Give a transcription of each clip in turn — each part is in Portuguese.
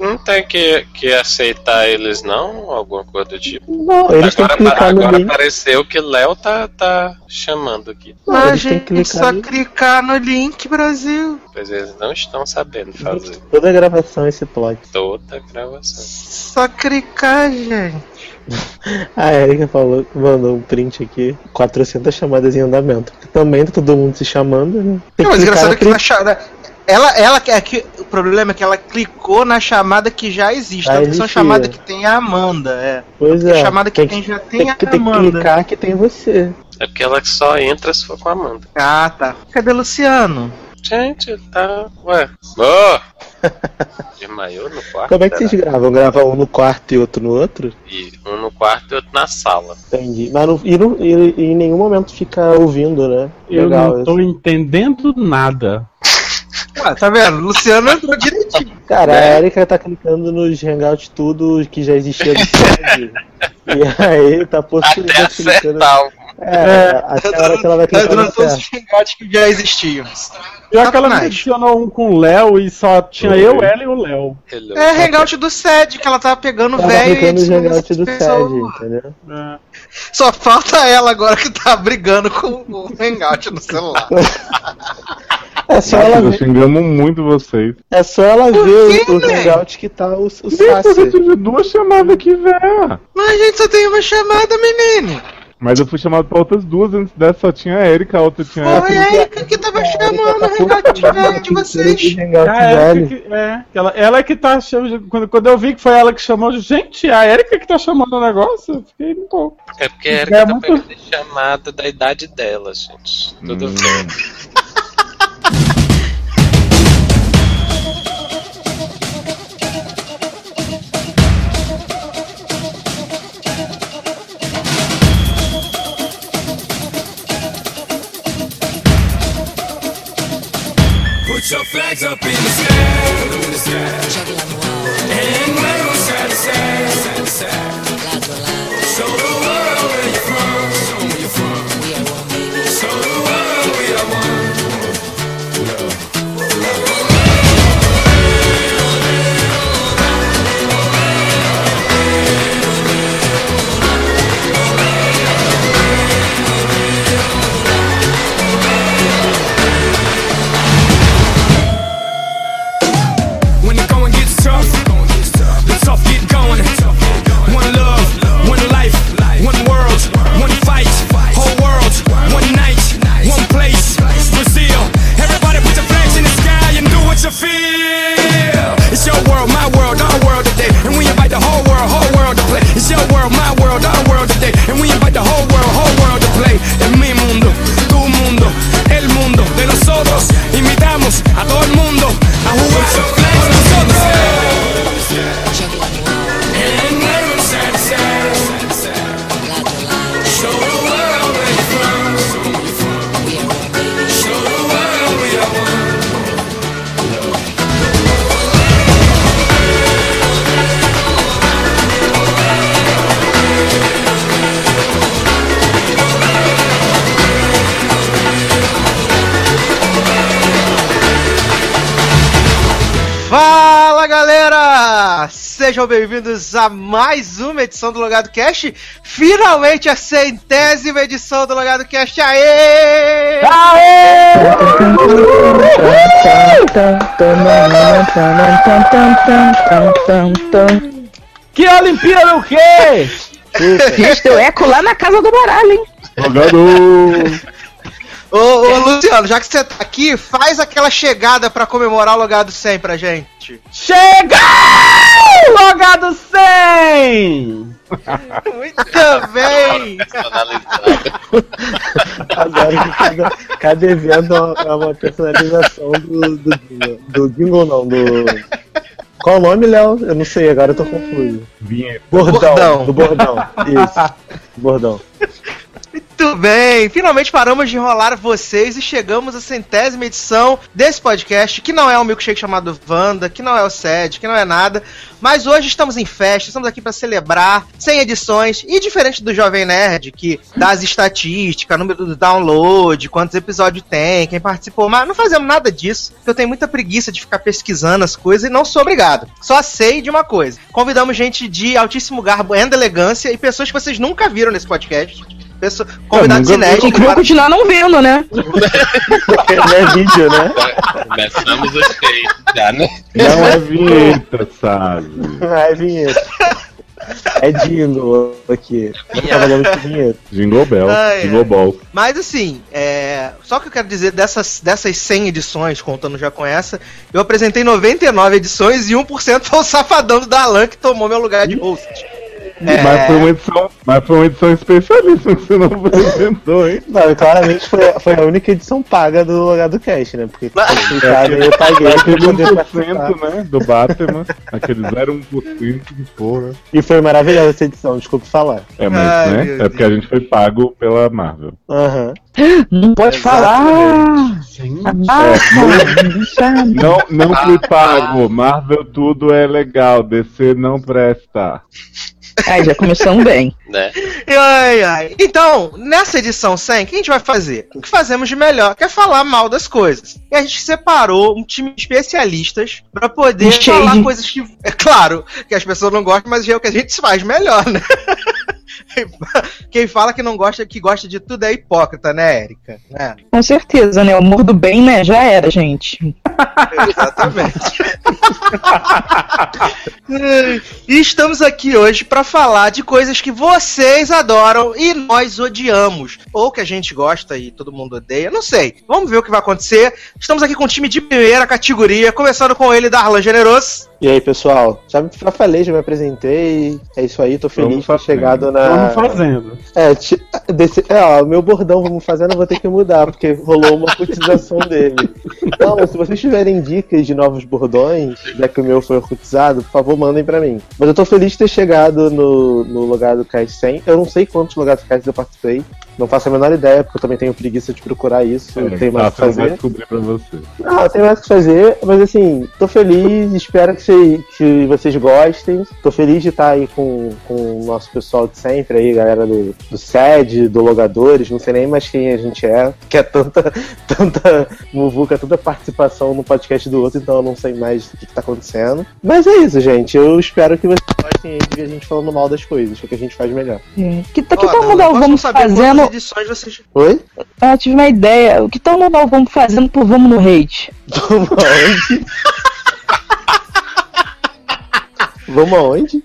não tem que, que aceitar eles, não? Alguma coisa do tipo. Não, eles têm que Agora, clicar agora link. apareceu que Léo tá, tá chamando aqui. Não, que gente, clicar só no- clicar no link, Brasil. Pois eles não estão sabendo fazer Toda gravação esse plot. toda a gravação. Só clicar, gente. A Erika falou mandou um print aqui, 400 chamadas em andamento. Também tá todo mundo se chamando, né? Tem Não, mas engraçado é que na. Ela, ela é que o problema é que ela clicou na chamada que já existe. Já Tanto que são existia. chamadas que tem a Amanda, é. Pois A é. chamada que tem tem, já tem, tem, a que, tem que Amanda. clicar que tem você. É porque ela só entra se for com a Amanda. Ah, tá. Cadê Luciano? Gente, tá. Ué. Ô! De maiô no quarto? Como é que vocês será? gravam? Gravam um no quarto e outro no outro? E um no quarto e outro na sala. Entendi. Mas não, e, não- e- e em nenhum momento fica ouvindo, né? Eu Legal não tô isso. entendendo nada. Ah, tá vendo? Luciano entrou direitinho. Cara, É. a Erika tá clicando nos Hangouts tudo que já existia do site. e aí tá Até possivelmente clicando. É, até a hora que ela vai Tá clicar no entrando todos os hangouts que já existiam. Pior que ela me Sacanagem. adicionou um com o Léo e só tinha Oi. eu, ela e o Léo. É hangout do SED, que ela tava pegando Ela tá velho e Hangouts essas do. SED, entendeu? É. Só falta ela agora que tá brigando com o hangout no celular. É só ela ver, xingamos muito vocês. é só ela ver quê, o, o? Hangout que tá o, o Gente, eu Sassi. tive duas chamadas aqui, velho. Mas a gente só tem uma chamada, menino. Mas eu fui chamado pra outras duas, antes dessa só tinha a Erika, a outra tinha essa. Foi a Erika que tava chamando o hangout velho de vocês. A Erika que, é, que ela, ela é que tá chamando. Quando, quando eu vi que foi ela que chamou, eu, gente, a Erika que tá chamando o negócio, eu fiquei um pouco. É porque a É Erika tá muito- pegando chamada da idade dela, gente. Tudo Hum. bem. Put your flags up in the sky, in the sky. Sejam bem-vindos a mais uma edição do Logado Cast. Finalmente a centésima edição do Logado Cast. Aê! Que Olimpíada o quê? Gente, deu eco lá na casa do baralho, hein? Jogador! Ô, ô, Luciano, já que você tá aqui, faz aquela chegada pra comemorar o Logado 100 pra gente. Chega! Logado 100! Muito bem! Agora que cada, cada evento é uma personalização do, do, do jingle, não, do. Qual o nome, Léo? Eu não sei, agora eu tô confuso. Bordão, Bordão. do bordão. Isso. Bordão. Muito bem, finalmente paramos de enrolar vocês e chegamos à centésima edição desse podcast, que não é um milkshake chamado Wanda, que não é o SED, que não é nada, mas hoje estamos em festa, estamos aqui para celebrar 100 edições, e diferente do Jovem Nerd, que dá as estatísticas, número do download, quantos episódios tem, quem participou, mas não fazemos nada disso, porque eu tenho muita preguiça de ficar pesquisando as coisas e não sou obrigado. Só sei de uma coisa, convidamos gente de altíssimo garbo e elegância e pessoas que vocês nunca viram nesse podcast. Pessoa, convidados vi. inéditos. Que vão continuar não vendo, né? Não é vídeo, né? Começamos os três já, né? Não é vinheta, sabe? Não é vinheta. É jingle aqui. Trabalhamos com vinheta. Jingle Bell, Ai, Jingle. Ball. Mas assim, é... só que eu quero dizer dessas, dessas 100 edições, contando já com essa, eu apresentei 99 edições e 1% foi o safadão do Dalan que tomou meu lugar de host. É. Mas, foi uma edição, mas foi uma edição especialíssima que você não apresentou, hein? Não, claramente foi, foi a única edição paga do Lugar do Cast, né? Porque complicado, eu paguei Aquele poder participar. 1%, né? Do Batman. Aquele 0,1% de porra. E foi maravilhosa essa edição, desculpe falar. É, mas, Ai, né? É porque a gente foi pago pela Marvel. Aham. Não pode falar. Abaixa, deixa. Não, não fui pago. Marvel tudo é legal. DC não presta. Ai, já começamos bem. né? Ai, ai. Então, nessa edição 100, o que a gente vai fazer? O que fazemos de melhor, que é falar mal das coisas. E a gente separou um time de especialistas pra poder falar coisas que. É claro que as pessoas não gostam, mas é o que a gente faz melhor, né? Quem fala que não gosta, que gosta de tudo é hipócrita, né, Érica? É, Com certeza, né? O humor do bem, né? Já era, gente. exatamente. e estamos aqui hoje pra falar de coisas que vocês adoram e nós odiamos. Ou que a gente gosta e todo mundo odeia, não sei. Vamos ver o que vai acontecer. Estamos aqui com um time de primeira categoria, começando com ele, Darlan Generoso. E aí, pessoal? Já, já falei, já me apresentei. É isso aí, tô feliz de ter chegado na. Vamos fazendo. É, ti- desse, é, ó, o meu bordão vamos fazendo, eu vou ter que mudar, porque rolou uma cotização dele. Então, se vocês tiverem dicas de novos bordões, já que o meu foi cotizado, por favor, mandem pra mim. Mas eu tô feliz de ter chegado no, no lugar do Cais 100. Eu não sei quantos lugares do Cais eu participei. Não faço a menor ideia, porque eu também tenho preguiça de procurar isso. eu tenho mais o que Tá, fazer. descobrir pra você. Ah, eu tenho mais o que fazer, mas assim, tô feliz, espero que, cê- que vocês gostem. Tô feliz de estar aí com, com o nosso pessoal de sempre aí, galera do, do SED, do Logadores, não sei nem mais quem a gente é, que é tanta, tanta muvuca, tanta participação no podcast do outro, então eu não sei mais o que, que tá acontecendo. Mas é isso, gente. Eu espero que vocês gostem aí de ver a gente falando mal das coisas, que é o que a gente faz melhor. É. Que, tá- que Ó, posso Vamos saber fazendo? Edições vocês... Oi? Ah, tive uma ideia. O que tal mudar o Vamos fazendo por Vamos no Hate? Vamos aonde? Vamos aonde?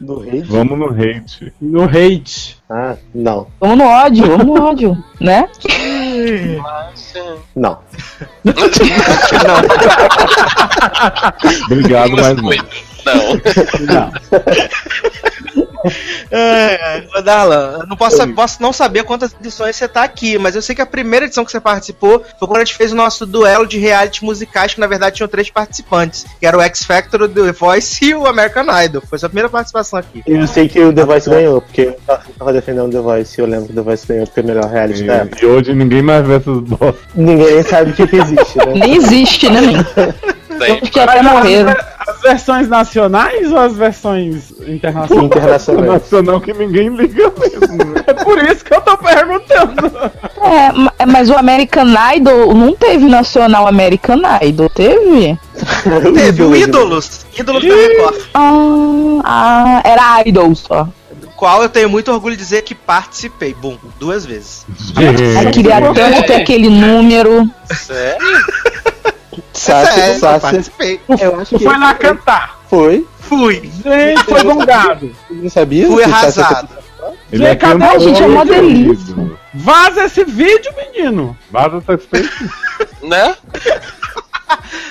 No rede? Vamos no hate. No hate. Ah, não. Vamos no ódio, vamos no ódio, né? Não. Obrigado, mas não. Não. É, é, Darlan, eu não posso, posso não saber quantas edições você tá aqui, mas eu sei que a primeira edição que você participou foi quando a gente fez o nosso duelo de reality musicais, que na verdade tinham três participantes, que era o X Factor, o The Voice e o American Idol. Foi sua primeira participação aqui. Eu sei que o The Voice ganhou, porque eu tava defendendo o The Voice e eu lembro que o The Voice ganhou porque é o melhor reality da época. E, e hoje ninguém mais vê essas bosta. Ninguém sabe que, existe, né? Nem existe, né, nem? Tem. Que até morreram. As versões nacionais ou as versões internacionais? Internacional. Nacional que ninguém liga mesmo. né? É por isso que eu tô perguntando. É, ma- mas o American Idol não teve Nacional American Idol, teve? Teve o Ídolos, Ídolos, Ídolos da Record, Ah, ah, era Idol só. do qual eu tenho muito orgulho de dizer que participei. Bum, duas vezes. Eu queria tanto ter aquele número. Sério? Sassi, eu Sassi, participei. eu acho que foi lá cantar. foi. Fui. Gente, foi gongado. Não sabia? Fui arrasado. Ele é Cadê? cantor, Gente, é uma delícia. Vaza esse vídeo, menino. Vaza essa frente. Né?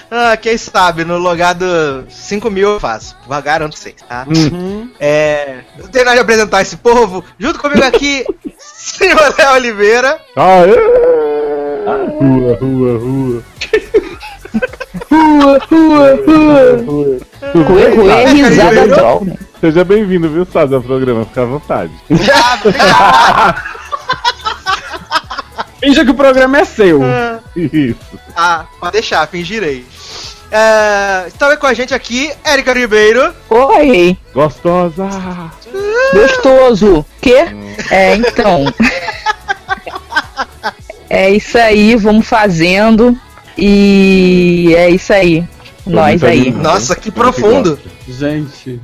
Ah, quem sabe, no logado 5 mil eu faço. Garanto vocês, tá? Uhum. É. Não tem nada de apresentar esse povo. Junto comigo aqui, senhor Léo Oliveira. Aê! Rua, rua, rua. Rua, rua, rua. Risada troll, né? Seja bem-vindo, viu, Saz, ao programa. Fica à vontade. Ah. Finja que o programa é seu. Isso. Ah, pode deixar, fingirei. É, é com a gente aqui, Érica Ribeiro. Oi, Gostosa. gostoso. Quê? É, então. É isso aí, vamos fazendo. E é isso aí. Nós muito aí. animado. Nossa, que profundo. Gente.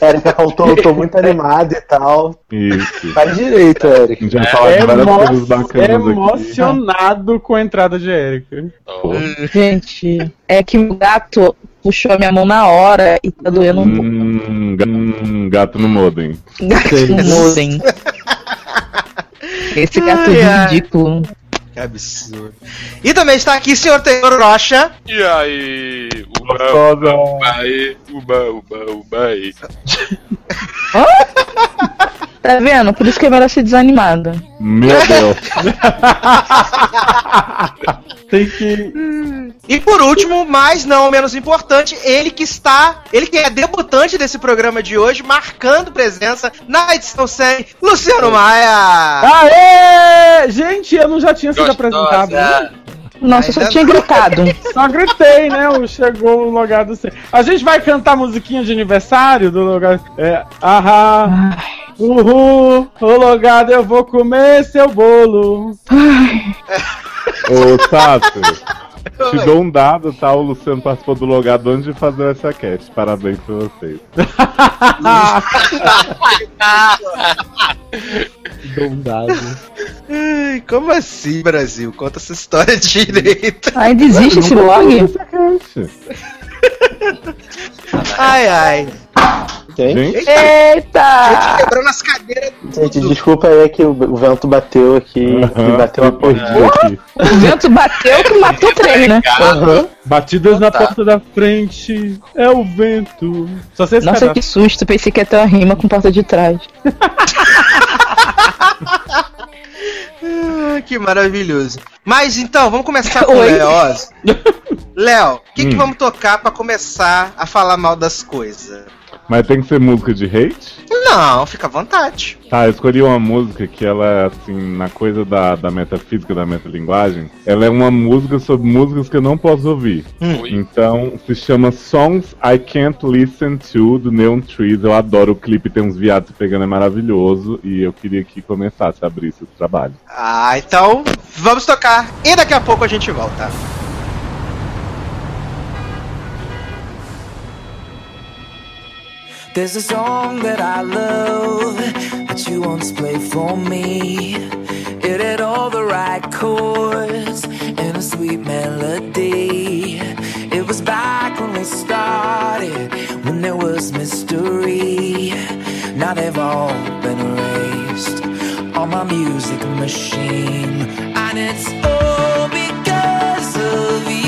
Érica faltou, eu tô muito animado e tal. Isso. Faz direito, A Érica. gente já falou de várias coisas Emo bacanas aqui. emocionado com a entrada de Erika. Oh, Gente, é que o gato puxou a minha mão na hora e tá doendo um pouco. Hum, ga- hum, gato no modem. Gato no modem. Esse gato Ai, ai. ridículo. Que absurdo. E também está aqui, senhor Teodoro Rocha. E aí, uba, uba, aí, uba, uba, uba, aí. Tá vendo? Por isso que é melhor ser desanimada. Meu Deus. Tem que. E por último, mas não menos importante, ele que está, ele que é debutante desse programa de hoje, marcando presença na edição 100, Luciano Maia. Aê! Gente, eu não já tinha sido Gostosa. apresentado. né? Nossa, eu só tinha gritado. Só gritei, né? O chegou o logado sem. A gente vai cantar a musiquinha de aniversário do logado. É. Ahá. Uhul. O logado, eu vou comer seu bolo. Ô, Tato. Te dou um dado, tá? O Luciano participou do logado antes de fazer essa cast. Parabéns pra vocês. Dou um dado. Ai, como assim, Brasil? Conta essa história direito. Ainda existe esse blog? Ai, ai. Gente, Gente, Gente Eita! quebrando as cadeiras. gente, desculpa aí que o o vento bateu aqui, e bateu a foi porta. perdido aqui. O vento bateu que matou três, né? Aham. Batidas na Tá. porta da frente. É o vento. Só sei Nossa, que susto. Pensei que ia ter uma rima com porta de trás. Ah, que maravilhoso. Mas então, vamos começar com o. Léo. Léo, o que, que Hum. vamos tocar pra começar a falar mal das coisas? Mas tem que ser música de hate? Não, fica à vontade. Tá, eu escolhi uma música que ela é assim, na coisa da, da metafísica, da metalinguagem, ela é uma música sobre músicas que eu não posso ouvir. Oi. Então, se chama Songs I Can't Listen To, do Neon Trees. Eu adoro o clipe, tem uns viados pegando, é maravilhoso. E eu queria que começasse a abrir esse trabalho. Ah, então vamos tocar e daqui a pouco a gente volta. There's a song that I love that you once played for me. It had all the right chords and a sweet melody. It was back when we started, when there was mystery. Now they've all been erased on my music machine, and it's all because of you.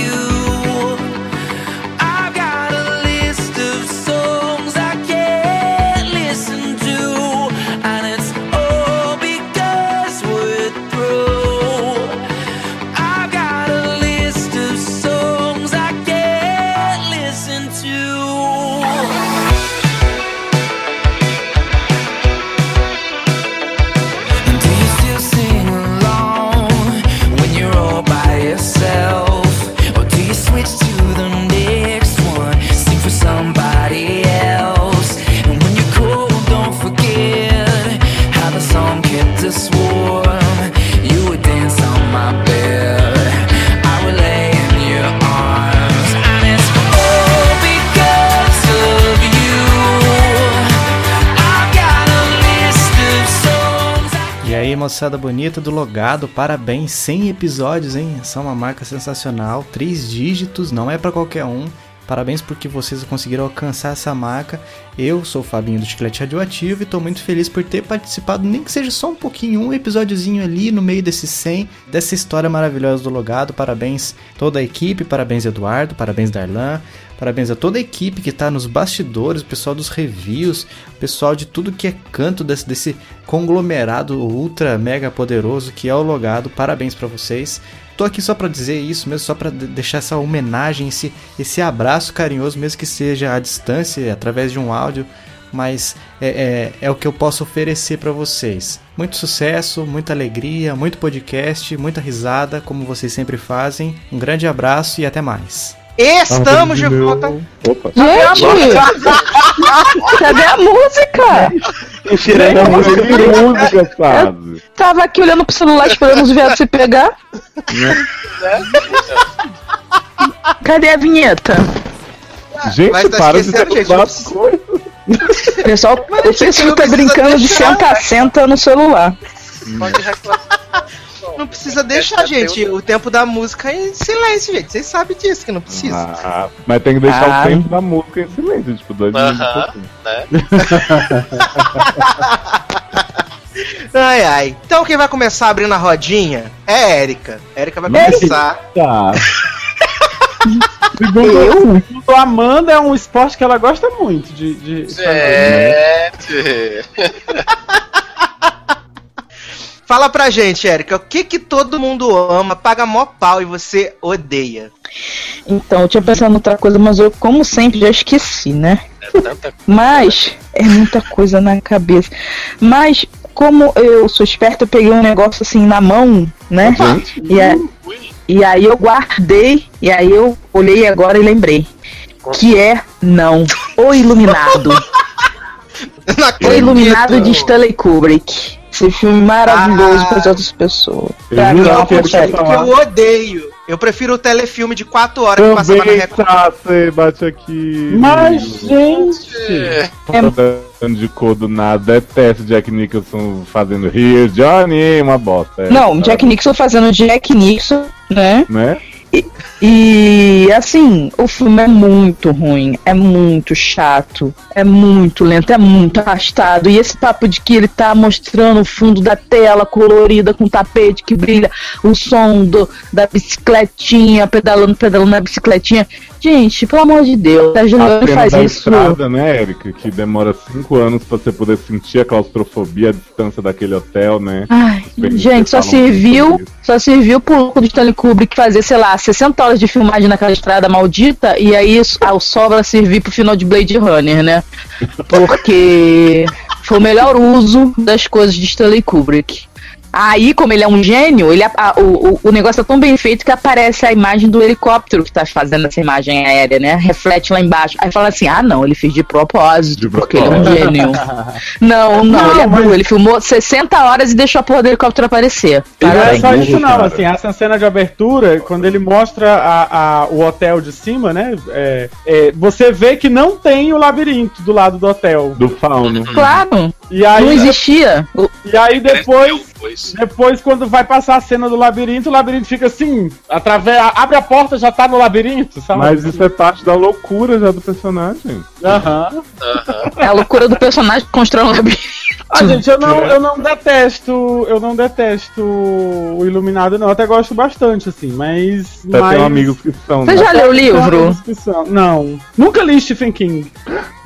Moçada bonita do Logado, parabéns, 100 episódios, hein? Essa é uma marca sensacional, três dígitos, não é pra qualquer um. Parabéns porque vocês conseguiram alcançar essa marca. Eu sou o Fabinho do Chiclete Radioativo e tô muito feliz por ter participado, nem que seja só um pouquinho, um episódiozinho ali no meio desses 100, dessa história maravilhosa do Logado. Parabéns toda a equipe, parabéns Eduardo, parabéns Darlan, Parabéns a toda a equipe que está nos bastidores, o pessoal dos reviews, o pessoal de tudo que é canto desse, desse conglomerado ultra mega poderoso que é o Logado. Parabéns para vocês. Tô aqui só para dizer isso mesmo, só para deixar essa homenagem, esse, esse abraço carinhoso, mesmo que seja à distância, através de um áudio, mas é, é, é o que eu posso oferecer para vocês. Muito sucesso, muita alegria, muito podcast, muita risada, como vocês sempre fazem. Um grande abraço e até mais. Estamos de volta. Opa. Gente! Cadê a música? Eu tirei a música. Que música, sabe? Tava aqui olhando pro celular esperando os viados se pegar. Cadê a vinheta? Gente, tá para de as coisas. O pessoal, o pessoal tá brincando de deixar, senta-senta no celular. Pode reclamar. Não precisa deixar, gente, o tempo da música em silêncio, gente. Vocês sabem disso, que não precisa. Ah, mas tem que deixar Ah. o tempo da música em silêncio, tipo, dois minutos. Aham, assim. né? Ai, ai. Então quem vai começar abrindo a rodinha é a Érica. Érica vai começar. Tá. Segundo, segundo a Amanda, é um esporte que ela gosta muito de. de Gente. Fala pra gente, Érica, o que que todo mundo ama, paga mó pau e você odeia? Então, eu tinha pensado em outra coisa, mas eu, como sempre, já esqueci, né? É tanta Mas é muita coisa na cabeça. Mas como eu sou esperta, eu peguei um negócio assim na mão, né? E, a- e aí eu guardei, e aí eu olhei agora e lembrei. Que é não. O Iluminado. O Iluminado de Stanley Kubrick. Esse filme maravilhoso Ah. para as outras pessoas. Eu Pra mim é uma que eu odeio. Eu prefiro o telefilme de 4 horas que passava na Também, Record. tá, você bate aqui. Mas, gente. É. Tá dando de cor do nada, detesto Jack Nicholson fazendo Here Johnny, uma bosta. é, Não, sabe? Jack Nixon fazendo Jack Nixon, né? Né? E assim, o filme é muito ruim, é muito chato, é muito lento, é muito arrastado. E esse papo de que ele tá mostrando o fundo da tela colorida com tapete que brilha, o som do, da bicicletinha, pedalando, pedalando na bicicletinha. Gente, pelo amor de Deus, a Juliana faz da isso. estrada, né, Erika? Que demora cinco anos pra você poder sentir a claustrofobia, a distância daquele hotel, né? Ai, gente, só serviu, só serviu pro louco do Stanley Kubrick fazer, sei lá, 60 horas de filmagem naquela estrada maldita e aí ao sobra servir pro final de Blade Runner, né? Porque foi o melhor uso das coisas de Stanley Kubrick. Aí, como ele é um gênio, ele, a- o, o, negócio é tão bem feito que aparece a imagem do helicóptero que tá fazendo essa imagem aérea, né? Reflete lá embaixo. Aí fala assim: ah, não, ele fez de propósito, De porque ele é um propósito. gênio. Não, não, Não, ele é mas- burro. Ele filmou 60 horas e deixou a porra do helicóptero aparecer. E não é só isso não, assim, essa cena de abertura, quando ele mostra a, a- o hotel de cima, né? é, é, você vê que não tem o labirinto do lado do hotel. Do fauno. Claro, E aí, não existia. E aí depois, Pois. depois, quando vai passar a cena do labirinto, o labirinto fica assim, através, abre a porta já tá no labirinto, sabe? Mas isso é parte da loucura já do personagem. Aham. É a loucura do personagem que constrói um labirinto. Ah, gente, eu não, eu não detesto, eu não detesto o Iluminado, não. Eu até gosto bastante, assim, mas. Até mas... tem amigos que são. Você né? já leu o livro? Não. Nunca li Stephen King.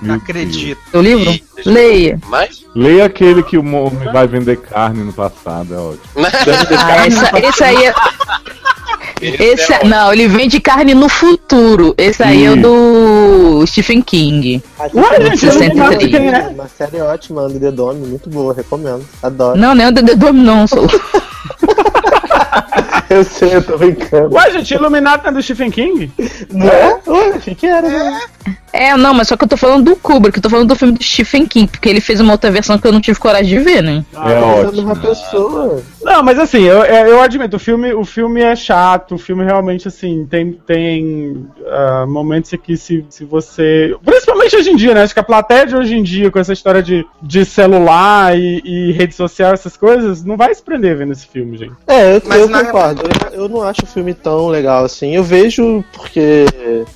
Não acredito. O livro? Leia. Mas. Leia aquele que o homem vai vender carne no passado, é ótimo. Ah, essa, esse aí é. Esse, é- não, ele vende carne no futuro. Esse aí é o do Stephen King. Ué, gente, eu não 63. sei quem é. Uma série ótima, the Dome, muito boa, recomendo. Adoro. Não, nem o Dedê Dorme, não. Sou... Eu sei, eu tô brincando. Ué, gente, Iluminado não é do Stephen King? Não é? Ué, achei que era. né? É, não, mas só que eu tô falando do Kubrick, eu tô falando do filme do Stephen King, porque ele fez uma outra versão que eu não tive coragem de ver, né? é Pensando ótimo. numa pessoa. Não, mas assim, eu, eu eu admito, o filme, o filme é chato, o filme realmente, assim, tem, tem ah, momentos que se, se você. Principalmente hoje em dia, né? Acho que a plateia de hoje em dia, com essa história de, de celular e, e rede social, essas coisas, não vai se prender vendo esse filme, gente. É, eu, Mas eu na- concordo. Eu, eu não acho o filme tão legal assim. Eu vejo porque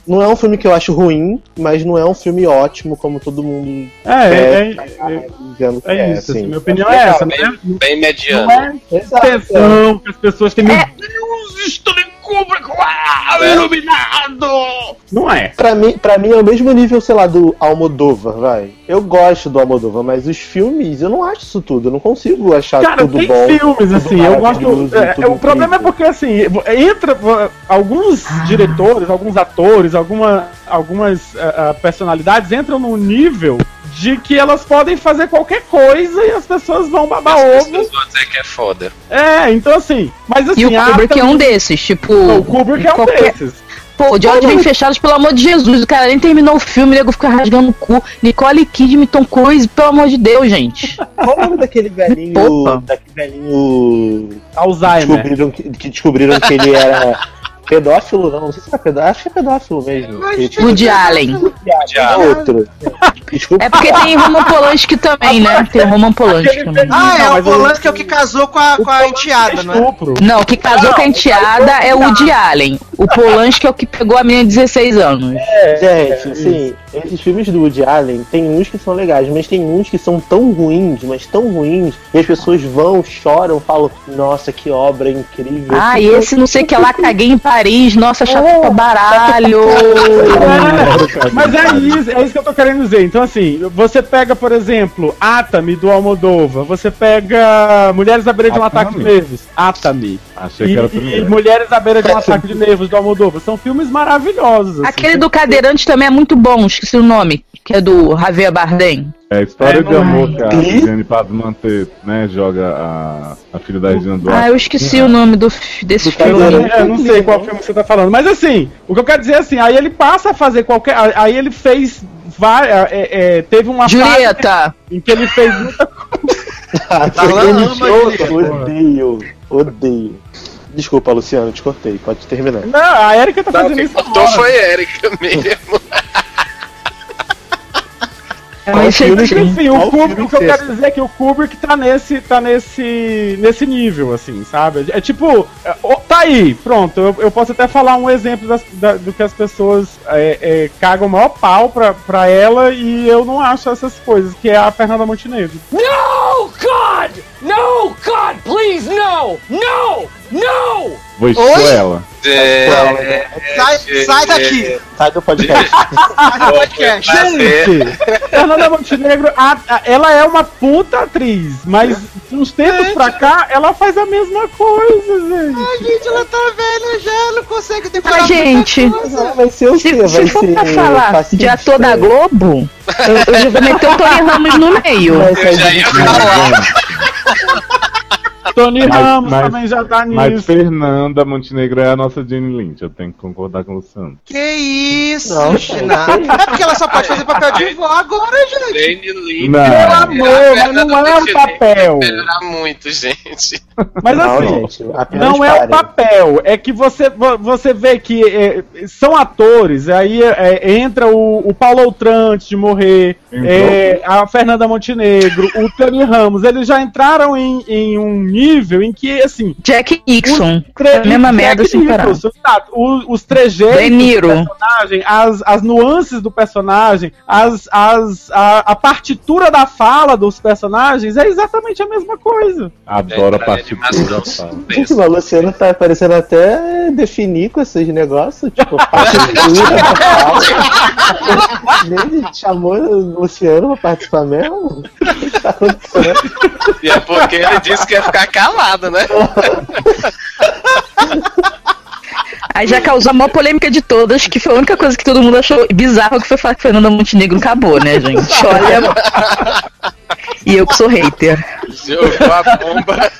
não é um filme que eu acho ruim, mas não é um filme ótimo como todo mundo É, é, tá é, que é é. isso, assim, assim. minha opinião é essa, né? Bem, bem mediano. Não é que as pessoas têm. Meu É. Deus, Stanley Kubrick, uau, iluminado! Não é. Pra mim, pra mim é o mesmo nível, sei lá, do Almodóvar, vai. Eu gosto do Almodóvar, mas os filmes, eu não acho isso tudo. Eu não consigo achar Cara, tudo tem bom. filmes tudo assim, eu gosto. é, tudo o problema é porque assim, entra alguns diretores, alguns atores, alguma, algumas uh, personalidades entram num nível de que elas podem fazer qualquer coisa e as pessoas vão babar As ovo. pessoas vão dizer que é foda. É, então assim, mas assim, E o Kubrick é um desses, tipo. O Kubrick é um qualquer- desses. Pô, de olhos bem fechados, pelo amor de Jesus. O cara nem terminou o filme, o nego fica rasgando o cu. Nicole Kidman, Tom Cruise, pelo amor de Deus, gente. Qual o nome daquele velhinho. Poupa. Daquele velhinho. Alzheimer. Descobriram que, que descobriram que ele era pedófilo, não. Não sei se era pedófilo. Acho que é pedófilo mesmo. Ele- Woody Allen. É outro. Desculpa. É porque tem Roman Polanski também, né? Tem o Roman Polanski também. Ah, é o Polanski é o que casou com a, com a enteada, não é? Estupro. Não, o que casou com a enteada é o Woody Allen. O Polanski é o que pegou a menina de 16 anos. Gente, assim, esses filmes do Woody Allen, tem uns que são legais, mas tem uns que são tão ruins, mas tão ruins, e as pessoas vão, choram, falam, nossa, que obra incrível. Ah, e esse não sei o que lá, caguei em Paris, nossa, chato pra baralho. É, mas é isso, é isso que eu tô querendo dizer. Então, assim, você pega, por exemplo, Atami do Almodova, você pega Mulheres à beira de um Atami? ataque de nervos, Atami. Achei E, que era e primeiro. Mulheres à beira de um ataque de nervos do Almodova. São filmes maravilhosos. assim. Aquele do cadeirante também é muito bom, esqueci o nome, que é do Javier Bardem. É a história É, de amor que a Regiane Paz Manter, né, joga a, a filha da Regina Ah, Duarte. eu esqueci o nome do, desse Do filme. cadeirante. É, eu não sei qual filme você tá falando, mas assim, o que eu quero dizer é assim, aí ele passa a fazer qualquer. Aí ele fez. vai- é, é, teve uma fase Julieta, em que ele fez muita Ah, aquele ama show, Julieta. odeio, odeio. Desculpa, Luciano, te cortei, pode terminar. Não, a Erika tá Não, fazendo quem isso. cortou agora. foi a Erika mesmo. mas, Enfim, o Kubrick, filme o que eu que quero dizer é que o Kubrick tá nesse, tá nesse, nesse nível, assim, sabe? É tipo, é, tá aí, pronto, eu, eu posso até falar um exemplo das- da- do que as pessoas é, é, cagam o maior pau pra, pra ela e eu não acho essas coisas, que é a Fernanda Montenegro. No, God! No, God, please, no! No! No! Vou expor Oi? ela. É, Sai, sai daqui! Sai do podcast. Sai do podcast! Gente, Fernanda Montenegro, a- a- ela é uma puta atriz, mas de uns tempos pra cá, ela faz a mesma coisa, gente. Gente, ela tá velha já, não consegue decorar Mas, gente, vai ser o se, quê? Vai se for pra falar de ator da Globo, eu, eu já vou meter o Tony Ramos no meio. Eu já ia falar. Tony Mas- Ramos mas- também já tá Mas nisso. Fernanda Montenegro é a nossa Jane Lynch, eu tenho que concordar com o Luciano. Que isso, Não, China? É porque ela só pode fazer papel de vó agora, gente. Jane Lynch. Não. Pelo amor, mas Fernanda não é um Montenegro papel. vai melhorar muito, gente. Mas Não, assim, gente, não é o parem. papel, é que você, vo- você vê que é, são atores, aí é, entra o, o Paulo Outram antes de morrer, é, a Fernanda Montenegro, o Tony Ramos, eles já entraram em, em um nível em que, assim, Jack Nixon. tre- A mesma Jack merda sem parar. Nicholson, o- os trejeitos do personagem, as, as nuances do personagem, as, as, a, a partitura da fala dos personagens é exatamente a mesma coisa. Adoro a É, partitura animação da fala. Gente, o Luciano tá parecendo até definir com esses negócios, tipo, partitura da fala. Ele chamou o Luciano pra participar mesmo? O que tá acontecendo? E é porque ele disse que ia ficar calado, né? Aí já causou a maior polêmica de todas, que foi a única coisa que todo mundo achou bizarro que foi falar que Fernanda Montenegro acabou, né, gente? Olha. E eu que sou hater. Jogou a bomba.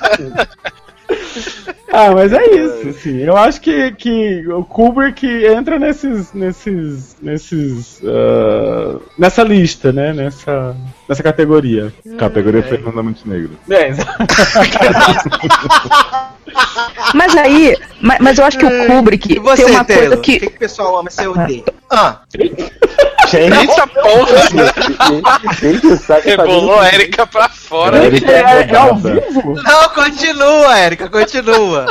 Ah, mas é isso, assim. Eu acho que, que o Kubrick entra nesses. nesses. nesses. ah, nessa lista, né? Nessa. Nessa categoria. Categoria Fernanda Montenegro. É, Mas aí, mas, mas eu acho que o Kubrick E você, tem uma Taylor? coisa O que... que. que o pessoal ama ser odeia? Ah, Gente, Eita porra! gente, sabe Rebolou a Erika pra fora. Erika é, é ao rodada. vivo? não, continua, Érica, continua.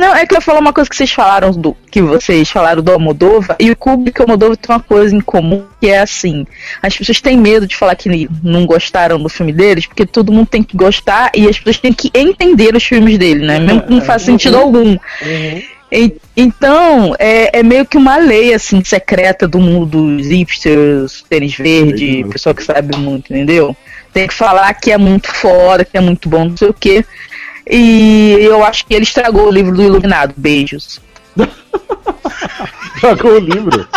Não, é que eu falar uma coisa que vocês falaram do. Que vocês falaram do Almodova, e o Kubrick e o Almodova tem uma coisa em comum, que é assim, as pessoas têm medo de falar que não gostaram do filme deles, porque todo mundo tem que gostar e as pessoas têm que entender os filmes dele, né? Mesmo que não faça sentido algum. E- então, é, é meio que uma lei, assim, secreta do mundo dos hipsters, tênis verde, Entendi. pessoal que sabe muito, entendeu? Tem que falar que é muito foda, que é muito bom, não sei o quê. E eu acho que ele estragou o livro do Iluminado. Beijos. Jogou o livro.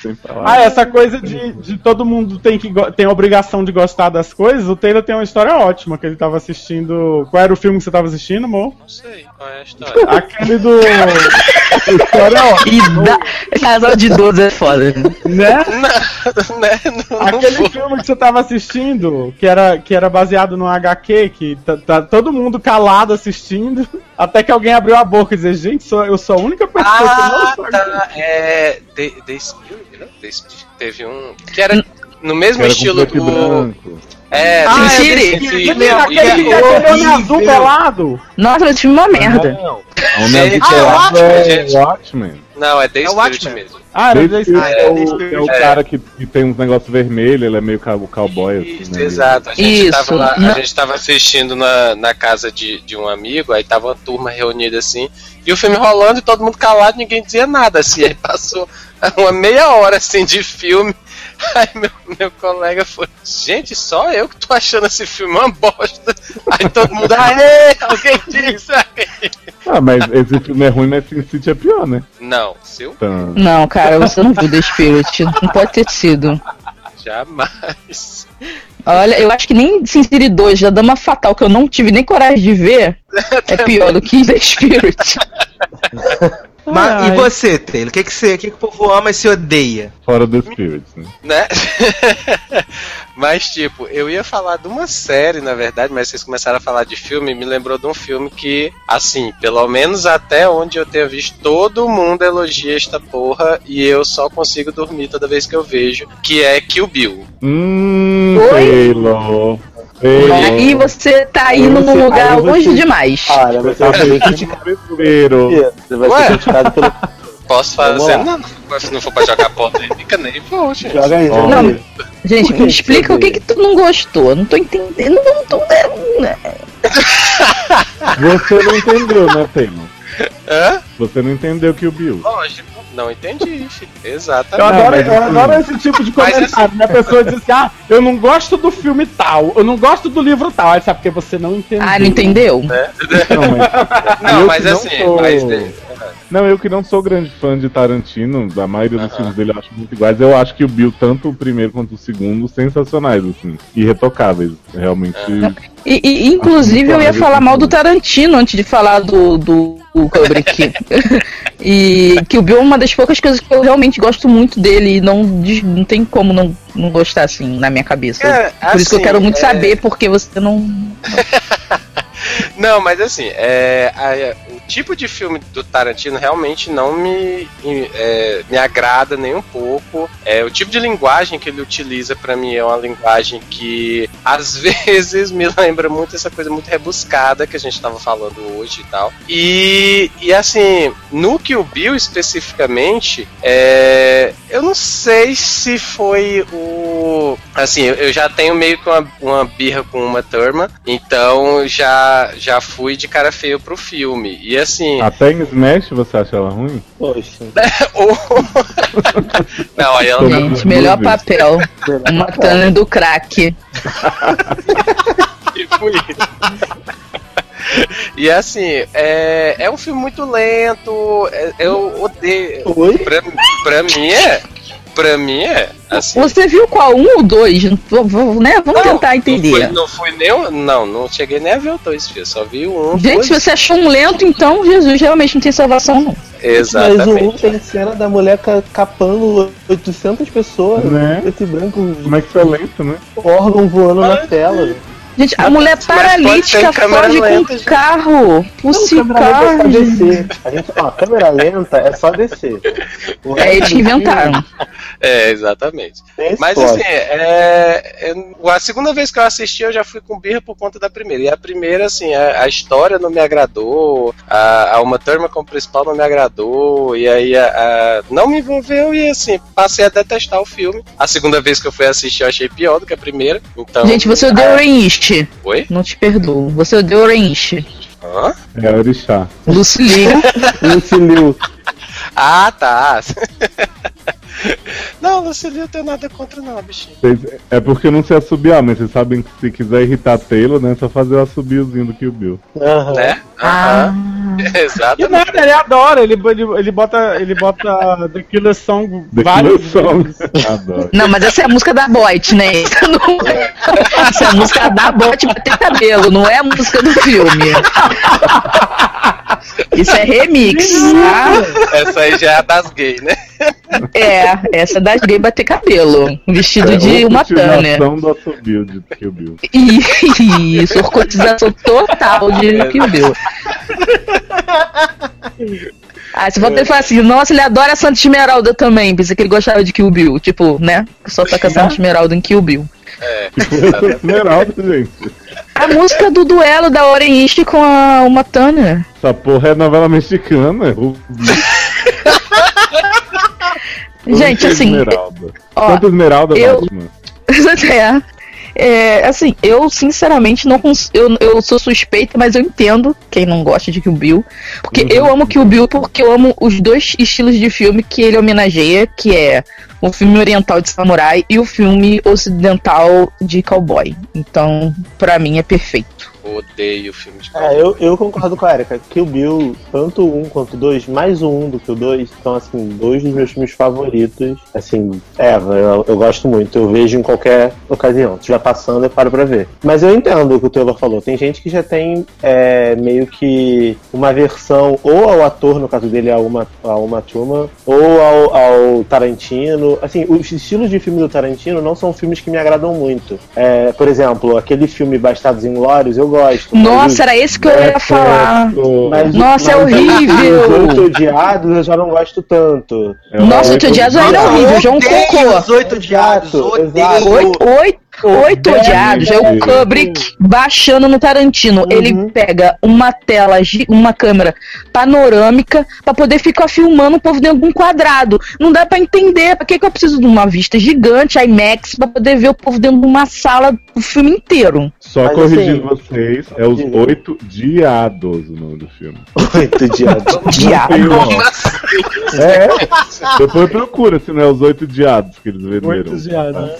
Sem falar. Ah, essa coisa de, de todo mundo tem, que, tem a obrigação de gostar das coisas, o Taylor tem uma história ótima, que ele tava assistindo. Qual era o filme que você tava assistindo, amor? Não sei qual é a história. Aquele do. história ótima, E dá... Casal de 12 é foda. né? Não, né? Não, não Aquele foi. filme que você tava assistindo, que era, que era baseado no HQ, que tá, tá todo mundo calado assistindo, até que alguém abriu a boca e dizer, gente, sou, eu sou a única pessoa que Ah, não tá. É. The, The Spirit, não? The Spirit. Teve um. Que era no mesmo Era estilo do. branco. É, Ah, The é e- aquele que aquele homem azul pelado. Nossa, esse filme é uma merda. Não, A Homem Gente, Azul ah, Pelado Watchmen, é gente. Watchmen. não, é The É o Spirit Watchmen. mesmo. Ah, era desse- Spirit é, é, o, é o É. cara que, que tem uns negócios vermelhos, ele é meio cow- cowboy, assim, Isso, né? exato. A gente, Isso. Tava lá, a Não. gente tava assistindo na, na casa de, de um amigo, aí tava uma turma reunida assim, e o filme rolando e todo mundo calado, ninguém dizia nada, assim. Aí passou uma meia hora assim de filme. Aí meu, meu colega foi, gente, só eu que tô achando esse filme uma bosta. Aí todo mundo, aê, alguém disse aí. Ah, mas esse filme é ruim, mas Sin City é pior, né? Não, seu Então, Não, cara, você não viu The Spirit. Não pode ter sido. jamais. Olha, eu acho que nem Sin City 2, da Dama Fatal, que eu não tive nem coragem de ver, é pior do que The Spirit. Mas, e Ai. você, Taylor? O que, que, você, o que, que o povo ama e se odeia? fora do Spirits, né? né? mas, tipo, eu ia falar de uma série, na verdade, mas vocês começaram a falar de filme, me lembrou de um filme que, assim, pelo menos até onde eu tenho visto, todo mundo elogia esta porra e eu só consigo dormir toda vez que eu vejo, que é Kill Bill. Hum, Oi? Taylor. Taylor. Aí você tá indo num lugar você- longe demais. Para, você vai ser criticado, você vai ser criticado pelo. Posso fazer? lá. Não, se não for pra jogar polêmica, nem vou, gente. Joga aí, joga Não, aí. Gente, me explica o que que tu não gostou. Não tô entendendo. Não tô... Você não entendeu, né, Taylor? Hã? Você não entendeu que o Bill. Lógico. Não entendi, filho. Eu Exatamente. adoro, mas eu assim- adoro esse tipo de Mas comentário, né? A pessoa diz assim, ah, eu não gosto do filme tal, eu não gosto do livro tal. Aí sabe porque você não entendeu. Ah, não entendeu? Não, mas, Não, eu mas assim, sou- mas- Não, eu que não sou grande fã de Tarantino, a maioria dos Aham. filmes dele eu acho muito iguais. Eu acho que o Bill, tanto o primeiro quanto o segundo, sensacionais, assim, irretocáveis. Realmente. E, e, inclusive eu ia falar mal do Tarantino antes de falar do, do, do Kubrick. e que o Bill é uma das poucas coisas que eu realmente gosto muito dele e não, não tem como não, não gostar assim na minha cabeça. É, Por isso que eu assim, quero muito é- saber porque você não. Não, mas assim, é, a- tipo de filme do Tarantino realmente não me, é, me agrada nem um pouco. É, o tipo de linguagem que ele utiliza pra mim é uma linguagem que às vezes me lembra muito essa coisa muito rebuscada que a gente tava falando hoje e tal. E, e assim, no Kill Bill especificamente, é, eu não sei se foi o. Assim, eu, eu já tenho meio que uma, uma birra com uma turma, então já, já fui de cara feio pro filme. E assim. Até em Smash você acha ela ruim? Poxa. o- não, aí ela. Gente, melhor papel. Uma Turner do crack. Tipo isso. E assim, é, é um filme muito lento. é- eu odeio. Oi? Pra, pra mim é. Pra mim é. Assim, Você viu qual? Um ou dois? Né? Vamos tentar Não foi, entender. não foi nem. o- Não, não cheguei nem a ver o dois, filho. Só vi o um. Gente, dois. se você achou um lento, então Jesus realmente não tem salvação, não. Mas o 1 Exatamente. tem cena da mulher ca- capando 800 pessoas, Né? preto e branco, Como é que é lento, né? órgão voando na tela. Gente, a mulher paralítica foge lenta, com gente. um carro. Lenta é só car. descer. A gente, ó, câmera lenta é só descer. O É eles que inventaram. É, exatamente. tem Mas história. assim, é, eu- a segunda vez que eu assisti eu já fui com birra por conta da primeira. E a primeira, assim, a, a história não me agradou, a, a Uma Turma como principal não me agradou, e aí a, a- não me envolveu e assim, passei a detestar o filme. A segunda vez que eu fui assistir eu achei pior do que a primeira. Então, Gente, você odeia o ah, Oi? Não te perdoo. Você odeia o Reinist. Hã? É Orixá. Luciliga. Lucy Liu. Ah, tá. Não, Lucille, eu tenho nada contra não, bichinho. É porque eu não sei assobiar, mas vocês sabem que se quiser irritar Taylor, né? É só fazer o assobiozinho do Kill Bill. Aham. Né? Ah, Aham. E Exatamente. nada, ele adora, ele, ele, ele bota, ele bota The Killer Song The várias Killer Song. Não, mas essa é a música da Boit, né? Essa não é. Essa é a música da Boit bater cabelo, não é a música do filme. Isso é remix, tá? Essa aí já é a das gays, né? É, essa é das gays bater cabelo. Vestido de uma. Continuação do de Kill Bill. Isso, orcotização total de Kill Bill. Ah, se você falar assim, nossa, ele adora Santa Esmeralda também. Pensei que ele gostava de Kill Bill. Tipo, né? Só toca Santa Esmeralda em Kill Bill. É. Esmeralda, gente. A música do duelo da Oren Ishii com a Uma Turner. Essa porra é novela mexicana. Gente, assim. Esmeralda. ó, Santa Esmeralda, eu- Batman. é, é, assim, eu sinceramente não cons... eu, eu sou suspeita, mas eu entendo quem não gosta de Kill Bill. Porque eu amo Kill Bill porque eu amo os dois estilos de filme que ele homenageia, que é o filme oriental de samurai e o filme ocidental de cowboy. Então, pra mim é perfeito. Odeio filme de É, eu, eu concordo com a Erika. Kill Bill, tanto o 1 quanto o 2, mais o 1 do que o 2, são, assim, dois dos meus filmes favoritos. Assim, é, eu, eu gosto muito. Eu vejo em qualquer ocasião. Se estiver passando, eu paro pra ver. Mas eu entendo o que o Taylor falou. Tem gente que já tem é, meio que uma versão, ou ao ator, no caso dele, a Uma, a Uma Thurman, ou ao, ao Tarantino. Assim, os estilos de filme do Tarantino não são filmes que me agradam muito. É, por exemplo, aquele filme Bastardos Inglórios, eu gosto. Mas Nossa, era isso que eu ia falar. mas- Nossa, é mas horrível. Os oito odiados eu já não gosto tanto. É o Nossa, Oito Oito Odiados ainda é Nossa, horrível, já é um cocô. Os oito exato. Oito, oito, oito odiados. É o Kubrick baixando no Tarantino. Ele pega uma tela, gi- uma câmera panorâmica pra poder ficar filmando o povo dentro de um quadrado. Não dá pra entender. Pra que, que eu preciso de uma vista gigante, IMAX, pra poder ver o povo dentro de uma sala o filme inteiro? Só Mas, corrigindo assim, vocês, é os diga. oito diados o nome do filme. Oito diados. Assim? É, depois procura se não é os oito diados que eles venderam. Oito diados.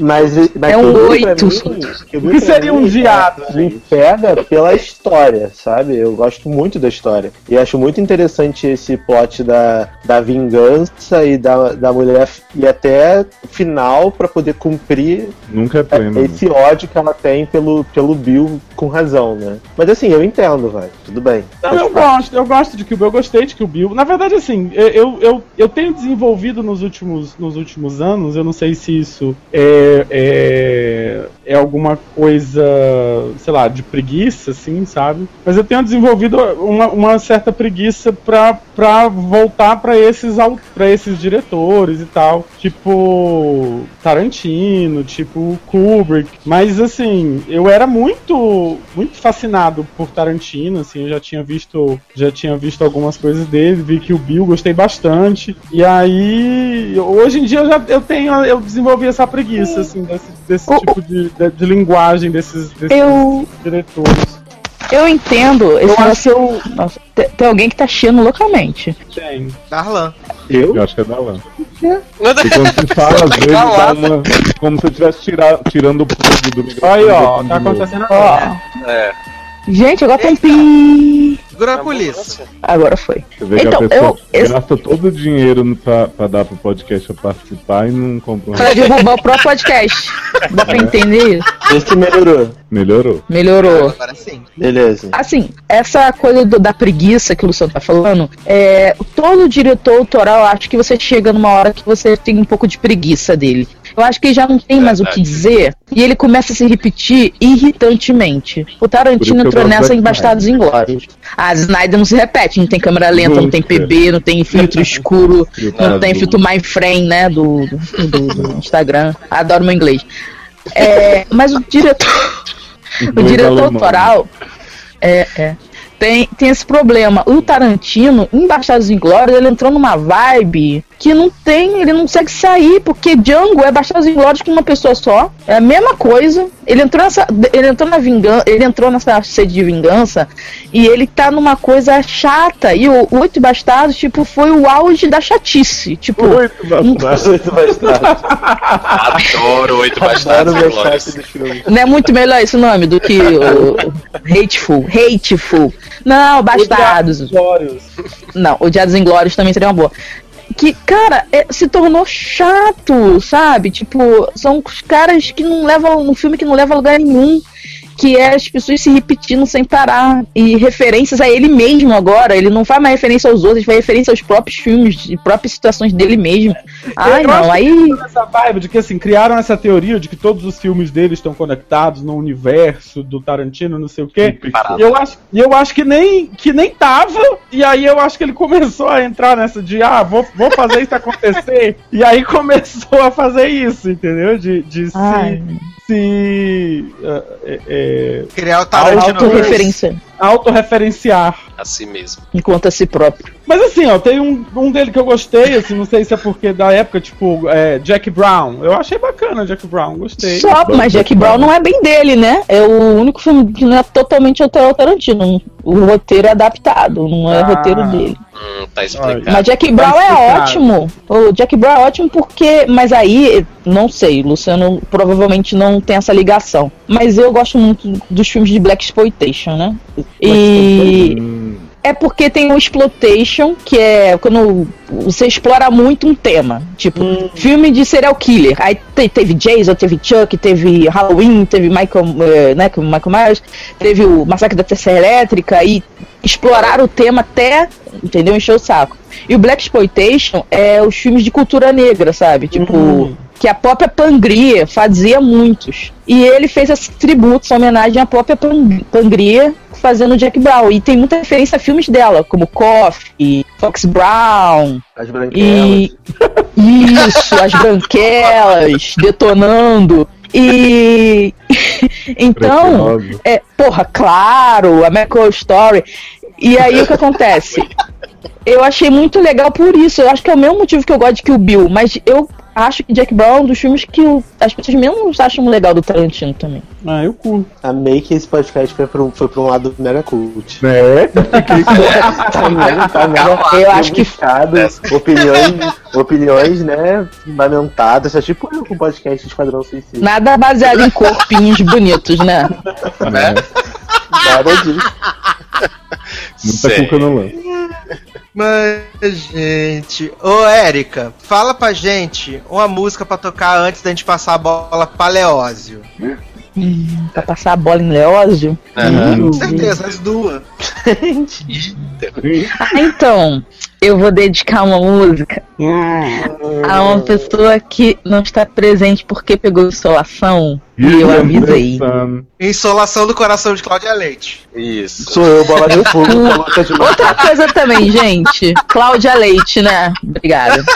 Mas, mas É um oito. O que seria um é, Me pega pela história, sabe? Eu gosto muito da história. E acho muito interessante esse plot da, da vingança e da, da mulher e até o final pra poder cumprir Nunca é pleno. né? esse ódio que ela tem pelo, pelo Bill com razão, né? Mas assim, eu entendo, vai. Tudo bem. Não, eu gosto, eu gosto de Kill Bill, eu gostei de Kill Bill. Na verdade, assim, eu, eu, eu, eu tenho desenvolvido nos últimos, nos últimos anos, eu não sei se isso é, é, é alguma coisa, sei lá, de preguiça, assim, sabe? Mas eu tenho desenvolvido uma, uma certa preguiça pra, pra voltar pra esses, pra esses diretores e tal. Tipo, Tarantino, tipo Kubrick. Mas, assim, eu era muito, muito fascinado por Tarantino, assim, eu já tinha visto, já tinha visto algumas coisas dele, vi que o Bill gostei bastante. E aí, hoje em dia eu já eu tenho, eu desenvolvi essa preguiça, assim, desse, desse O- tipo de, de, de linguagem desses, desses Eu, diretores. eu entendo esse Eu acho que eu. Nossa, tem, tem alguém que tá chiando loucamente. Tem. Darlan. Eu? Eu acho que é da lã. E quando se fala, às vezes dá uma. Como se eu estivesse tira- tirando o plug do microfone. Aí, ó, tá acontecendo Ó, agora. É. gente, agora tem pi. Segura a polícia. Agora foi. Você vê Então, que a pessoa eu- gasta todo o dinheiro no- pra, pra dar pro podcast pra participar e não compra. um Pra derrubar o próprio podcast. Dá pra entender isso? Esse melhorou. Melhorou. Melhorou. Agora sim. Beleza. Assim, essa coisa do- da preguiça que o Luciano tá falando, é, todo diretor autoral, acho que você chega numa hora que você tem um pouco de preguiça dele. Eu acho que ele já não tem mais o que dizer e ele começa a se repetir irritantemente. O Tarantino entrou nessa em Bastardos Inglórios. A Snyder não se repete, não tem câmera lenta, não tem. PB, não tem filtro escuro, não tem filtro my frame, né, do, do, do- Instagram. Adoro meu inglês. É, mas o diretor o diretor autoral é, é, tem, tem esse problema. O Tarantino, em Bastardos Inglórios, ele entrou numa vibe que não tem, ele não consegue sair, porque Django é Bastardos Inglórios com uma pessoa só. É a mesma coisa. Ele entrou nessa. Ele entrou na vingança. Ele entrou nessa sede de vingança e ele tá numa coisa chata. E o Oito Bastardos, tipo, foi o auge da chatice. Tipo, Oito bastardos. Oito bastardos. Adoro oito Adoro bastardos Inglórios. não é muito melhor esse nome do que o Hateful. Hateful. Não, Bastardos. Não, Odiados Inglórios também seria uma boa. Que, cara, é- se tornou chato, sabe? Tipo, são os caras que não levam. Um filme que não leva a lugar nenhum. Que é as pessoas se repetindo sem parar. E referências a ele mesmo agora. Ele não faz mais referência aos outros, faz referência aos próprios filmes, e próprias situações dele mesmo. Ai, Eu não, aí. essa vibe de que assim, criaram essa teoria de que todos os filmes dele estão conectados no universo do Tarantino, não sei o quê. E eu acho, e eu acho que nem que nem tava, e aí eu acho que ele começou a entrar nessa de ah, vou, vou fazer isso acontecer. e aí começou a fazer isso, entendeu? De, de se, se é, é, é, Criar o Tarantino. Autorreferência. Autorreferenciar. Assim mesmo. Enquanto a si próprio. Mas assim, ó, tem um, um dele que eu gostei, assim, não sei se é porque da época, tipo, é, Jack Brown. Eu achei bacana Jack Brown, gostei. Só, mas Jack Brown não é bem dele, né? É o único filme que não é totalmente ao Tarantino. O roteiro é adaptado, não é Ah. roteiro dele. Hum, tá explicado. Mas Jack Brown é explicado. ótimo. O Jack Brown é ótimo porque. Mas aí, não sei, Luciano provavelmente não tem essa ligação. Mas eu gosto muito dos filmes de Black Exploitation, né? E. Hum, É porque tem o exploitation, que é quando você explora muito um tema. Tipo, filme de serial killer. Aí te- teve Jason, teve Chuck, teve Halloween, teve Michael, eh, né, Michael Myers, teve o Massacre da Terceira Elétrica e exploraram o tema até, entendeu? Encher o saco. E o Black Exploitation é os filmes de cultura negra, sabe? Tipo, que a própria Pangria fazia muitos. E ele fez esse tributo, essa homenagem à própria Pan- Pangria fazendo Jack Brown. E tem muita referência a filmes dela, como Coffee, Fox Brown, As branquelas. e. Isso, as branquelas detonando. E. então. É, porra, claro, a Macro Story. E aí o que acontece? Eu achei muito legal por isso. Eu acho que é o mesmo motivo que eu gosto de Kill Bill, mas eu acho que Jack Brown é um dos filmes que o- as pessoas menos acham legal do Tarantino também. Ah, eu curto. Amei que esse podcast foi pra um, foi pra um lado mega cult. né? Tá mega, tá mega Eu acho que- opiniões, opiniões, né, fundamentadas. É tipo eu com o podcast Esquadrão Suicida. Nada baseado em corpinhos bonitos, né? Né? Nada disso. Muita Sério. cuca no lance. Mas, gente. Ô, Érica, fala pra gente uma música pra tocar antes da gente passar a bola pra Leózio. Pra passar a bola em Leózio. Aham. Com certeza, as duas. Ah, então, eu vou dedicar uma música a uma pessoa que não está presente porque pegou insolação. E eu avisei. Insolação do coração de Cláudia Leite. Isso. Sou eu, bola de fogo, coloca de Outra coisa também, gente. Cláudia Leite, né? Obrigada.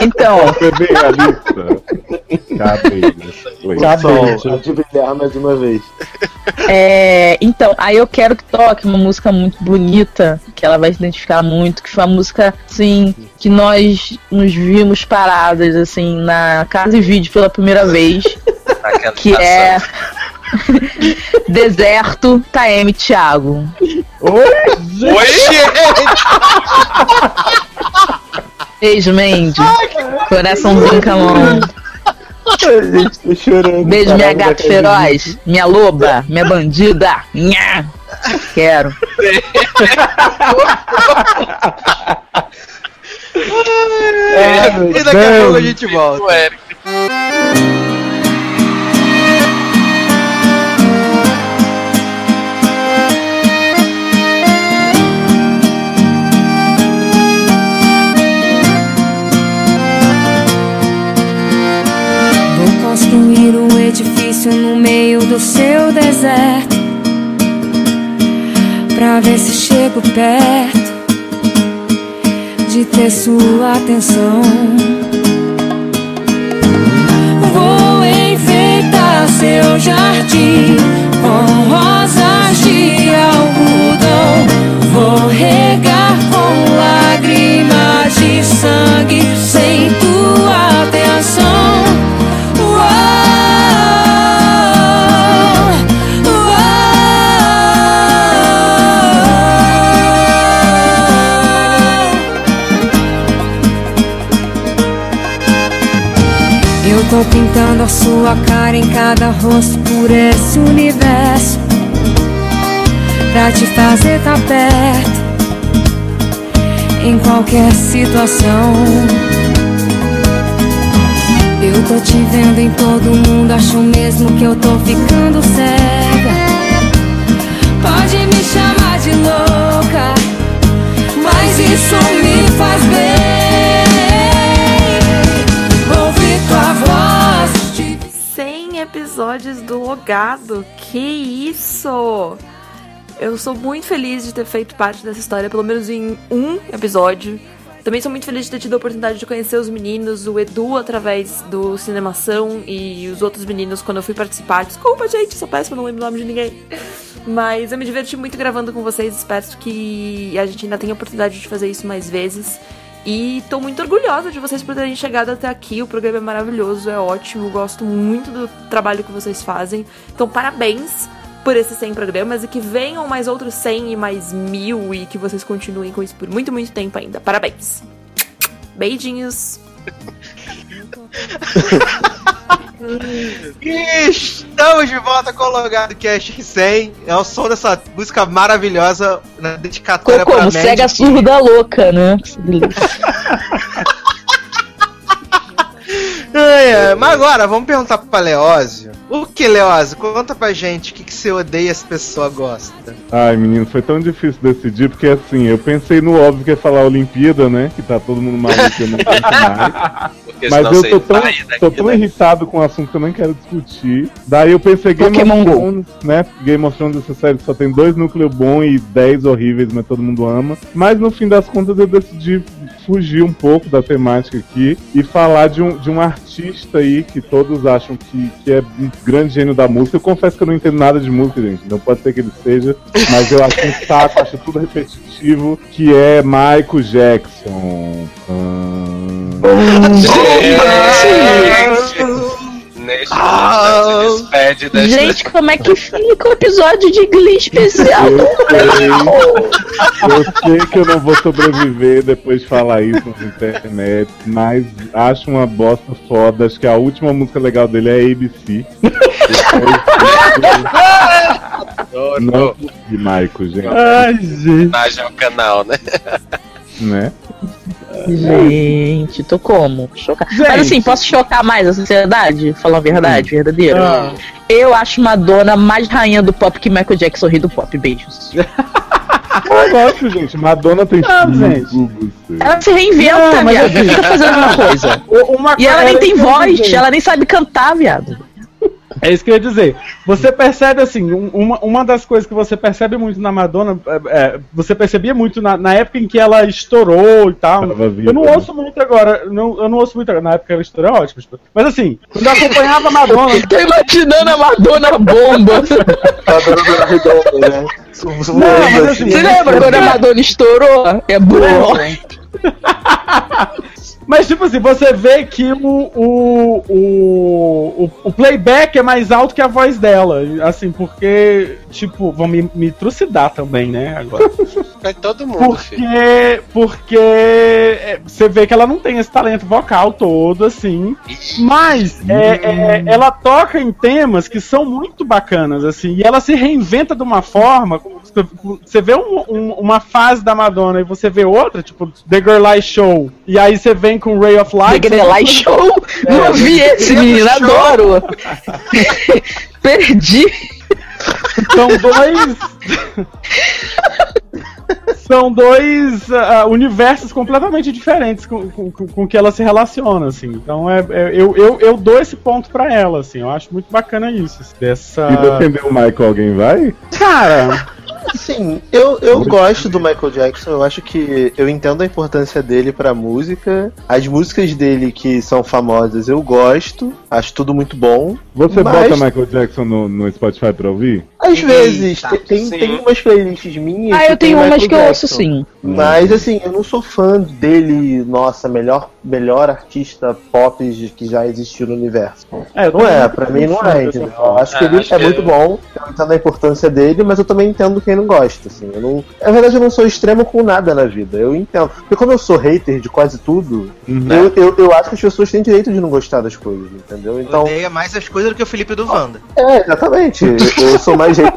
Então, Oi. Sol, de brilhar mais uma vez. é, então, aí eu quero que toque uma música muito bonita, que ela vai se identificar muito, que foi uma música, assim, que nós nos vimos paradas, assim, na casa e vídeo pela primeira vez, que é Deserto KM Thiago. Oi, gente! Beijo, Mandy. Coraçãozinho com a mão. Gente, tô chorando. Beijo, minha gata feroz, minha loba, minha bandida. Nha. Quero. Ai, meu E daqui a pouco a gente volta. Construir um edifício no meio do seu deserto Pra ver se chego perto De ter sua atenção. Vou enfeitar seu jardim Com rosas de algodão. Vou regar com lágrimas de sangue tô pintando a sua cara em cada rosto por esse universo. Pra te fazer tá perto em qualquer situação. Eu tô te vendo em todo mundo, acho mesmo que eu tô ficando cega. Pode me chamar de louca, mas isso me faz bem. Episódios do Logado. Que isso! Eu sou muito feliz de ter feito parte dessa história, pelo menos em um episódio. Também sou muito feliz de ter tido a oportunidade de conhecer os meninos, o Edu através do Cinemação e os outros meninos quando eu fui participar. Desculpa, gente, sou péssima, não lembro o nome de ninguém. Mas eu me diverti muito gravando com vocês, espero que a gente ainda tenha a oportunidade de fazer isso mais vezes. E tô muito orgulhosa de vocês por terem chegado até aqui. O programa é maravilhoso, é ótimo. Gosto muito do trabalho que vocês fazem. Então, parabéns por esses 100 programas e que venham mais outros 100 e mais mil e que vocês continuem com isso por muito, muito tempo ainda. Parabéns. Beijinhos. E Estamos de volta com o Logado Cast 100. É o som dessa música maravilhosa na dedicatória pra Como Mandy. cega surda louca, né? Ai, ai, Mas agora, vamos perguntar pra Leózio. O que, Leózio? Conta pra gente o que, que você odeia e essa pessoa gosta. Ai, menino, foi tão difícil decidir, porque assim, eu pensei no óbvio que é falar Olimpíada, né? Que tá todo mundo maluco, eu não mais. Porque Mas eu tô tão, tô tão né? irritado com o assunto que eu nem quero discutir. Daí eu pensei Game Pokémon of Go. Thrones, né? Game of Thrones, essa série só tem dois núcleos bons e dez horríveis, mas todo mundo ama. Mas no fim das contas eu decidi fugir um pouco da temática aqui e falar de um, de um artista aí que todos acham que, que é um grande gênio da música. Eu confesso que eu não entendo nada de música, gente. Não pode ser que ele seja, mas eu acho um saco, acho tudo repetitivo, que é Michael Jackson. Neste Ah. momento, se despede desta... Gente, como é que fica o episódio de Glee especial? Eu sei, eu sei que eu não vou sobreviver depois de falar isso na internet, mas acho uma bosta foda. Acho que a última música legal dele é ABC. Não de Michael, gente. Ai, gente. Homenagem ao canal, né? Né? Gente, tô como? Chocada. Gente. Mas assim, posso chocar mais a sociedade? Falar a verdade, verdadeira? Ah. Eu acho Madonna mais rainha do pop que Michael Jackson rei do pop. Beijos. Eu gosto, gente. Madonna tem Ah, tudo, gente. Ela se reinventa, Não, viado. assim- Fica fazendo uma coisa. Uma E ela nem tem ia voz, ela nem sabe cantar, viado. É isso que eu ia dizer. Você percebe assim, um- uma, uma das coisas que você percebe muito na Madonna, é, é, você percebia muito na, na época em que ela estourou e tal. Eu não né? ouço muito agora, não, eu não ouço muito agora. Na época ela estourou, é ótimo. Mas assim, quando eu acompanhava a Madonna, Tô imaginando a Madonna bomba. Dando redonda, né? Não, mas assim, Você lembra quando a Madonna estourou? É boa. Mas, tipo assim, você vê que o, o, o, o, playback é mais alto que a voz dela. Assim, porque, tipo, vão me, me trucidar também, né? Agora. Vai todo mundo, filho. Porque, porque é, você vê que ela não tem esse talento vocal todo, assim. Mas é, é, ela toca em temas que são muito bacanas, assim. E ela se reinventa de uma forma. Você vê um- um- uma fase da Madonna e você vê outra, tipo The Girl Lie Show. E aí você vem com Ray of Light. Degrelai Show? Não vi esse, menino, adoro. Perdi. São dois. São dois ah, universos completamente diferentes com, com, com- com que ela se relaciona, assim. Então é, é- eu, eu, eu dou esse ponto pra ela, assim. Eu acho muito bacana isso. assim, Dessa. E defender o Michael, alguém vai? Cara, Sim, eu, eu gosto do Michael Jackson, eu acho que eu entendo a importância dele pra música. As músicas dele que são famosas eu gosto, acho tudo muito bom. Você Mas- bota Michael Jackson no, no Spotify pra ouvir? Às vezes, Eita, tem, tem, sim. tem umas playlists minhas. Ah, eu tenho umas que eu ouço sim. Mas assim, eu não sou fã dele, nossa, melhor, melhor artista pop que já existiu no universo. É, Não é, pra mim não é, entendeu? Eu acho que Ah, ele acho é que muito é. bom, eu entendo a importância dele, mas eu também entendo quem não gosta, assim. Eu não... Na verdade, eu não sou extremo com nada na vida, eu entendo. Porque como eu sou hater de quase tudo, Uhum. eu, eu, eu acho que as pessoas têm direito de não gostar das coisas, entendeu? Então, Odeia mais as coisas do que o Felipe do Wanda. é, exatamente. Eu, eu sou mais hater.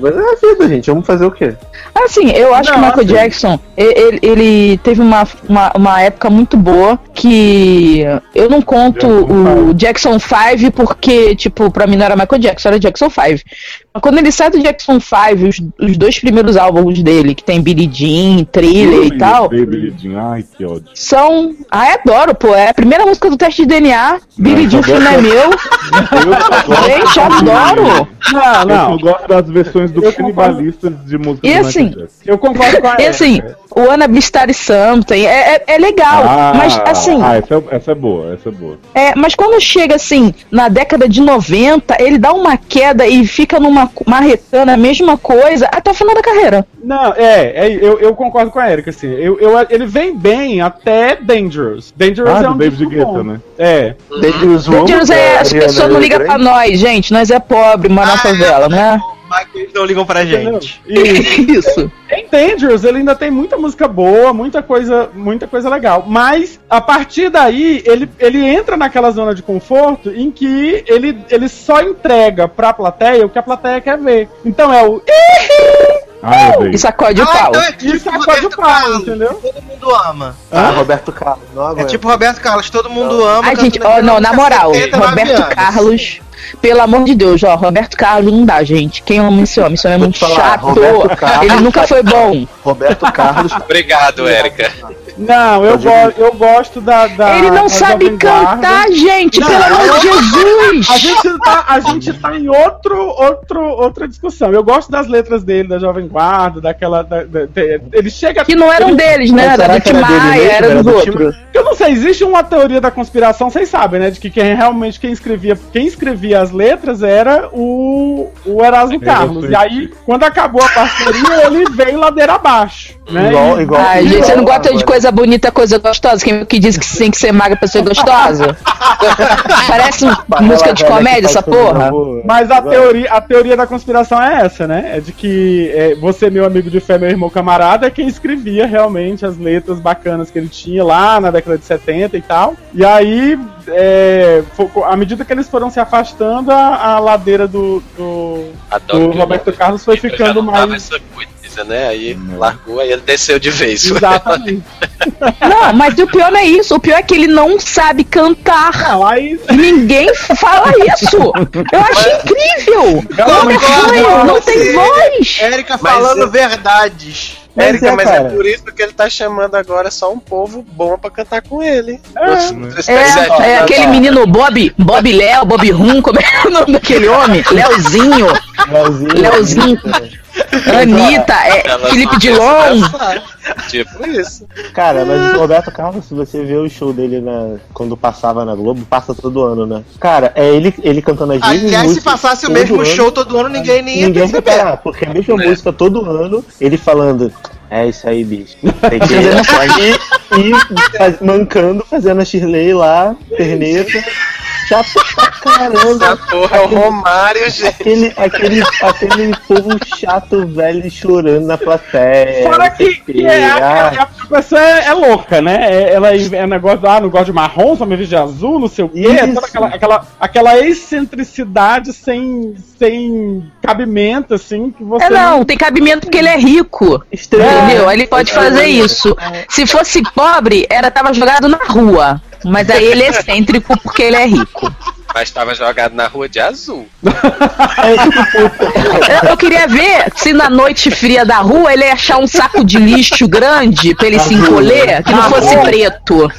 mas é a vida, gente. Vamos fazer o quê? Assim, eu acho que o Não, Michael assim- Jackson, ele, ele teve uma, uma, uma época muito boa que eu não conto o Jackson 5 porque, tipo, pra mim não era Michael Jackson, era Jackson 5. Mas quando ele sai do Jackson 5, os, os dois primeiros álbuns dele, que tem Billie Jean, Thriller e tal, Baby Jean, Ai, que ódio. são. Ah, adoro, pô. É a primeira música do teste de DNA. Billie Jean, filho é meu. Gente, adoro. Não, Eu não. só gosto das versões do Eu canibalistas de música E assim. Eu concordo com a E assim, Erika. o Anna Bistari Something é, é, é legal, Ah, mas assim. Ah, essa é, essa é boa, essa é boa. É, mas quando chega assim, na década de 90, ele dá uma queda e fica numa marretana, a mesma coisa, até o final da carreira. Não, é, é, eu, eu concordo com a Erika, assim. Eu, eu, ele vem bem até Dangerous. Dangerous Ah, é do um disco bom. Guetta, né? É. Dangerous Dangerous da é, as pessoas não ligam pra nós, gente, nós é pobre, mora na favela, né? Mas eles não ligam pra Entendeu? gente. E Isso. em Dangerous ele ainda tem muita música boa, muita coisa, muita coisa legal. Mas a partir daí ele, ele entra naquela zona de conforto em que ele, ele só entrega pra plateia o que a plateia quer ver. Então é o Ai. E sacode o Ah, pau. então é tipo Isso sacode Roberto o pau, Carlos, entendeu? todo mundo ama. Ah, Roberto Carlos. Não É tipo Roberto Carlos, todo mundo ama. Ai, gente, ó, não, na moral, música há 79 Roberto anos. Carlos, pelo amor de Deus, ó, Roberto Carlos não dá, gente. Quem ama esse homem? Esse homem é muito falar, chato. Carlos- Ele nunca foi bom. Roberto Carlos. Obrigado, Érica. Não, eu, go eu gosto da. da Ele não da sabe Guarda. cantar, gente, Não, pelo amor de A Jesus. gente, tá, a gente tá em outro, outro, outra discussão. Eu gosto das letras dele, da Jovem Guarda, daquela. da- da- da- ele chega. Que não eram ele- deles, né? Era do Timaya, mesmo? era Era dos do outros. Eu não sei, existe uma teoria da conspiração, vocês sabem, né? De que quem realmente quem escrevia, quem escrevia as letras era o, o Erasmo Carlos. E aí, quando acabou a parceria, ele veio ladeira abaixo. Né? Igual, igual. Ai, gente, você não gosta de coisa bonita, coisa gostosa? Quem que diz que tem que ser magra pra ser gostosa? Parece música de comédia, essa porra. Mas a teoria, a teoria da conspiração é essa, né? É de que é, você, meu amigo de fé, meu irmão camarada, é quem escrevia realmente as letras bacanas que ele tinha lá na década de 70 e tal. E aí, é, à medida que eles foram se afastando, a, a ladeira do, do, do que Roberto eu- Carlos foi ficando mais. coisa, né? Aí largou, aí ele desceu de vez. Exatamente. Não, mas o pior não é isso. O pior é que ele não sabe cantar. Não, aí. Ninguém fala isso. Eu acho incrível. Como é sonho? Não tem voz. Érica Mas falando eu- verdades. Mas Érica, é, mas cara. é por isso que ele tá chamando agora só um povo bom pra cantar com ele. É, é aquele menino Bob, Bob Léo, Bob Rum, como é o nome daquele homem? Leozinho, Leozinho. Leozinho. Anitta, é, Ela Felipe Dilon. Tipo isso. Cara, mas o Roberto Carlos, se você vê o show dele na, quando passava na Globo, passa todo ano, né? Cara, é ele, ele cantando as mesmas Aliás, se passasse o mesmo ano. show todo ano, ninguém nem ia Ninguém perceber. parar, porque a mesma música todo ano, ele falando, é isso aí, bicho. Tem que ir e faz- mancando, fazendo a Shirley lá, perneta. Chato pra Essa caramba. porra é o Romário, gente. Aquele, aquele, aquele povo chato, velho, chorando na plateia. Fora não que, que é, Ah, a, a pessoa é, é louca, né? É, ela é negócio, ah, não gosta de marrom, só me vejo de azul, não sei o quê. Isso. Toda aquela, aquela, aquela excentricidade sem, sem cabimento, assim, que você. É não, tem cabimento porque ele é rico. estranho. Entendeu? Ele pode fazer isso. Se fosse pobre, era tava jogado na rua. Mas aí ele é excêntrico porque ele é rico. Mas tava jogado na rua de azul. Eu, eu queria ver se na noite fria da rua ele ia achar um saco de lixo grande pra ele se encolher, que não fosse preto.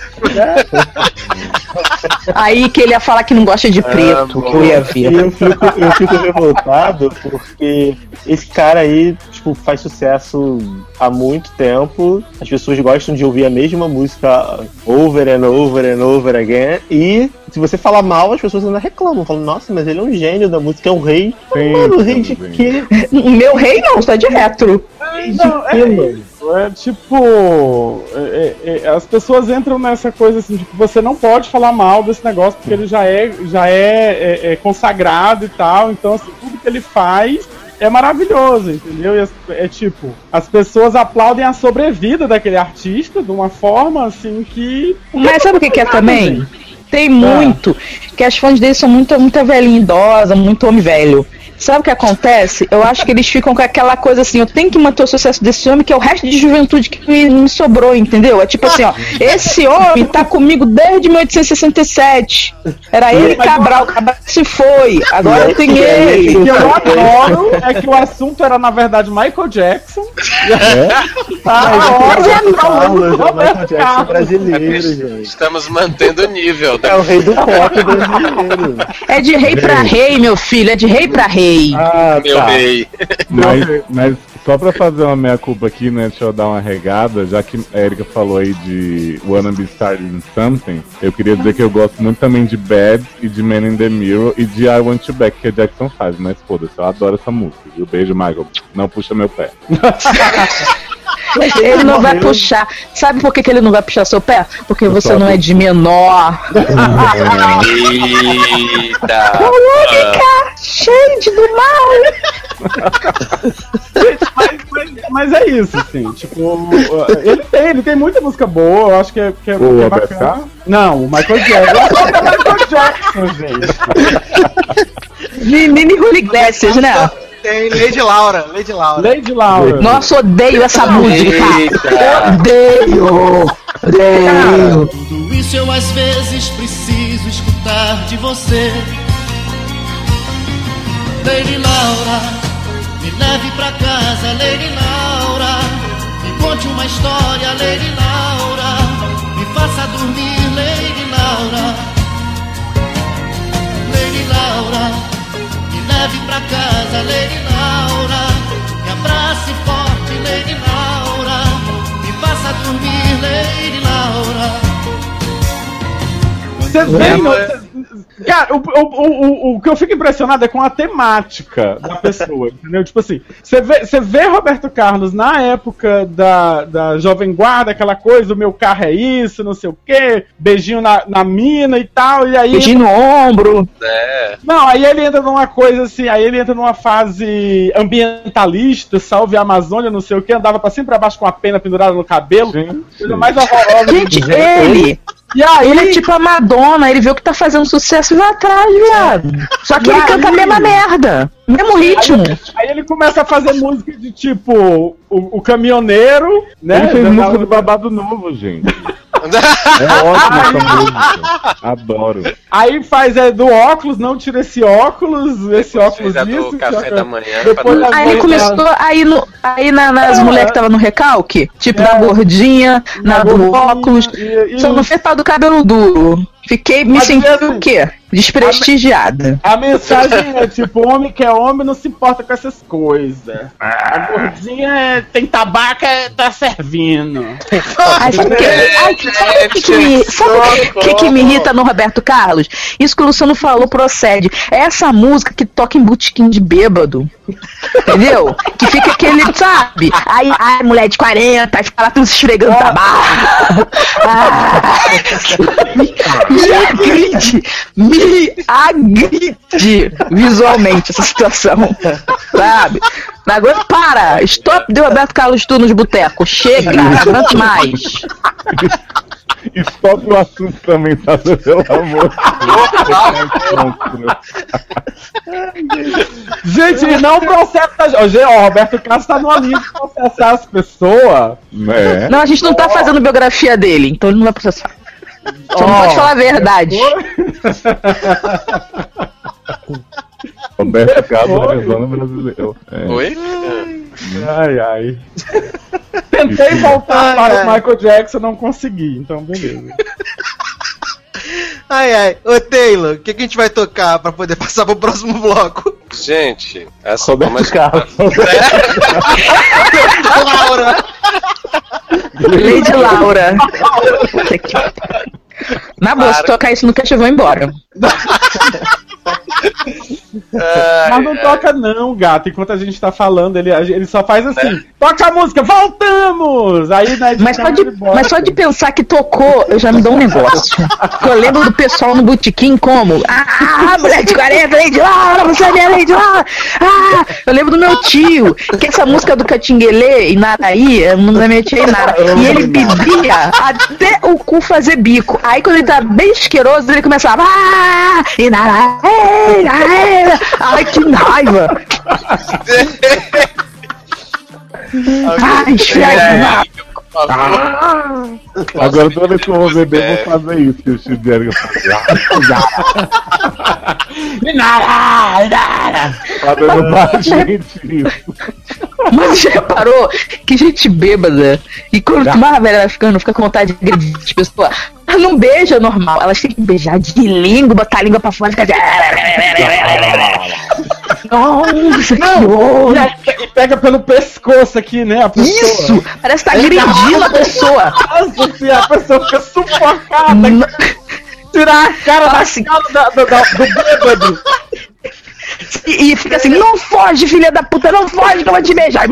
Aí que ele ia falar que não gosta de preto, que eu ia ver. eu fico, eu fico revoltado porque esse cara aí, tipo, faz sucesso há muito tempo. As pessoas gostam de ouvir a mesma música over and over and over again. E se você falar mal, as pessoas ainda reclamam. Falam, nossa, mas ele é um gênio da música, é um rei. Sim, mano, rei de quê? Meu rei não, só de retro. De Não, é isso. É tipo. é- é- é- as pessoas entram nessa coisa assim, de que você não pode falar mal desse negócio, porque ele já é, já é, é- é consagrado e tal. Então, assim, tudo que ele faz é maravilhoso, entendeu? E as- é tipo, as pessoas aplaudem a sobrevida daquele artista de uma forma assim que. Mas sabe o que, que é também? Tem muito. Que as fãs dele são muito, muita velhinha idosa, muito homem velho. Sabe o que acontece? Eu acho que eles ficam com aquela coisa assim, eu tenho que manter o sucesso desse homem, que é o resto de juventude que me, me sobrou, entendeu? É tipo assim, ó, esse homem tá comigo desde 1867. Era ele Cabral, Cabral se foi, agora tem O ele. que eu adoro é que o assunto era, na verdade, Michael Jackson. Tá, é é o Michael Jackson Carlos. brasileiro, gente. Estamos mantendo o nível. É o rei do pop brasileiro. É de rei pra rei, meu filho, é de rei pra rei. Ah, Meu tá. rei. Mas, mas só pra fazer uma meia-culpa aqui, né? Deixa eu dar uma regada, já que a Erika falou aí de Wanna Be Started in Something, eu queria dizer que eu gosto muito também de Bad e de Man in the Mirror e de I Want You Back, que a Jackson faz, mas foda-se, eu adoro essa música, viu? Beijo, Michael. Não puxa meu pé. Ele não vai puxar. Sabe por que, que ele não vai puxar seu pé? Porque você não é de menor. Eita. Shade do mal. mas, mas- mas é isso, assim, tipo, ele tem, ele tem muita música boa, eu acho que é, que é, O que é bacana. Não, o Michael Jackson. Adoro o Michael Jackson, gente. Menino Julio Iglesias, né? Tem Lady Laura, Lady Laura. Lady Laura. Nossa, odeio essa música. Odeio. Odeio. Tudo isso eu às vezes preciso escutar de você. Lady Laura, me leve pra casa, Lady Laura. Me conte uma história, Lady Laura. Me faça dormir, leve pra casa, Lady Laura. Me abrace forte, Lady Laura. Me faça dormir, Lady Laura. Você vê, no- Cara, o, o, o, o, o que eu fico impressionado é com a temática da pessoa, entendeu? Tipo assim, você vê, você vê Roberto Carlos na época da, da Jovem Guarda, aquela coisa, o meu carro é isso, não sei o quê, beijinho na, na mina e tal, e aí. Beijinho no ombro. É. Não, aí ele entra numa coisa assim, aí ele entra numa fase ambientalista, salve a Amazônia, não sei o que, andava pra cima e pra baixo com a pena pendurada no cabelo. Sim, Coisa mais horrorosa. Gente, ele. E aí, Ele é tipo a Madonna, ele vê o que tá fazendo sucesso e vai atrás, viado. Só que E ele aí? canta a mesma merda. Mesmo ritmo. Aí ele começa a fazer música de tipo o, o caminhoneiro, né? Ele fez Da- música do Babado Novo, gente. É ótimo essa música. Adoro. Aí faz é, do óculos, não tira esse óculos, esse óculos Fez do isso. café da manhã. Depois da- Aí ele começou aí, no, aí na- nas É. mulheres que tava no recalque, tipo na gordinha, na, Na do gordinha, óculos. e- e- Só não fez tal do cabelo duro. Fiquei, me Mas senti assim, o quê? Desprestigiada. A mensagem é tipo, homem que é homem não se importa com essas coisas. A gordinha é- tem tabaco, é, tá servindo. Ai, sabe o que, ai, sabe o que, que me, sabe que, que me irrita no Roberto Carlos? Isso que o Luciano falou procede. É essa música que toca em botequim de bêbado. Entendeu? Que fica aquele, sabe? Aí, ai, mulher de 40, aí fica lá tudo se esfregando tabaco. Ah, me, agride, me agride visualmente essa situação. Sabe? Agora para! Stop de Roberto Carlos tu nos botecos. Chega, não mais. Stop o assunto também, tá? Pelo amor de Deus. Gente, e não processa. Ó, ó, Roberto Carlos tá numa linha de processar as pessoas. É. Não, a gente não tá fazendo biografia dele, então ele não vai processar. Só não Ó, pode falar a verdade. Roberto Carlos, Arizona brasileiro. É. Oi? Ai, ai. Tentei voltar para o Michael Jackson, não consegui, então beleza. Ai, ai. Ô, Taylor, o que, que a gente vai tocar pra poder passar pro próximo bloco? Gente, essa Roberto mas- Carlos. Laura. Lady Laura. Que- Na boa, se tocar isso no caixa, eu vou embora. Ai, Mas não ai. toca não, gato. Enquanto a gente tá falando, ele, ele só faz assim, toca a música, voltamos! Aí na edição Mas só, de, mas só de pensar que tocou, eu já me dou um negócio. Porque eu lembro do pessoal no botequim como. Ah, mulher de 40, Lady Laura, você é minha Lady Laura! Ah, eu lembro do meu tio, que essa música do Catinguelê e Naraí, eu não me metia em nada. E ele bebia até o cu fazer bico. Aí quando ele tá bem isqueiroso, ele começava. Ah, e Naraí, Naraí. Ai, que raiva! Ai, esfrega! Por favor. Agora toda vez que eu vou beber, eu vou fazer isso que o Steve Jericho Tá dando pra gente isso. Mas já reparou que gente bêbada e quanto mais a velha vai ficando, fica com vontade de agredir as pessoas. Ela não beija normal, elas têm que beijar de língua, botar a língua pra fora e ficar. Nossa, que horror! E pega pelo pescoço aqui, né? A pessoa. Isso! Parece que tá agredindo a pessoa! Nossa senhora, a pessoa fica sufocada. Não. Tirar a cara da Assim. da- da- do bêbado. E, e fica assim, não foge, filha da puta, não foge que eu vou te beijar!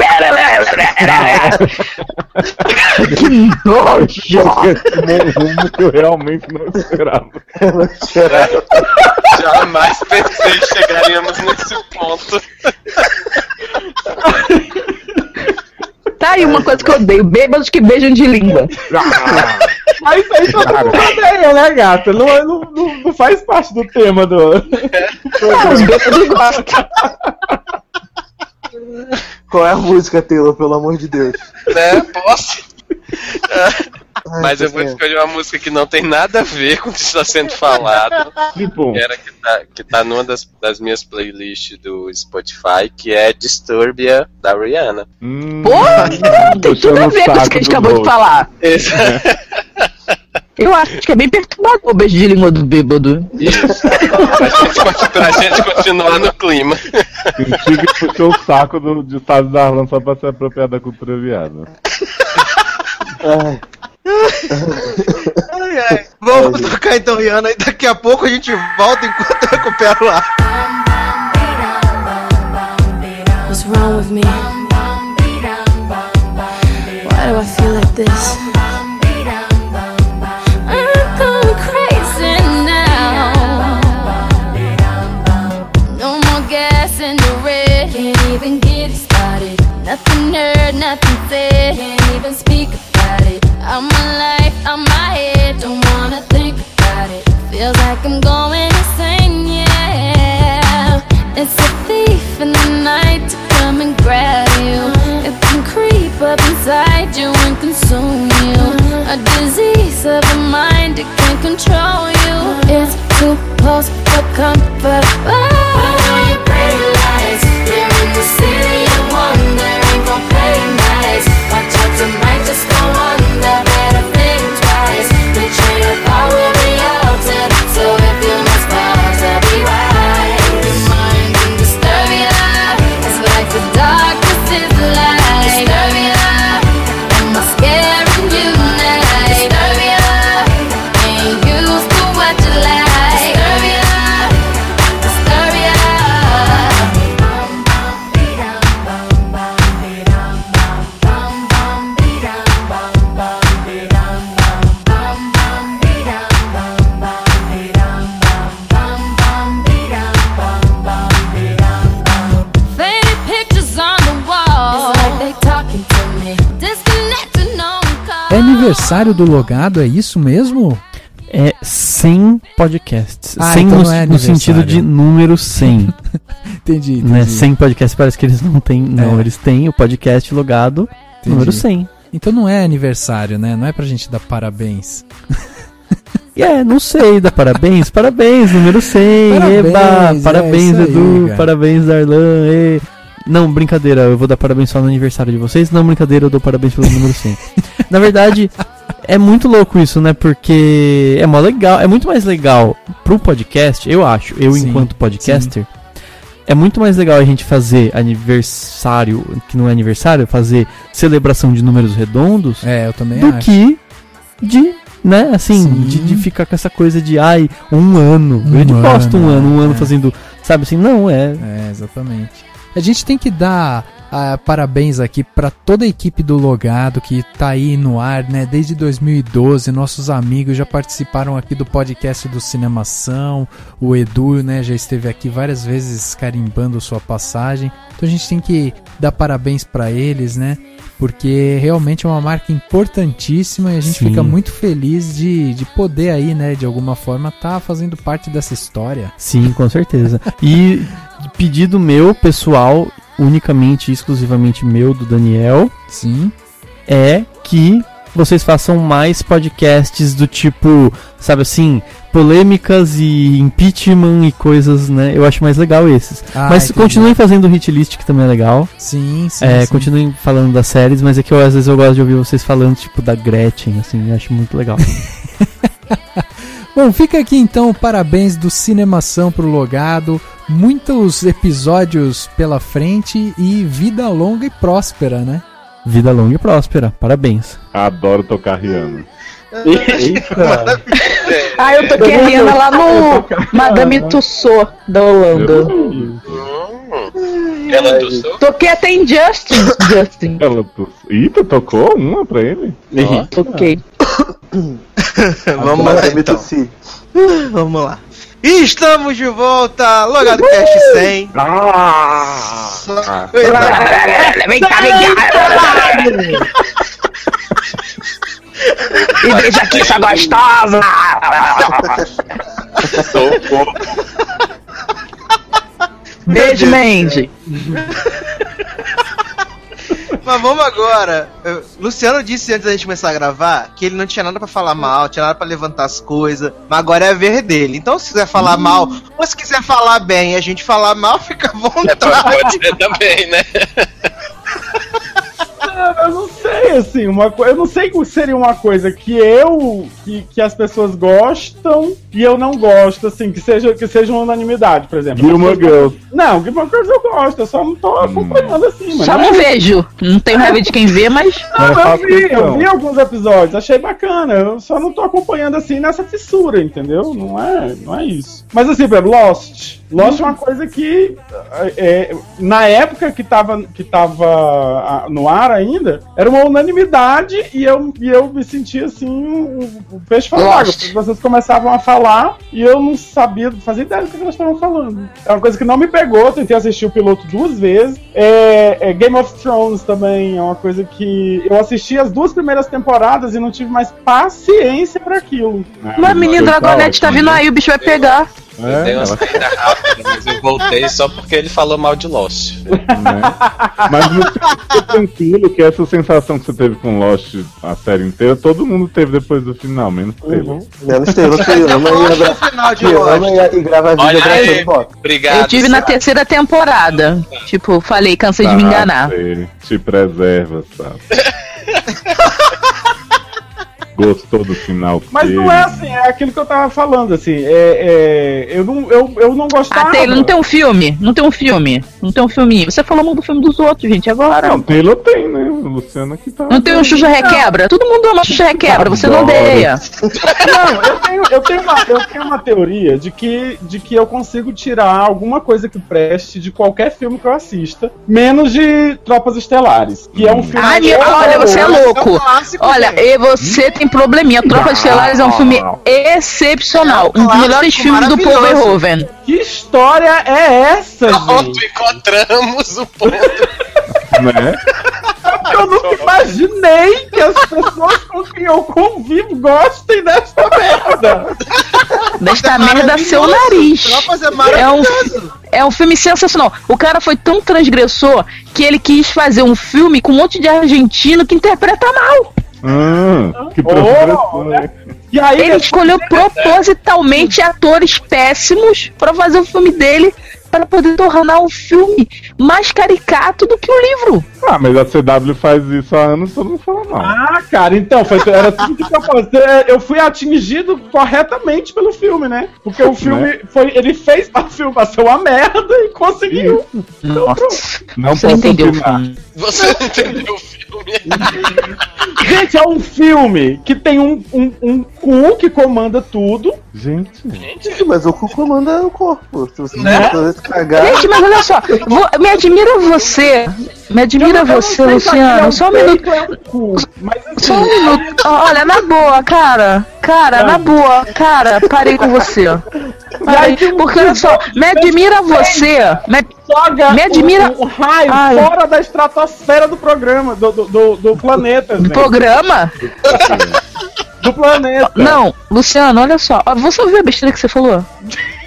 que nojo! Rumo que eu realmente não esperava. Jamais pensei que chegaríamos nesse ponto. Tá aí uma coisa que eu odeio, bêbados que beijam de língua. Mas isso aí todo mundo odeia, né, gata? Não, não, não, não faz parte do tema do. Ah, os bêbados gostam. Qual é a música, Taylor, pelo amor de Deus? Né? Posso? Mas eu vou escolher uma música que não tem nada a ver com o que está sendo falado. Tipo, Que, era que, tá, que tá numa das, das minhas playlists do Spotify, que é Disturbia da Rihanna. hum, Pô, tem tudo a ver com isso que a gente acabou de falar. Eu acho que é bem perturbador o beijo de língua do bêbado. pra, gente, conti- pra gente continuar no clima. Senti que puxou o saco do, de Estado da Arlan só pra se apropriar da cultura viada. Ai, Ai, ai. Vamos tocar então, Rihanna, e daqui a pouco a gente volta enquanto eu recupero lá. What's wrong with me? Why do I feel like this? I'm going crazy now. No more gas in the red. Can't even get it started. Nothing heard, nothing said. Can't even speak. I'm my life, I'm my head. Don't wanna think about it. Feels like I'm going insane, yeah. It's a thief in the night to come and grab you. It can creep up inside you and consume you. A disease of the mind, it can control you. It's too close for comfort. Oh, pretty lights. You're in the city aniversário do logado, é isso mesmo? É 100 podcasts. Ah, 100 então no, não é no sentido de número 100. Entendi, entendi. né? 100 podcasts parece que eles não têm. Não, É. eles têm o podcast logado Entendi. número 100. Então não é aniversário, né? Não é pra gente dar parabéns. É, não sei, dá parabéns, parabéns, número 100, Parabéns, eba, é parabéns aí, Edu, cara. parabéns Darlan, e... Não, brincadeira, eu vou dar parabéns só no aniversário de vocês, não, brincadeira, eu dou parabéns pelo número 100. Na verdade, é muito louco isso, né, porque é mó legal, é muito mais legal pro podcast, eu acho, eu Sim, enquanto podcaster, é muito mais legal a gente fazer aniversário, que não é aniversário, fazer celebração de números redondos, É, eu também do acho. que de né, assim, Sim. de, de ficar com essa coisa de, ai, um ano. Um eu de posto um ano, ano, um ano é. fazendo, sabe assim, não, é. É, exatamente. A gente tem que dar ah, parabéns aqui para toda a equipe do Logado que tá aí no ar, né? Desde 2012, nossos amigos já participaram aqui do podcast do Cinemação. O Edu, né, já esteve aqui várias vezes carimbando sua passagem. Então a gente tem que dar parabéns para eles, né? Porque realmente é uma marca importantíssima e a gente Sim. fica muito feliz de, de poder aí, né, de alguma forma, tá fazendo parte dessa história. Sim, com certeza. E pedido meu, pessoal, unicamente e exclusivamente meu, do Daniel, Sim. é que vocês façam mais podcasts do tipo, sabe assim, polêmicas e impeachment e coisas, né? Eu acho mais legal esses. Ah, mas entendi. continuem fazendo o hit list, que também é legal. Sim, sim. é, sim. continuem falando das séries, mas é que eu, às vezes eu gosto de ouvir vocês falando, tipo, da Gretchen, assim, eu acho muito legal. Bom, fica aqui então parabéns do Cinemação pro Logado. Muitos episódios pela frente e vida longa e próspera, né? Vida longa e próspera, parabéns. Adoro tocar Rihanna. Eita. Ah, eu toquei a Rihanna lá no Madame Tussauds da Holanda. Hum. Ela sul? Toquei até em Justin. Justin. Ela tu... Ih, tu tocou uma pra ele? Toquei. Vamos lá, Madame então. Vamos lá. E estamos de volta, Logado Cast 100. Ah! Vem cá, vem cá. E veja aqui essa gostosa. Beijo, Mandy. Mas vamos agora. Eu- Luciano disse antes da gente começar a gravar que ele não tinha nada pra falar mal, tinha nada pra levantar as coisas, mas agora é a vez dele. Então, se quiser falar mal, ou se quiser falar bem e a gente falar mal, fica à É, vontade. pode ser também, né? Eu não sei, assim, uma coisa. Eu não sei que seria uma coisa que eu. Que, que as pessoas gostam e eu não gosto, assim, que seja, que seja uma unanimidade, por exemplo. Gilmore Girls. Não, Gilmore Girls eu gosto, eu só não tô acompanhando assim, mas. Só não vejo. Não tenho raiva de quem vê, mas. Não, eu vi, eu questão. vi alguns episódios, achei bacana. Eu só não tô acompanhando assim nessa fissura, entendeu? Não é, não é isso. Mas assim, por exemplo, Lost. Lost é uma coisa que é, na época que tava, que tava no ar ainda, era uma unanimidade e eu, e eu me sentia assim, um, um peixe fora d'água. Lost. porque Vocês começavam a falar e eu não sabia, fazia ideia do que elas estavam falando. É uma coisa que não me pegou, eu tentei assistir o piloto duas vezes. É, é Game of Thrones também é uma coisa que eu assisti as duas primeiras temporadas e não tive mais paciência pra aquilo. Mas menino Dragonete tá vindo aí, o bicho vai pegar. Eu dei uma saída rápida, mas eu voltei só porque ele falou mal de Lost. né? Mas fica tranquilo que essa sensação que você teve com Lost a série inteira, todo mundo teve depois do final, menos teve. Uhum. Menos Taylor que ama e, abra... final de ama e, grava Olha aí. Obrigado. Eu tive na terceira temporada. Tipo, falei, cansei de me enganar. sei. Te preserva, sabe? Gostou do final que Mas não é assim, é aquilo que eu tava falando, assim. É, é, eu, não, eu, eu não gostava. Ah, Taylor, não tem um filme? Não tem um filme? Não tem um filminho? Você falou mal do filme dos outros, gente, agora. Não, Taylor tem, né? O Luciano aqui tá. Não tem um Xuxa Requebra? Todo mundo ama Xuxa Requebra, você não odeia. Não, eu tenho, eu, tenho uma, eu tenho uma teoria de que, de que eu consigo tirar alguma coisa que preste de qualquer filme que eu assista, menos de Tropas Estelares, que é um filme. Ai, meu, olha, você é louco. clássico, Olha, gente. e você tem probleminha. Tropa de Estelares é um filme excepcional. Um dos melhores filmes do Paul maravilhoso. Verhoeven. Que história é essa, Pronto, gente? encontramos o ponto. Né? Eu nunca imaginei que as pessoas com quem eu convivo gostem dessa merda. Desta merda seu nariz. Tropas é É um, maravilhoso. é um filme sensacional. O cara foi tão transgressor que ele quis fazer um filme com um monte de argentino que interpreta mal. Ah, que Oh, né? E aí, Ele escolheu propositalmente atores péssimos pra fazer o filme dele para poder tornar o filme mais caricato do que o livro. Ah, mas a CW faz isso há anos, todo mundo fala mal. Ah, cara, então, foi, era tudo que eu fazer. Eu fui atingido corretamente pelo filme, né? Porque o filme Né? foi. Ele fez o filme pra ser uma merda e conseguiu. Então, pronto. Não Você posso entendeu opinar. filme. Você não entendeu o filme? Gente, é um filme que tem um, um, um cu que comanda tudo. Gente. Gente, mas o cu comanda o corpo. Se você Né? Cagar. Gente, mas olha só, vo- me admira você. Me admira você, é Luciano. um Só um minuto. é um assim, Só um minuto. Olha, na boa, cara. Cara, na boa, cara, parei com você. Parei, porque olha só, me admira você. Me, joga Me admira- o, o raio Ai. fora da estratosfera do programa, do, do, do, do planeta, gente. programa? Do planeta. Não, Luciano, olha só. Você ouviu a besteira que você falou?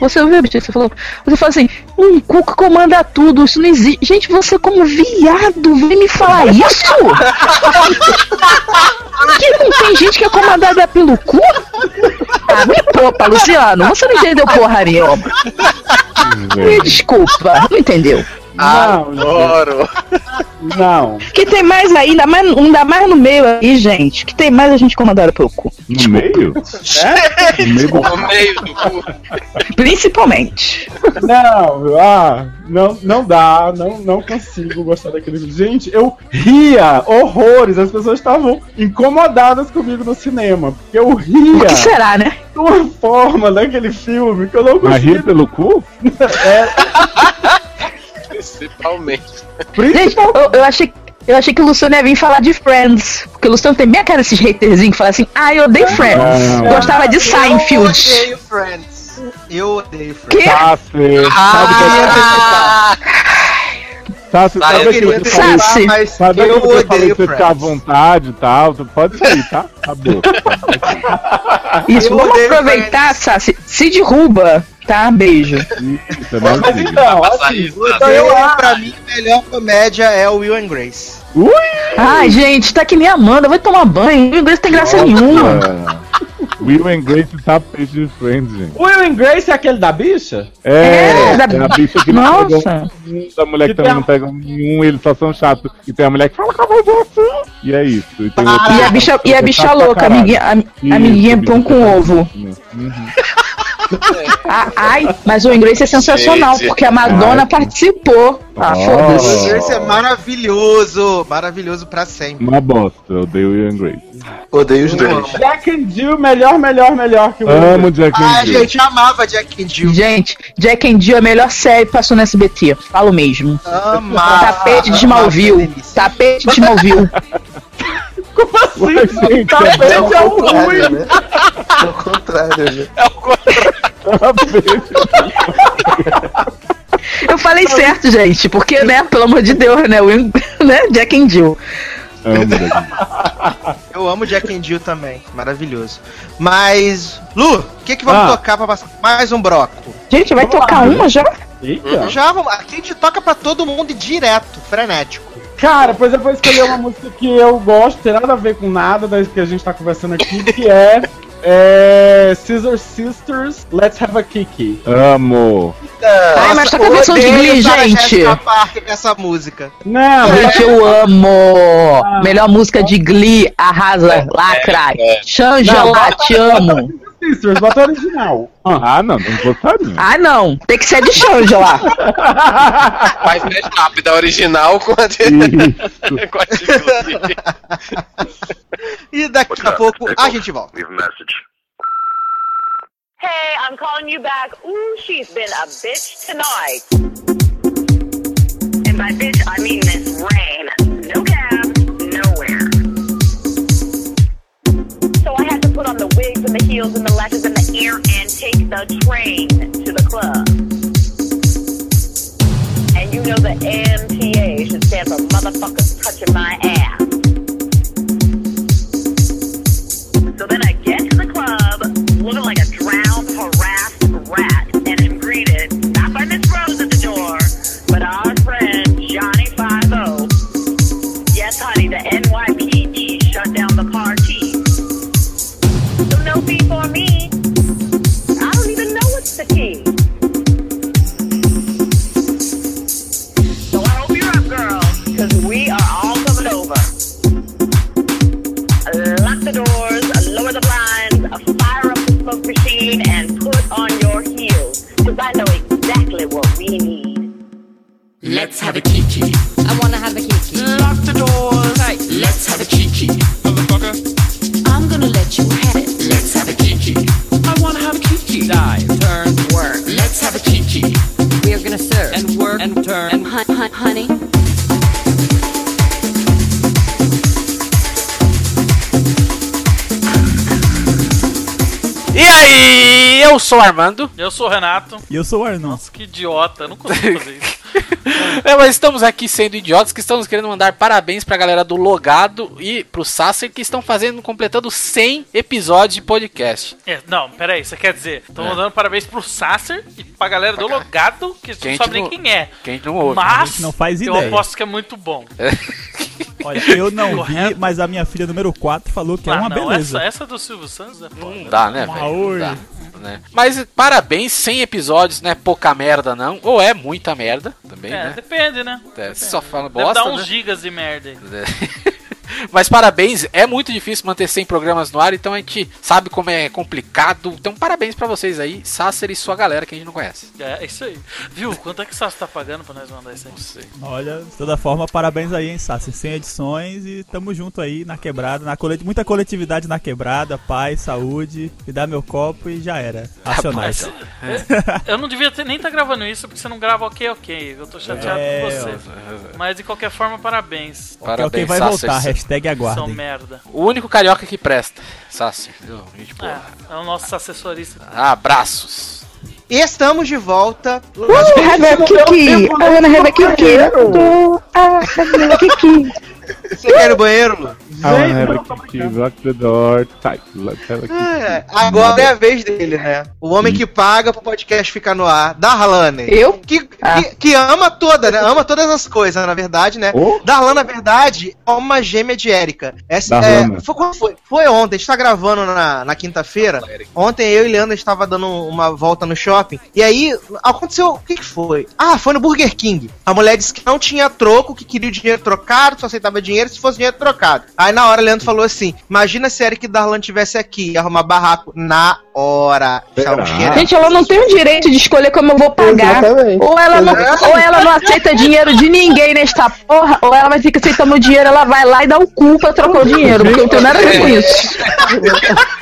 Você ouviu a besteira que você falou? Você falou assim, um cu que comanda tudo, isso não existe. Gente, você como viado, vem me falar isso? que não tem gente que é comandada pelo cu? Ah, me poupa, Luciano. Você não entendeu porra nenhuma. Me desculpa, não entendeu. Não, Adoro. não. Que tem mais aí, ainda mais, ainda mais no meio aí, gente. Que tem mais a gente comandada pelo cu. No meio? É? No meio do No meio do cu. Principalmente. Não, ah, não, não dá, não, não consigo gostar daquele filme. Gente, eu ria horrores, as pessoas estavam incomodadas comigo no cinema, porque eu ria O que será, né? de uma forma naquele filme que eu não Mas conseguia. rir pelo cu? Principalmente. Gente, eu, eu achei. Eu achei que o Luciano ia vir falar de Friends. Porque o Luciano tem bem a cara desses haterzinhos que fala assim, ah, eu odeio Friends. Não. Gostava de Eu Seinfeld. odeio Friends. Eu odeio Friends. Que? Sassi, Ah, Sassi, Ah, sabe eu aquilo que eu? Sassi. mas Sabe eu aquilo que eu você ficar à Friends. vontade e tal? Tu pode sair, tá? Acabou. Isso, Eu vamos aproveitar, Sassi. Se derruba, tá? Beijo. Isso, é mais Mas então, Passar assim, isso, Então, eu, pra mim, a melhor comédia é o Will and Grace. Ai, gente, tá que nem Amanda, vai tomar banho. O inglês tem graça nenhuma. É. Will and Grace tapete de Friends, gente. o Will and Grace é aquele da bicha? É, É, da- é a bicha que não pega Nossa. um, da mulher que Que também tem não pega nenhum, eles só são chatos. E tem a mulher que fala com a voz assim. E é isso. E, tem outro E a bicha, é e a bicha louca, amiguinha, am- Isso, amiguinha bicha pão com ovo. Uhum. Ah, ai, mas o inglês é sensacional, Gente. porque a Madonna Ai. participou. Ah, Oh. O foda-se. And Grace é maravilhoso. Maravilhoso pra sempre. Uma bosta, eu odeio Will and Grace. Odeio os dois. Jack and Jill, melhor, melhor, melhor que o Amo. Jack Ah, and Jill. gente, eu amava Jack and Jill. Gente, Jack and Jill é a melhor série que passou no SBT. Falo mesmo. Amava. Tapete de Smallville. Tapete de Smallville. Como assim? Mas, gente, Tapete é é um contrário, ruim. né? É o contrário, né? Eu falei certo, gente, porque, né, pelo amor de Deus, né, Will, né Jack and Jill. Eu amo Jack and Jill também. Maravilhoso. Mas, Lu, o que, que vamos Ah. tocar pra passar mais um broco? Gente, vai Vamos lá, tocar né? uma já? Eita. Já, vamos, aqui a gente toca pra todo mundo e direto, frenético. Cara, pois eu vou escolher uma música que eu gosto, tem nada a ver com nada das que a gente tá conversando aqui, que é, é Scissor Sisters, Let's Have a Kiki. Amo. Ai, mas toca a versão de Glee, gente. Jessica Parker com essa música. Não, Gente, eu amo! Melhor música de Glee, arrasa, lacra. Shangela, te amo. Sisters, bota original. Ah, não, não gostaria. Ah, não, tem que ser de Shangela. Faz mais rápido a original com a de... Com a de. E daqui a pouco a gente volta. Leave a message. Hey, I'm calling you back. Ooh, she's been a bitch tonight. And by bitch, I mean Miss Rain. No cab, put on the wigs and the heels and the lashes and the ear and take the train to the club. And you know the MTA should stand for motherfuckers touching my ass. So then I get to the club, looking like a drowned, harassed rat, and am greeted not by Miss Rose at the door, but our friend Johnny Five O. Yes, honey, the NYPD Let's have a kiki. I wanna have a kiki. Lock the doors. Let's have a kiki. Motherfucker. I'm gonna let you have it. Let's have a kiki. I wanna have a kiki. Dive, turn, work. Let's have a kiki. We are gonna serve and work and turn and hun- hun- honey. E aí, eu sou o Armando. Eu sou o Renato. E eu sou o Arnon. Nossa, que idiota, eu não consigo fazer isso. É, mas estamos aqui sendo idiotas que estamos querendo mandar parabéns pra galera do Logado e pro Sasser que estão fazendo, completando 100 episódios de podcast. É, não, peraí, você quer dizer, estão É. mandando parabéns pro Sasser e pra galera do Logado, que não sabe nem quem é. que a gente não ouve. Mas não faz eu ideia. aposto que é muito bom. Olha, eu não vi, mas a minha filha número 4 falou que é Ah, uma não, beleza. Essa, essa do Silvio Santos é foda. Não dá, né? Não dá, né? Mas parabéns, 100 episódios, não é pouca merda não, ou é muita merda também, É, né? depende, né? É, só fala Deve bosta, dar uns né? gigas de merda aí. Mas parabéns, é muito difícil manter 100 programas no ar, então a gente sabe como é complicado. Então parabéns pra vocês aí, Sasser e sua galera que a gente não conhece. É, é isso aí. Viu? Quanto é que o Sassi tá pagando pra nós mandar isso aí? Não sei. Olha, de toda forma, parabéns aí, hein, Sassi. 100 edições e tamo junto aí na quebrada, na colet... muita coletividade na quebrada, paz, saúde, me dá meu copo e já era. Racionais. Rapaz, Eu não devia ter, nem estar gravando isso porque você não grava ok, ok. Eu tô chateado É, com você. Mas de qualquer forma, parabéns. Parabéns, ok, vai Sasser. voltar, hashtag São aguardem. merda. O único carioca que presta, Sasser. viu? Gente boa. É, é o nosso assessorista. Abraços. Estamos de volta. Uh, have a kiki. I wanna have a kiki. Uh, ah, have a kiki. Você quer ir no banheiro, Lu? I wanna have a kiki, lock the door, tight, let's have a kiki. É, agora é a vez dele, né? O homem que paga pro podcast ficar no ar. Darlane. Eu? Que, que, que ama toda, né? Ama todas as coisas, na verdade, né? Oh. Darlan, na verdade, é uma gêmea de Érica. Essa, é, foi, foi? Foi ontem, a gente tá gravando na, na quinta-feira. Ontem eu e Leandro estava dando uma volta no shopping. E aí, aconteceu. O que, que foi? Ah, foi no Burger King. A mulher disse que não tinha troco, que queria o dinheiro trocado, só aceitava dinheiro se fosse dinheiro trocado. Aí na hora, Leandro falou assim: Imagina se a Eric e Darlan tivesse aqui, ia arrumar barraco na hora. Gente, ela não tem o direito de escolher como eu vou pagar. Exatamente. Ou ela, não, ou ela não aceita dinheiro de ninguém nesta porra, ou ela vai ter que aceitar meu dinheiro, ela vai lá e dá o cu pra trocar o dinheiro, porque eu não tenho nada a ver com isso.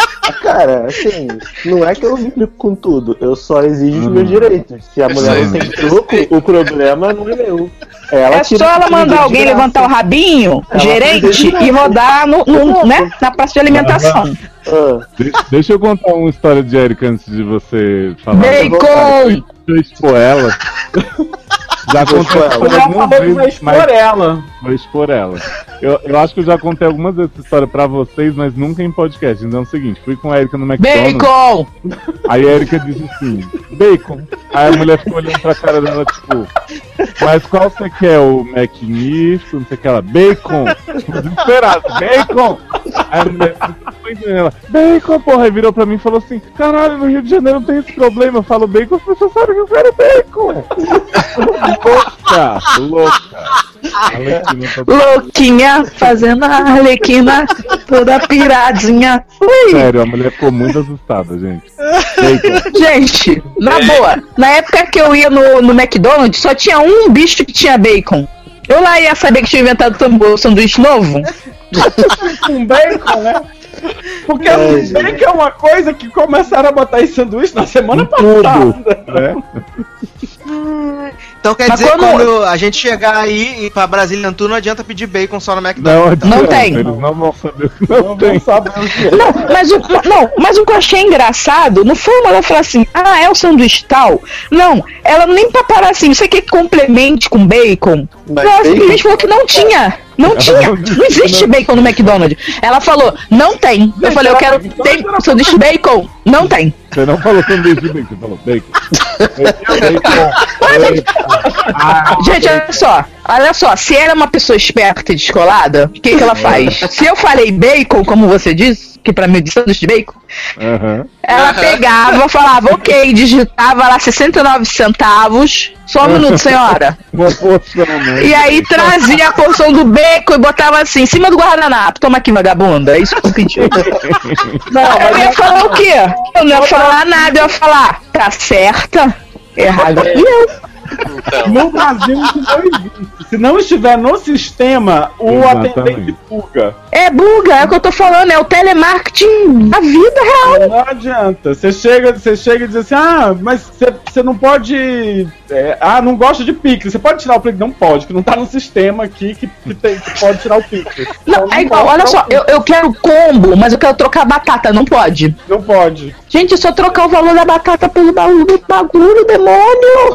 Cara, assim, não é que eu implico com tudo, eu só exijo os meus direitos. Se a mulher não tem troco, o problema não é meu. Ela É só ela mandar alguém levantar o rabinho, Ela gerente, e rodar no, no- né, na parte de alimentação. Ah, De- deixa eu contar uma história de Erika antes de você falar. Bacon! Deixa eu expor ela. Já contei algumas vezes, expor mas ela. vou expor ela. Eu, eu acho que eu já contei algumas vezes essa história pra vocês, mas nunca em podcast. Então é o seguinte, fui com a Erika no McDonald's. Bacon! Aí a Erika disse assim, bacon. Aí a mulher ficou olhando pra cara dela, tipo, mas qual você quer? O Mac misto, não sei o que ela, bacon. Desesperado, bacon. Aí a mulher ficou entendendo ela, bacon, porra. Virou pra mim e falou assim, caralho, no Rio de Janeiro não tem esse problema. Eu falo bacon, as pessoas sabem que eu quero bacon. louca, louca. Louquinha, fazendo a arlequina toda piradinha. Ui. Sério, a mulher ficou muito assustada, gente. Bacon. Gente, na boa, na época que eu ia no, no McDonald's, só tinha um bicho que tinha bacon. Eu lá ia saber que tinha inventado o sanduíche novo? Com bacon, né? Porque É, bacon é uma coisa que começaram a botar em sanduíche na semana Tudo. passada. né? Então quer Mas dizer que quando- quando a gente chegar aí e pra Brasília Tour, não adianta pedir bacon só no Não, McDonald's. Não adianta, tem. Eles não vão saber o que não, Não tem. saber o que é. Não, mas o, não, mas o que eu achei engraçado não foi uma ela falar assim, ah, é o sanduíche tal. Não, ela nem pra parar assim, você quer que complemente com bacon? Mas ela simplesmente falou que não tinha. Não tinha. Não existe bacon no McDonald's. Ela falou, não tem. Eu falei, eu quero tem sanduíche bacon. Não tem. Você não falou sanduíche de bacon, você falou bacon. bacon. Gente, olha só. Olha só, se ela é uma pessoa esperta e descolada, o que, que ela faz? Se eu falei bacon, como você disse, que pra mim é sanduíche de bacon, Aham. ela pegava, falava, ok, digitava lá 69 centavos. Só um minuto, senhora. Uma porção, né? E aí trazia a porção do bacon e botava assim, em cima do guardanapo. Toma aqui, vagabunda. É isso que eu pedi. Não, eu ia falar o quê? Eu não ia falar nada, eu ia falar, tá certa? Errada. E eu. Então. No Brasil isso não existe. Se não estiver no sistema, o Exatamente. atendente buga. É buga, é o que eu tô falando, é o telemarketing da vida real. Não adianta. Você chega, você chega e diz assim: ah, mas você- não pode. é, ah, não gosta de Pix. Você pode tirar o Pix? Não pode, que não tá no sistema aqui que, que, tem, que pode tirar o Pix. Não, é igual, olha só, eu, eu quero combo, mas eu quero trocar batata, não pode. Não pode. Gente, é só trocar o valor da batata pelo bagulho do bagulho, demônio.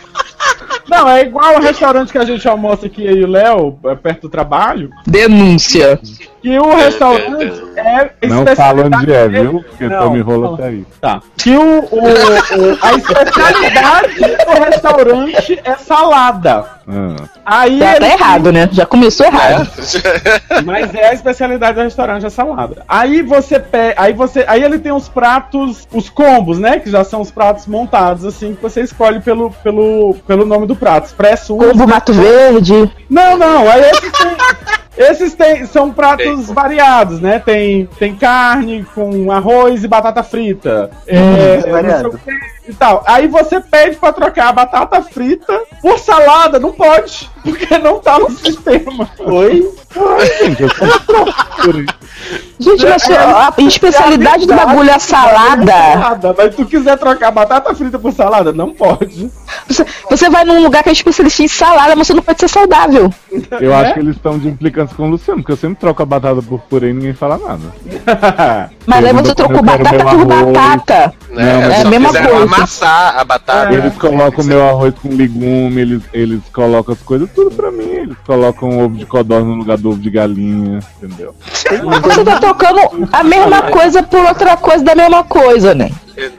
Não, é igual o restaurante que a gente almoça aqui, e o Léo, é, perto do trabalho. Denúncia. Que o restaurante é Não especialidade fala onde é, viu? Porque Não, Tommy rola não. até aí. Tá. Que o, o- o- a especialidade do restaurante é salada. Ah. Aí Tá, ele- tá errado, né? Já começou errado. Mas é a especialidade do restaurante, a salada. Aí você pega. Aí você. Aí ele tem os pratos, os combos, né? Que já são os pratos montados, assim, que você escolhe pelo, pelo, pelo nome do prato. Expresso Combo Mato Verde. Não, não, aí esses tem. Esses tem, são pratos variados, né? Tem, tem carne com arroz e batata frita. É, não sei variado. o que e tal. Aí você pede pra trocar a batata frita por salada, não pode, porque não tá no sistema. Oi? Gente, mas a especialidade do bagulho é a salada. Mas se tu quiser trocar batata frita por salada, não pode. Você, você vai num lugar que é especialista em salada, mas você não pode ser saudável. Eu acho que eles estão de implicância com o Luciano, porque eu sempre troco a batata por purê e ninguém fala nada. Mas aí você trocou batata por batata. Não, É, mas é a mesma coisa. amassar a batata. Eles colocam meu arroz com legume, eles, eles colocam as coisas tudo pra mim. Eles colocam ovo de codorna no lugar do ovo de galinha, entendeu? Você tá trocando a mesma coisa por outra coisa da mesma coisa, né?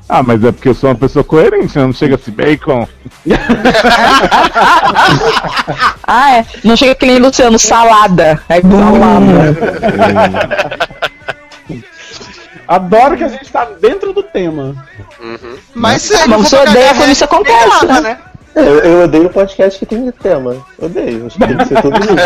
Ah, mas é porque eu sou uma pessoa coerente, né? não chega assim, bacon. Ah, é. Não chega que nem Luciano, salada. Aí, salada. Adoro que a gente tá dentro do tema. Mas Ah, mas você odeia quando isso acontece, né? né? Eu, eu odeio podcast que tem tema. Odeio. Acho que tem que ser todo mundo.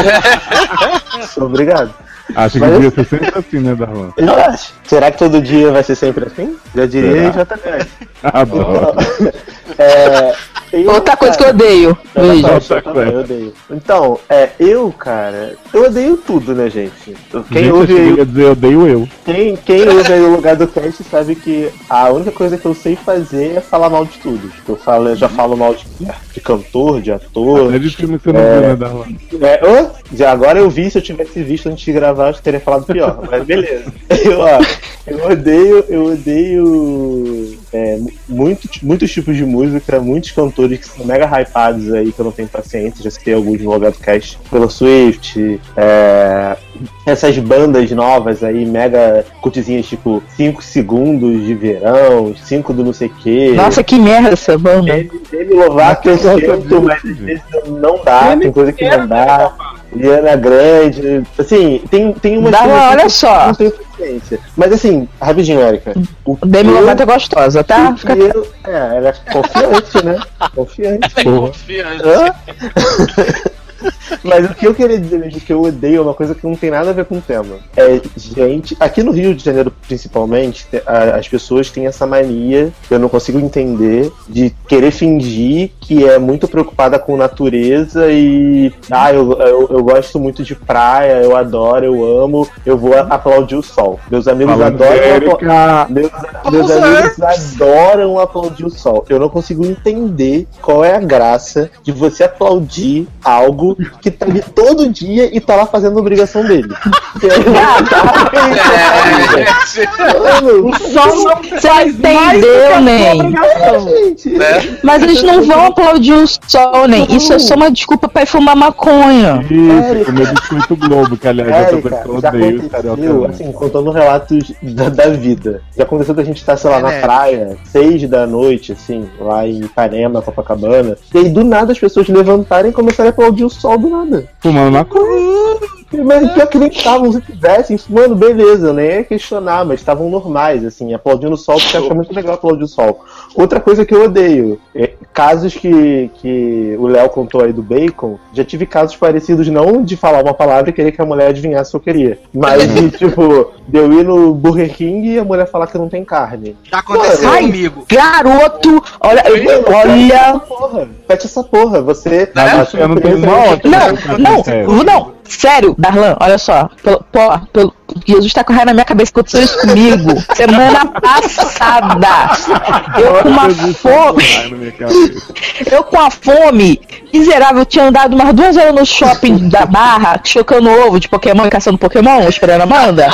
Obrigado. Acho que devia ser sempre assim, né, Darlan? Eu acho. Será que todo dia vai ser sempre assim? Já diria Será? JK. Adoro. É, eu, Outra coisa que eu odeio. Eu Beijo. também, eu também, eu odeio. Então, é, eu, cara, eu odeio tudo, né, gente? Quem Gente, ouve eu a dizer odeio eu. quem, quem ouve aí o lugar do cast sabe que a única coisa que eu sei fazer é falar mal de tudo. Tipo, Eu, falo, eu já falo mal de, de cantor, de ator. É de filme que você não É. viu, né, Darlan? É, ô, já agora eu vi, se eu tivesse visto antes de gravar, eu teria falado pior. Mas beleza. Eu, ó, eu odeio, eu odeio é, mu- muito, muitos tipos de música, muitos cantores que são mega hypados aí, que eu não tenho paciência, já citei alguns no lugar do cast. Pelo Swift, é, essas bandas novas aí, mega curtizinhas, tipo 5 segundos de verão, 5 do não sei o quê. Nossa, que merda essa banda. Demi Lovato eu tento, mas às vezes não dá, tem coisa que não dá. Liana Grande, assim, tem, tem uma Dá uma- olha só. Não tenho paciência. Mas assim, rapidinho, Erika. O Demi Lovato é gostosa, tá? que eu- é, ela é confiante, né? Confiante. Ela é confiante. Mas o que eu queria dizer mesmo que eu odeio é uma coisa que não tem nada a ver com o tema. É, gente, aqui no Rio de Janeiro, principalmente, te- a- as pessoas têm essa mania, que eu não consigo entender, de querer fingir que é muito preocupada com natureza e. Ah, eu, eu, eu gosto muito de praia, eu adoro, eu amo, eu vou aplaudir o sol. Meus amigos Falando adoram. apla- meus, meus amigos adoram aplaudir o sol. Eu não consigo entender qual é a graça de você aplaudir algo maluco que tá ali todo dia e tá lá fazendo a obrigação dele. O sol não Você faz mais do que entendeu, Ney? obrigação. Mas eles não vão aplaudir o sol, nem. Isso é só uma desculpa pra ir fumar maconha. Isso, comer biscoito Globo, que aliás essa Érica, pessoa já odeia os aconteceu, carioca. assim, contando relatos da, da vida. Já aconteceu da gente estar, sei lá, na É. praia, seis da noite, assim, lá em Ipanema, Copacabana, e aí do nada as pessoas levantarem e começarem a aplaudir o sol do nada. Fumando maconha. Mas pior que nem estavam, se tivessem, fumando, beleza, eu nem ia questionar, mas estavam normais, assim, aplaudindo o sol, porque acho é muito legal aplaudir o sol. Outra coisa que eu odeio, é, casos que, que o Léo contou aí do bacon, já tive casos parecidos, não de falar uma palavra e querer que a mulher adivinhasse o que eu queria, mas de, tipo, de eu ir no Burger King e a mulher falar que não tem carne. Já aconteceu Ai, comigo. Garoto, olha, eu- olha. Pete essa porra, você... Não ótima Não, não, não, sério, Darlan, olha só. Pelo, pô, pelo, Jesus tá com na minha cabeça que aconteceu isso comigo. Semana passada. Eu com uma fome. Minha cabeça. Eu com a fome miserável, eu tinha andado umas duas horas no shopping da Barra, chocando ovo de Pokémon e caçando Pokémon, esperando a Amanda.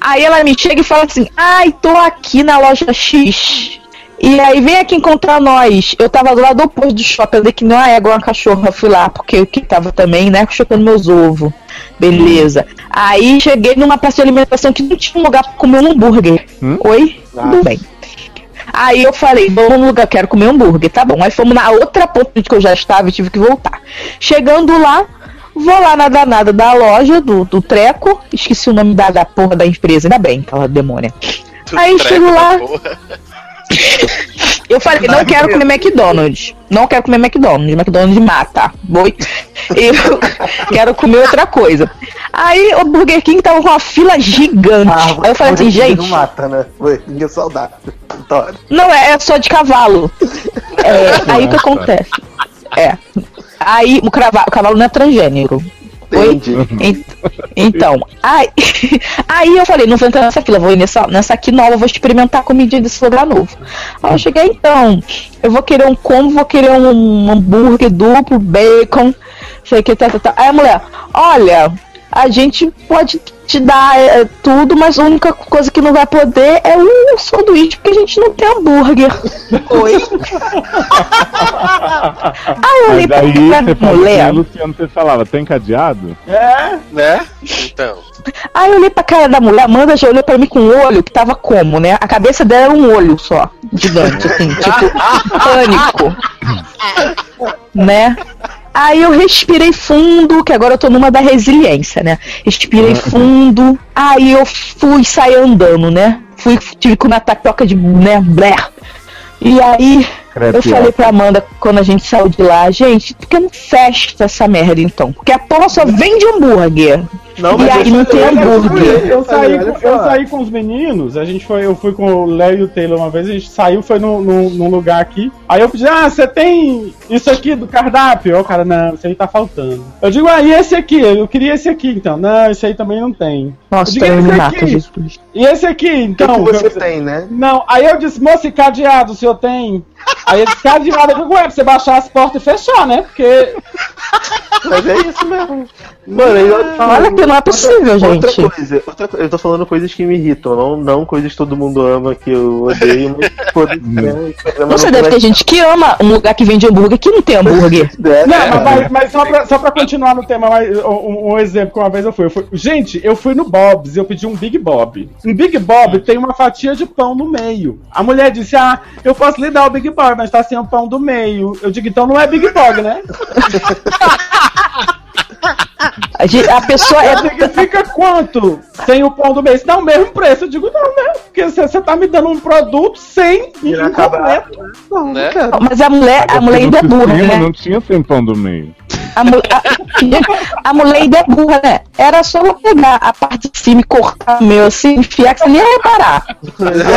Aí ela me chega e fala assim: Ai, tô aqui na loja X. E aí vem aqui encontrar nós. Eu tava do lado oposto do shopping, andei que nem uma égua, uma cachorra, fui lá, porque eu que tava também, né, chocando meus ovos. Beleza. Aí cheguei numa praça de alimentação que não tinha um lugar pra comer um hambúrguer. Oi? Tudo bem. Aí eu falei, vamos no lugar, quero comer hambúrguer, tá bom. Aí fomos na outra ponta que eu já estava e tive que voltar. Chegando lá, vou lá na danada da loja, do, do treco, esqueci o nome da, da porra da empresa, ainda bem, aquela demônia. Aí chego lá, eu falei, não quero comer McDonald's. Não quero comer McDonald's. McDonald's mata. Boi. Eu quero comer outra coisa. Aí o Burger King tava com uma fila gigante. Aí eu falei assim, gente. Não mata, né? Foi, ninguém é saudável. Não, é, é só de cavalo. É, aí o que acontece? É. Aí o cavalo, o cavalo não é transgênero. Oi? Ent- Então, aí, aí eu falei, não vou entrar nessa fila, vou ir nessa, nessa aqui nova, vou experimentar a comidinha desse lugar novo. Aí eu cheguei, então, eu vou querer um combo, vou querer um hambúrguer duplo, bacon, sei que, tá, tá, tá. Aí a mulher, olha, a gente pode te dar é, tudo, mas a única coisa que não vai poder é o sanduíche, porque a gente não tem hambúrguer. Oi? Aí eu olhei Mas pra aí pra você falou Luciano você falava, tem cadeado? É? Né? Então. Aí eu olhei pra cara da mulher, a Amanda já olhou pra mim com um olho que tava como, né? A cabeça dela era um olho só, gigante, assim, tipo, pânico. né? Aí eu respirei fundo, que agora eu tô numa da resiliência, né? Respirei fundo, aí eu fui sair andando, né? Fui, tive que comer uma tapioca de né, bler. E aí eu falei pra Amanda quando a gente saiu de lá, gente, por que não fecha essa merda então? Porque a porra só vende hambúrguer. Não, e aí não tem hambúrguer. Eu saí, com, eu saí com os meninos, a gente foi, eu fui com o Léo e o Taylor uma vez, a gente saiu, foi num, num, num lugar aqui. Aí eu pedi, ah, você tem isso aqui do cardápio? Aí o cara, não, isso aí tá faltando. Eu digo, ah, e esse aqui? Eu queria esse aqui, então. Não, esse aí também não tem. Nossa, eu digo, "Esse aqui?" E esse aqui, então? que você eu- tem, né? Não, aí eu disse, moça, e cadeado, o senhor tem? Aí ele disse, cadeado, eu digo, ué, pra você baixar as portas e fechar, né? Porque Mas é isso mesmo. Mano, eu, Olha que não é possível, outra, gente. Outra coisa, outra eu tô falando coisas que me irritam, não, não coisas que todo mundo ama, que eu odeio, né? Programa Você deve ter gente que ama um lugar que vende hambúrguer que não tem hambúrguer. Não, é. mas, mas- mas só, pra, só pra continuar no tema, mas um, um exemplo que uma vez eu fui, eu fui. Gente, eu fui no Bob's e eu pedi um Big Bob. Um Big Bob tem uma fatia de pão no meio. A mulher disse: Ah, eu posso lhe dar o Big Bob, mas tá sem o pão do meio. Eu digo, então não é Big Bob, né? A, gente- a pessoa é. Significa quanto? Sem o pão do meio? Isso dá o mesmo preço. Eu digo, não, né? Porque você tá me dando um produto sem incompleto. Não, Né? não. Mas a mulher, a mulher ainda é burra, né? Não tinha sem pão do meio. A, mu- a- a mulher ainda é burra, né? Era só ela pegar a parte de cima e cortar o meu assim, enfiar que você nem ia reparar.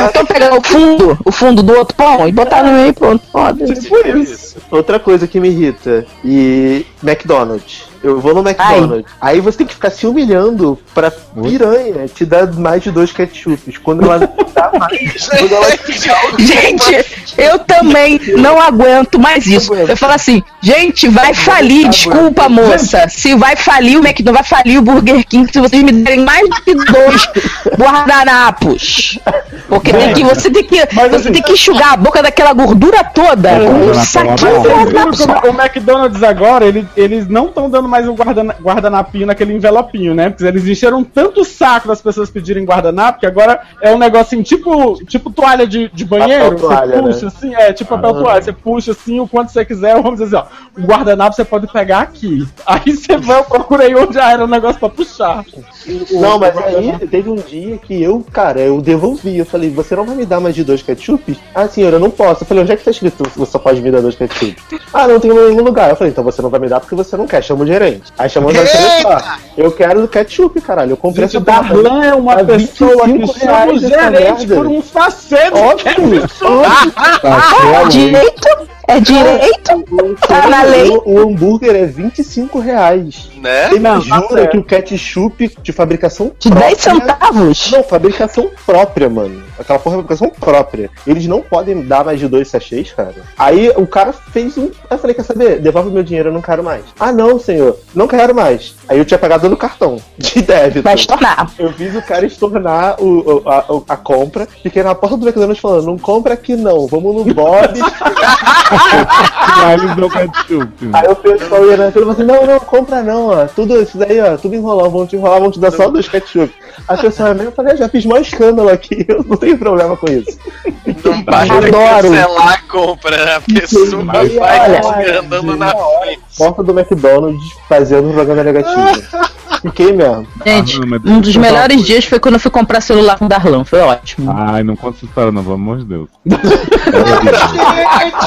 Então pegar o fundo, o fundo do outro pão e botar no meio e pronto. Foda-se. Tipo isso. Outra coisa que me irrita, e McDonald's. Eu vou no McDonald's. Aí você tem que ficar se humilhando pra piranha te dar mais de dois ketchups. Quando ela dá mais. quando ela Gente, Eu também não aguento mais isso. Eu falo assim, gente, vai falir, desculpa, moça. Se vai falir o McDonald's, vai falir o Burger King se vocês me derem mais do que dois guardanapos. Porque tem que, você tem que, você tem que enxugar a boca daquela gordura toda com um saquinho de Mas guardanapo o McDonald's agora, ele- eles não estão dando mais o guardana, guardanapinho naquele envelopinho, né? Porque eles encheram tanto o saco das pessoas pedirem guardanapo que agora é um negocinho tipo, tipo toalha de, de banheiro. Papel toalha, você puxa né? assim, é tipo papel Ah. toalha. Você puxa assim o quanto você quiser. Vamos dizer assim, ó. O guardanapo você pode pegar aqui. Aí você vai, eu procurei onde já era o negócio pra puxar. Não, mas aí teve um dia que eu, cara, eu devolvi. Eu falei, você não vai me dar mais de dois ketchup? Ah, senhora, eu não posso. Eu falei, onde é que tá escrito que você só pode me dar dois ketchup? Ah, não tem em nenhum lugar. Eu falei, então você não vai me dar porque você não quer. Chama o gerente. Aí chamou o gerente e falou, "Ah, eu quero ketchup, caralho. Eu comprei Gente, essa o Darlan é uma A pessoa que 25 chama o reais essa gerente por um de Óbvio, Ah, direito? É direito? Tá na lei. O, o hambúrguer é 25 reais. Né? Você me Não, jura que o ketchup de fabricação De 10 centavos? Não, fabricação própria, mano. Aquela porra é fabricação própria. Eles não podem dar mais de dois sachês, cara. Aí o cara fez um. Aí eu falei, quer saber? Devolve meu dinheiro, eu não quero mais. Ah, não, senhor. Não quero mais. Aí eu tinha pagado no cartão de débito. Vai estornar. Eu fiz o cara estornar o, o- a, a compra. Fiquei na porta do McDonald's falando, não compra aqui não. Vamos no Bob's. Ketchup. Aí o pessoal ia na fila e falou assim, não, não, compra não, ó. Tudo isso daí, ó, tudo enrolado, vão te enrolar, vão te dar só dois ketchup. A pessoa mesmo, eu falei, "Ah, já fiz mais escândalo aqui, eu não tenho problema com isso. Não basta Adoro. cancelar a compra, né? a pessoa Mas, vai olha, andando na frente. Porta do McDonald's fazendo propaganda negativa. Fiquei mesmo. Gente, Ah, um dos melhores dias foi quando eu fui comprar celular com o Darlan. Foi ótimo. Ai, não conta essa história não, pelo amor de Deus.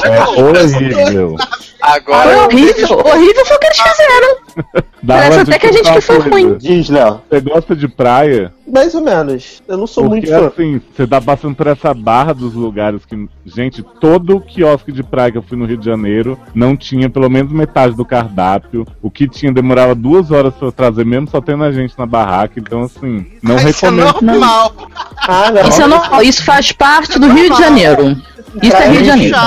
É horrível. Agora Foi horrível. Horrível foi o que eles fizeram. Dá Parece até que a gente que foi coisa. ruim. Diz, Léo. Você gosta de praia? Mais ou menos. Eu não sou Porque muito fã. assim, você tá passando por essa barra dos lugares que. Gente, todo quiosque de praia que eu fui no Rio de Janeiro não tinha pelo menos metade do cardápio. O que tinha demorava duas horas pra eu trazer, mesmo só tendo a gente na barraca. Então, assim, não Isso é recomendo. normal. Ah, não. Isso, é normal, isso faz parte do Rio de Janeiro. Isso é Rio de Janeiro.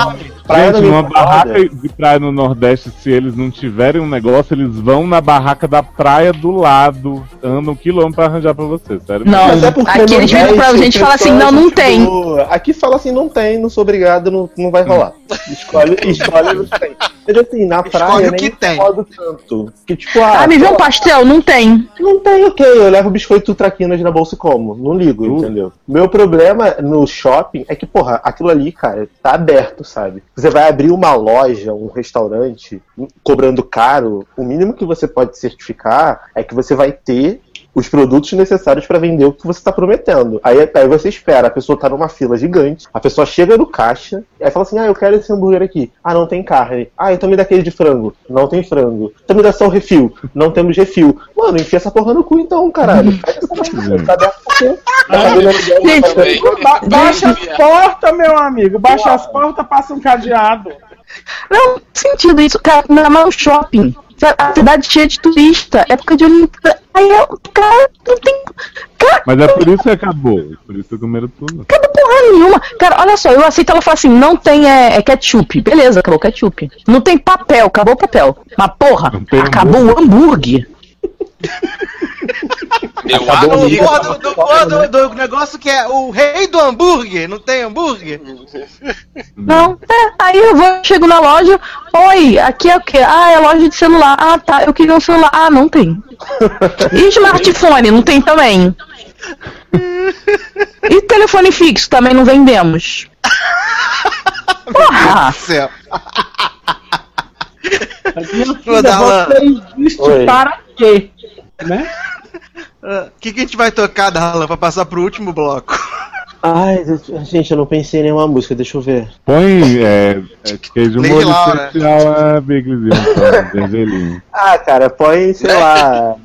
Praia Gente, incomoda. barraca de praia no Nordeste, se eles não tiverem um negócio, eles vão na barraca da praia do lado, andam um quilômetro pra arranjar pra você, sério. Não, Mas é porque aqui eles viram pra gente e o falam assim, não, não tem. Aqui fala assim, não tem, não sou obrigado, não, não vai rolar. Escolhe, escolhe não tem. Assim, na praia o nem que tem. incomodo tanto. Que tipo, ah, Ah, me vê um pastel? Não tem. Não tem, ok. Eu levo biscoito traquinas na bolsa e como. Não ligo, entendeu? Meu problema no shopping é que, porra, aquilo ali, cara, tá aberto, sabe? Você vai abrir uma loja, um restaurante, cobrando caro, o mínimo que você pode certificar é que você vai ter os produtos necessários pra vender o que você tá prometendo. Aí, aí você espera, a pessoa tá numa fila gigante, a pessoa chega no caixa, aí fala assim: ah, eu quero esse hambúrguer aqui. Ah, não tem carne. Ah, então me dá aquele de frango. Não tem frango. Então me dá só o refil. Não temos refil. Mano, enfia essa porra no cu então, caralho. Faz essa? Tá cabendo aluguel, Gente, Ba- baixa as portas, meu amigo. Baixa as portas, passa um cadeado. Não, sentido isso, cara. Mais no shopping. A cidade cheia de turista, época de Olimpíada. Aí eu, cara, não tem. Cara, Mas é por isso que acabou. Por isso que comeram tudo. cada porra nenhuma. Cara, olha só, eu aceito ela falar assim: não tem é, é ketchup. Beleza, acabou ketchup. Não tem papel, acabou o papel. Mas porra, acabou o hambúrguer. Eu acho o Do, do, do, do, do- do negócio que é o rei do hambúrguer. Não tem hambúrguer? Não, é, aí eu vou, chego na loja, oi, aqui é o quê? Ah, é loja de celular. Ah, tá, eu queria um celular. Ah, não tem. E smartphone, não tem também. E telefone fixo, também não vendemos. Porra! Filha, Darlan. você existe Oi. para quê? Né? O que, que a gente vai tocar, Darlan, pra passar pro último bloco? Ai, gente, eu não pensei em nenhuma música, deixa eu ver. Põe é, é, queijo molho especial a então, gergelim. Ah, cara, põe, sei lá.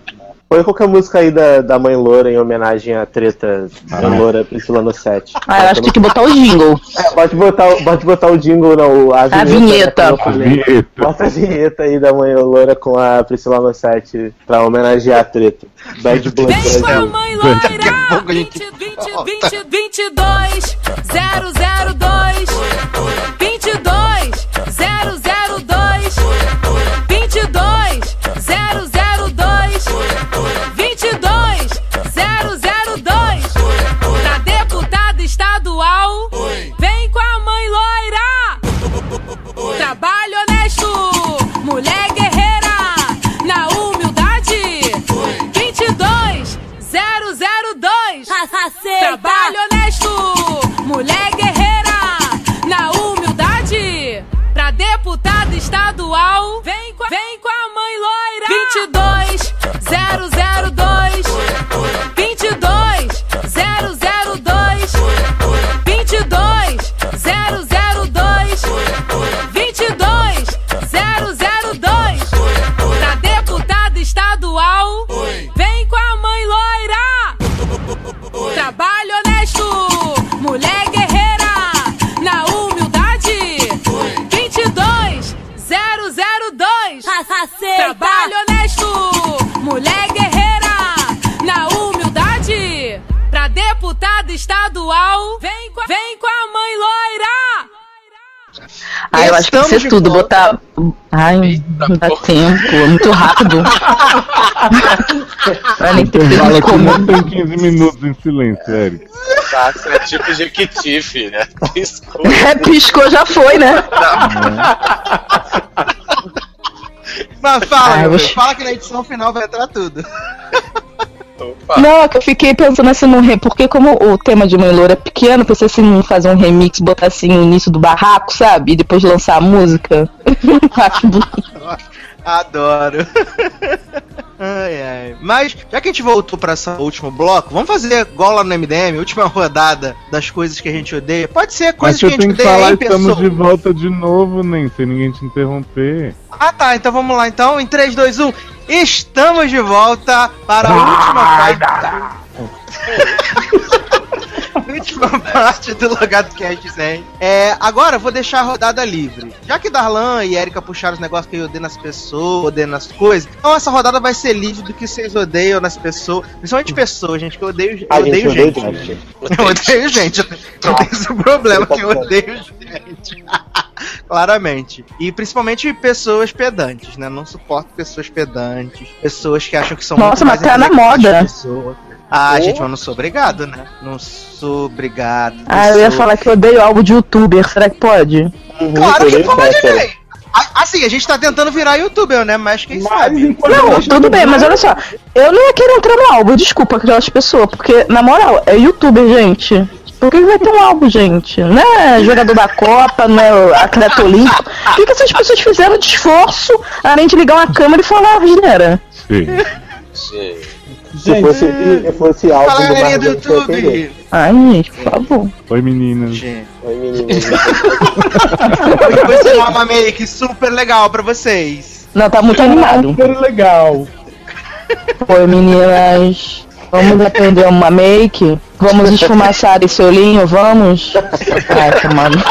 Põe qualquer música aí da, da Mãe Loura em homenagem à treta da Loura Priscila no set. Ah, eu acho que tem que botar o jingle. É, pode botar, o- pode botar o jingle, não, o- a vinheta. vinheta. né, eu falei. Vinheta. Bota a vinheta aí da Mãe Loura com a Priscila no set pra homenagear a treta. Bad Blood Vem com a mãe a a gente 20, 20, 20, 22, 002. Ah, eu acho que isso é tudo, volta. botar. Ai, não dá tempo, é muito rápido. Vai nem ter Fala tempo que como. não tem 15 minutos em silêncio, Eric. Saxo é tipo Jequiti, filha. Piscou. É, piscou, já foi, né? Mas fala, Ai, eu vou- fala que na edição final vai entrar tudo. Não, é que eu fiquei pensando assim no re... Porque como o tema de Mãe Loura é pequeno, pensei assim fazer um remix, botar assim no início do barraco, sabe? E depois lançar a música. Acho bonito. Adoro. ai, ai. Mas, já que a gente voltou pra esse último bloco, vamos fazer lá no MDM, última rodada das coisas que a gente odeia. Pode ser Mas coisas que a gente tem que odeia falar, em estamos pessoa. de volta de novo, nem sem ninguém te interromper. Ah tá, então vamos lá então. Em 3, 2, 1. Estamos de volta para a última parte. última parte do Logado Cast 100. É, agora eu vou deixar a rodada livre. Já que Darlan e Erika puxaram os negócios que eu odeio nas pessoas, odeio nas coisas, então essa rodada vai ser livre do que vocês odeiam nas pessoas. Principalmente pessoas, gente, que eu odeio, eu A odeio gente gente. odeia gente. Eu odeio gente. Eu tenho esse problema que eu odeio gente. Claramente. E principalmente pessoas pedantes, né? Não suporto pessoas pedantes, pessoas que acham que são Nossa, muito mas mais tá na moda. a Ah, gente, mas eu não sou obrigado, né? Não sou obrigado. Ah, eu ia sou- falar que eu odeio algo de youtuber, será que pode? Claro que pode. A- Assim, a gente tá tentando virar youtuber, né? Mas quem sabe? Não, tudo bem, mas olha só, eu não ia querer entrar no álbum, desculpa aquelas pessoas, porque, na moral, é youtuber, gente. Por que vai ter um álbum, gente? Não é jogador da Copa, não é atleta olímpico. O que, que essas pessoas fizeram de esforço, além de ligar uma câmera e falar asneira? Sim. Se fosse, se fosse Fala, do galerinha do Marvel, entender. YouTube. Ai, gente, por favor. Oi, meninas. Oi, meninas. Hoje vou ensinar uma make super legal pra vocês. Não, tá muito animado. Super legal. Oi, meninas. Vamos aprender uma make? Vamos esfumaçar esse olhinho, vamos? Ai, mano.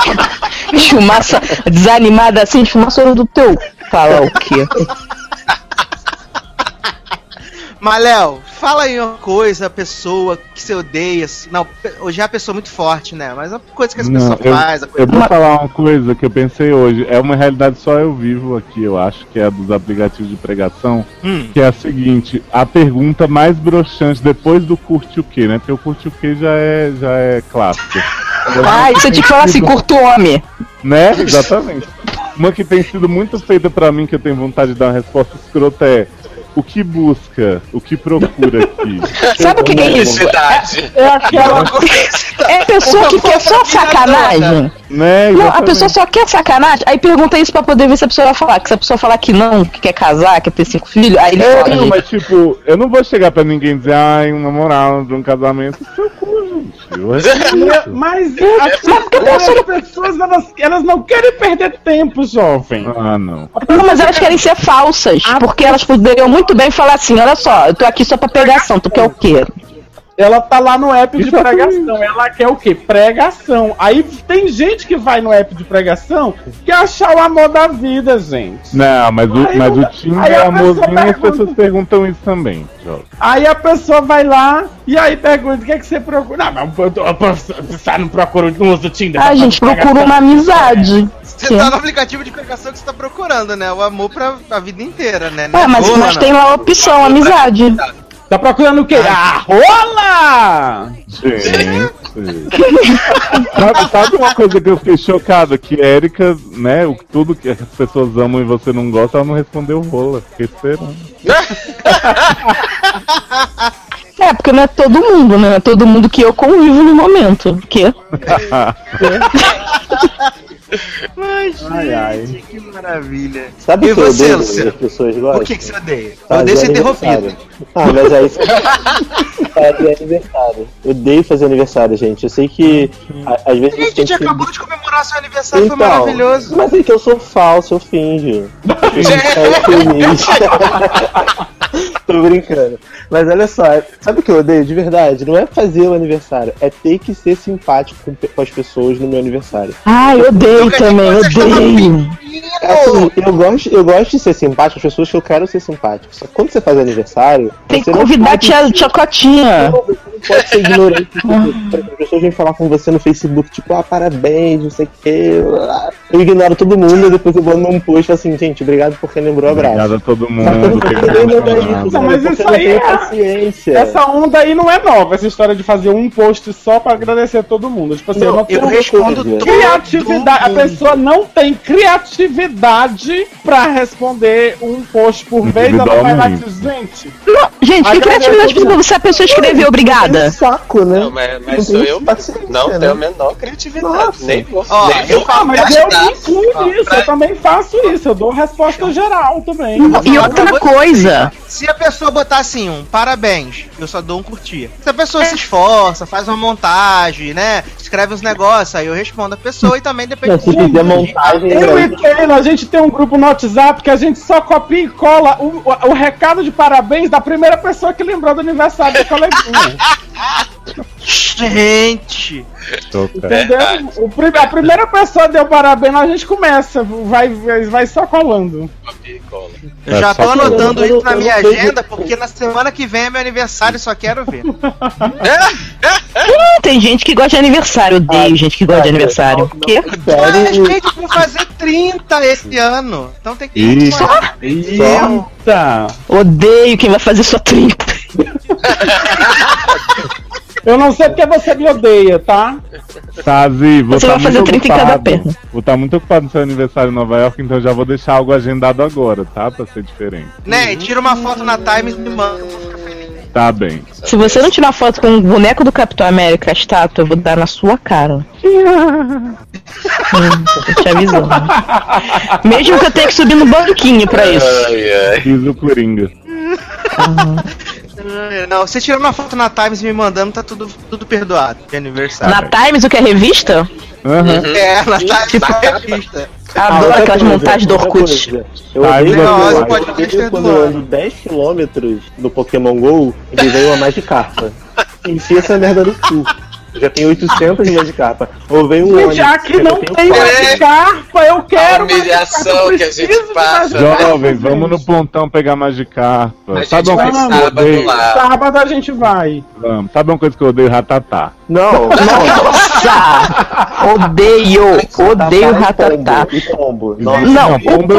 Esfumaça desanimada assim, esfumaça olho do teu. Fala o quê? Mas, Léo, fala aí uma coisa, pessoa que você odeia. assim. Não, hoje é uma pessoa muito forte, né? Mas uma coisa que as Não, pessoas eu, fazem. a eu vou falar uma coisa que eu pensei hoje. É uma realidade só eu vivo aqui, eu acho, que é a dos aplicativos de pregação. Hum. Que é a seguinte: a pergunta mais broxante depois do curte o quê, né? Porque o curte o quê já é, já é clássico. Ai, você te fala assim, curto homem. Né? Exatamente. Uma que tem sido muito feita pra mim, que eu tenho vontade de dar uma resposta escrota é. O que busca? O que procura aqui? Sabe o que, que é isso? Felicidade. É aquela. É pessoa que quer só sacanagem. Né? Não, a pessoa só quer sacanagem, aí pergunta isso pra poder ver se a pessoa vai falar. Que se a pessoa falar que não, que quer casar, quer ter cinco filhos, aí ele É, fala. não, mas tipo, eu não vou chegar pra ninguém e dizer, ai, um namorado de um casamento. Seu cu. Eu respeito. Mas as, as pessoas elas, elas não querem perder tempo, jovem. Ah, não. Não, mas elas querem ser falsas, porque elas poderiam muito bem falar assim: olha só, eu tô aqui só pra pegação, tu quer o quê? Ela tá lá no app de pregação. Ela quer o quê? Pregação. Aí tem gente que vai no app de pregação que achar o amor da vida, gente. Não, mas o, Aí mas o Tinder é a amorzinho e as pessoas perguntam isso também. Aí a pessoa vai lá e aí pergunta o que é que você procura. Não, mas eu você não procura, não usa o Tinder. Ah, pra gente, procura uma amizade. Você tá no aplicativo de pregação que você tá procurando, né? O amor pra a vida inteira, né? Ah, é mas, boa, mas tem lá a opção, amizade. Tá procurando o quê? Ah, rola! Gente. sabe, sabe uma coisa que eu fiquei chocado? Que a Erika, né, o, tudo que as pessoas amam e você não gosta, ela não respondeu rola. Fiquei esperando. É, porque não é todo mundo, né? É todo mundo que eu convivo no momento. Que? Ai, gente, Ai, que maravilha. Sabe e o que eu você, odeio as pessoas gostam? O que, que você odeia? Eu odeio ser interrompido. Ah, mas aí fazer aniversário. Eu odeio fazer aniversário, gente. Eu sei que a- às vezes A gente que... acabou de comemorar seu aniversário, foi Então, maravilhoso. Mas é que eu sou falso, eu finjo. É feliz. Tô brincando. Mas olha só, sabe o que eu odeio de verdade? Não é fazer o aniversário, é ter que ser simpático com, com as pessoas no meu aniversário. Ai, eu odeio também, eu odeio. É assim, eu gosto, eu gosto de ser simpático com as pessoas que eu quero ser simpático. Só que quando você faz aniversário. Tem que convidar a tia, tia Cotinha. Não pode ser ignorante. As pessoas vêm falar com você no Facebook, tipo, ah, parabéns, não sei o quê. Eu ignoro todo mundo e depois eu vou num post assim, gente, obrigado por quem lembrou o abraço. Obrigado a todo Mas mundo. Não, mas porque isso aí é- paciência. Essa onda aí não é nova, essa história de fazer um post só pra agradecer todo mundo. Tipo assim, Não, eu não eu respondo todo criatividade. A pessoa não tem criatividade pra responder um post por vez. Ela vai lá e diz, gente. Não, gente, que criatividade mundo. se a pessoa escrever obrigada? saco, né? Não, mas, mas sou eu não tenho a menor criatividade. Nem vou. Ó, nem eu vou Ah, mas eu me incluo nisso, eu também faço isso, eu dou resposta geral também. E outra coisa, Se a pessoa botar assim um parabéns, eu só dou um curtir. Se a pessoa se esforça, faz uma montagem, né? Escreve uns negócios, aí eu respondo a pessoa e também depende Não, se fizer montagem, Eu né? e Keila, a gente tem um grupo no WhatsApp que a gente só copia e cola o, o, o recado de parabéns da primeira pessoa que lembrou do aniversário do coleguinha. Gente! Entendeu? O prim- a primeira pessoa deu parabéns, a gente começa, vai, vai, só colando. Eu já É, tô só anotando isso na minha não agenda, porque na semana que vem é meu aniversário só quero ver. hum, tem gente que gosta de aniversário. Odeio gente que gosta de aniversário. Que? Mas, gente, vou fazer 30 esse ano. Então tem que comemorar. Eita! Odeio quem vai fazer sua 30. Eu não sei porque você me odeia, tá? Sazi, vou Você tá vai fazer muito 30 em cada ocupado. perna. Vou estar muito ocupado no seu aniversário em Nova York, então já vou deixar algo agendado agora, tá? Pra ser diferente. Né, tira uma foto na Times e me manda. Tá bem. Se você não tirar foto com o boneco do Capitão América, a estátua, eu vou dar na sua cara. Hum, tô te avisando. Mesmo que eu tenha que subir no banquinho pra isso. Fiz o Coringa. Não, você tirando uma foto na Times e me mandando, tá tudo, tudo perdoado de aniversário. Na Times, o que é revista? É, na Times Tipo, é revista. Adoro outra aquelas montagens do Orkut. Eu odeio eu- pode eu odeio ter quando do eu ando 10km no Pokémon GO e vem uma Magikarpa. Enfia essa merda no cu. Eu já tenho 800 Magikarpa. Ou vem um Gente, ônibus, aqui eu não tem mais carpa, eu quero mais humilhação que a gente de passa. mais Jovens, gente. vamos no pontão pegar Magikarpa. A gente Sabe uma vai coisa que eu sábado odeio? lá. Sábado a gente vai. Vamos. Sabe uma coisa que eu odeio? Ratatá. Não, não. Nossa! Odeio! Odeio ratatá. E pombo. Não, o pombo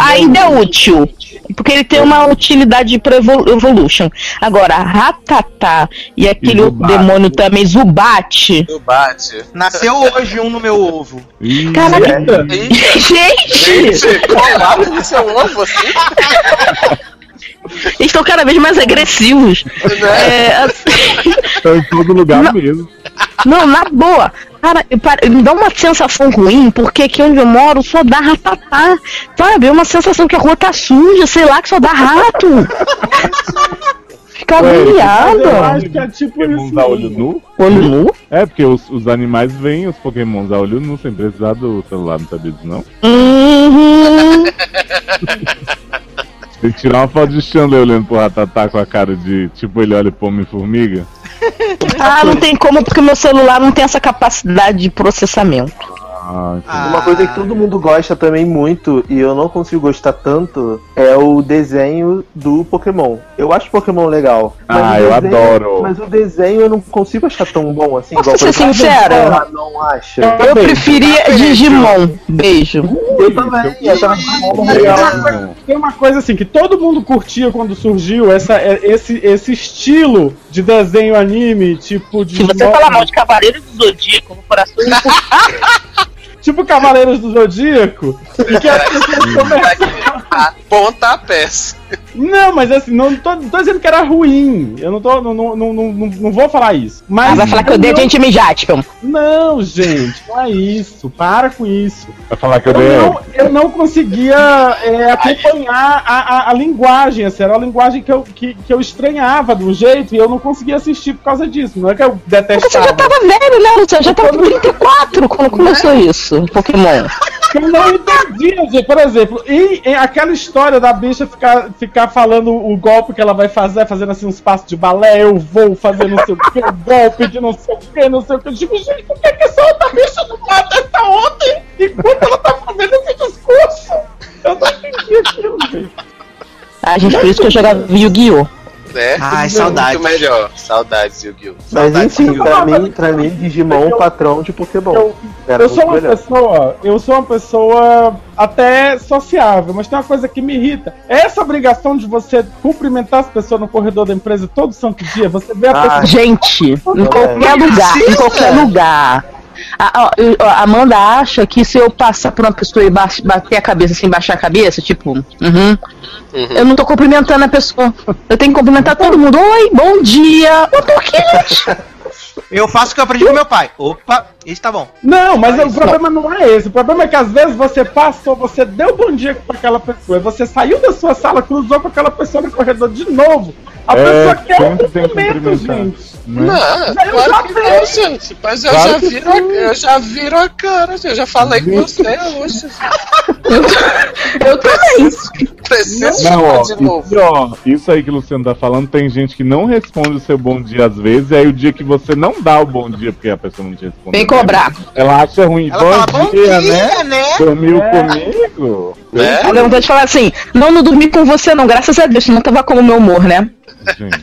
ainda é útil. Porque ele tem uma utilidade pro evol- Evolution. Agora, ratatá e aquele outro Zubat. demônio também, Zubat. Do bate. Nasceu hoje um no meu ovo. Caraca, gente! Gente, colado no seu ovo assim? Eles estão cada vez mais agressivos. É, assim, Tá em todo lugar Não. mesmo. não, na boa. Cara, me dá uma sensação ruim, porque aqui onde eu moro só dá ratatá. Sabe? É uma sensação que a rua tá suja, sei lá, que só dá rato. Fica Ué, Eu acho que é tipo Pokémons isso. a olho nu? Olho nu? É, porque os, os animais veem os Pokémons a olho nu sem precisar do celular, não sabia disso não? Uhum. Tem que tirar uma foto de Chandler olhando pro Ratatá com a cara de tipo ele olha pombo e formiga. Ah, não tem como, porque meu celular não tem essa capacidade de processamento. Ah. Uma coisa que todo mundo gosta também muito, e eu não consigo gostar tanto, é o desenho do Pokémon. Eu acho Pokémon legal. mas Ah, o eu desenho- adoro. Mas o desenho eu não consigo achar tão bom assim. Posso ser sincera? Não acha? Eu preferia Digimon. Beijo. Eu também. Eu também. Não. Tem uma coisa assim que todo mundo curtia quando surgiu, essa, é- esse, esse estilo de desenho anime, tipo de. Se você falar mal de Cavaleiro do Zodíaco no coração, Tipo Cavaleiros do Zodíaco, e que as pessoas começam. Pontapés. Não, mas assim, não tô, não tô dizendo que era ruim. Eu não tô. Não, não, não, não, não vou falar isso. Mas Ah, vai falar que eu odeio não- gente mijática. Não, gente, não é isso. Para com isso. Vai falar que eu Eu dei. não, eu não conseguia é, acompanhar a, a, a linguagem, assim, era uma linguagem que eu, que, que eu estranhava de um jeito e eu não conseguia assistir por causa disso. Não é que eu Você já detestava. tava velho, né, Luciano? Já tava com 34 quando começou isso, Pokémon. Eu não entendia, gente. Por exemplo, e, e aquela história da bicha ficar, ficar falando o golpe que ela vai fazer, fazendo assim uns passos de balé, eu vou fazer não sei o que, golpe de não sei o que, não sei o que. Eu digo, gente, por que, que essa outra bicha não mata essa ontem enquanto ela tá fazendo esse discurso? Eu não entendi aquilo, gente. Ah, gente, por isso que eu jogava Yu-Gi-Oh! Né? Ai, Tudo saudades. Muito melhor. Saudades, Yu-Gi-Oh! Mas enfim, pra mim, pra mim, Digimon é um patrão de Pokémon. Eu, Eu sou uma pessoa, eu sou uma pessoa até sociável, mas tem uma coisa que me irrita. É essa obrigação de você cumprimentar as pessoas no corredor da empresa todo santo dia, você vê a Ah, pessoa. gente, em qualquer lugar, em qualquer lugar. A, a- a Amanda acha que se eu passar por uma pessoa e ba- bater a cabeça assim, baixar a cabeça, tipo, uhum, eu não tô cumprimentando a pessoa. Eu tenho que cumprimentar todo mundo. Oi, bom dia. Mas por que, gente? Eu faço o que eu aprendi com meu pai. Opa, isso tá bom. Não, mas o problema não é esse. O problema é que às vezes você passou, você deu bom dia pra aquela pessoa, e você saiu da sua sala, cruzou com aquela pessoa no corredor de novo. A É, pessoa quer um sempre tem gente. Não, Mas eu claro que não, gente. Mas eu Claro já viro, a, eu já viro a cara, eu já falei com você hoje. Eu também. Preciso Não, ó, de novo. isso, ó, isso aí que o Luciano tá falando, tem gente que não responde o seu bom dia às vezes, e aí o dia que você não dá o bom dia porque a pessoa não te responde. Vem cobrar. Ela acha ruim. Ela bom, fala, "Bom dia, dia, né? né?" Dormiu É. comigo? Aí dá vontade de falar assim: não, não dormi com você, não, graças a Deus, senão tava como meu humor, né?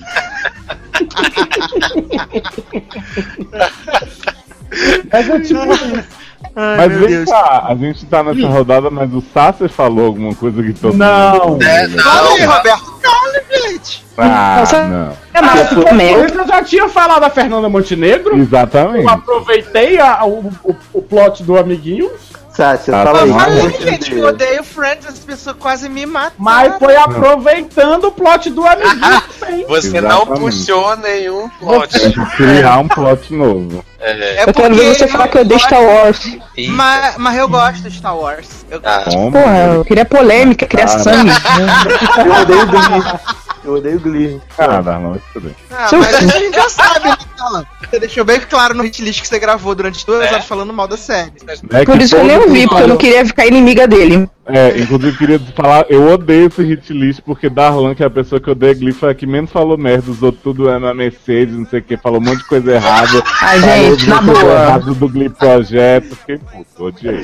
Mas é tipo isso. Mas vem cá, a gente tá nessa rodada, mas o Sasser falou alguma coisa que todo Não. mundo... É, Fala aí, Roberto. Calma, gente. Ah, Nossa, não. É eu já tinha falado da Fernanda Montenegro. Exatamente. Eu aproveitei a- o, o, o plot do amiguinho. Sácia, Tá fala bom. aí. Falei, como você gente, eu odeio Friends, as pessoas quase me matam. Mas foi aproveitando o plot do amiguinho. Você não Exatamente. puxou nenhum plot. Tem que criar um plot novo. É. eu quero ver você falar que eu odeio Star Wars. Mas, mas eu gosto de Star Wars. Eu Ah? Porra, eu queria polêmica, queria Ah, sangue. Eu odeio. Eu odeio Glee. Ah, Darlan, isso tudo bem. Ah, mas a gente já sabe, né, Alan? Você deixou bem claro no hit list que você gravou durante duas horas falando mal da série. É Por isso que eu nem ouvi, porque eu não queria ficar inimiga dele. É, inclusive queria falar, eu odeio esse hit list porque Darlan, que é a pessoa que odeia Glee, foi a que menos falou merda, usou tudo é na Mercedes, não sei o que, falou um monte de coisa errada. Ai, gente, de na boa. do Glee Projeto, fiquei puto, odiei.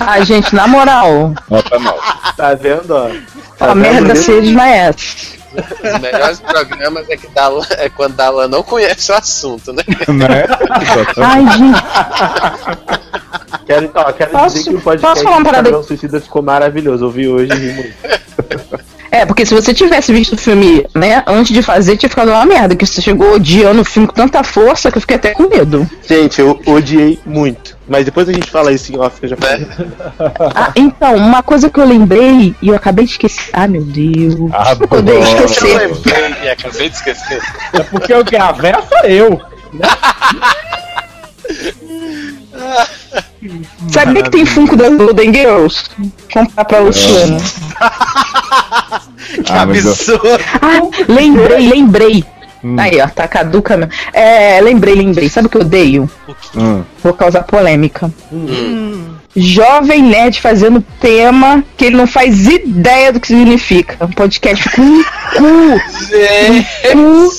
Ai, gente, na moral, Nota 9. Tá vendo, ó? a merda se desmaece. Os melhores programas é, que Dalan, é quando Dalan não conhece o assunto, né? né? Ai, gente. Quero, então, ó, quero Posso- dizer que o podcast falar uma? Esquadrão Suicida ficou maravilhoso. Eu vi hoje e ri muito. É, porque se você tivesse visto o filme, né, antes de fazer, tinha ficado uma merda, que você chegou odiando o filme com tanta força que eu fiquei até com medo. Gente, eu odiei muito. Mas depois a gente fala isso em off, que eu já falei. Ah, então, uma coisa que eu lembrei e eu acabei de esquecer. Ah, meu Deus. Adoro. Odeio Eu esquecer. lembrei e acabei de esquecer. É porque o que a Vera sou eu. Sabia que tem Funko das Golden Girls? Comprar pra Luciana. Que Ah, eu- absurdo. Ah, lembrei, lembrei. Hum. Aí, ó, tá caduca mesmo. É, lembrei, lembrei. Sabe o que eu odeio? Hum. Vou causar polêmica. Jovem Nerd fazendo tema que ele não faz ideia do que significa. Um podcast com um cu, um cu,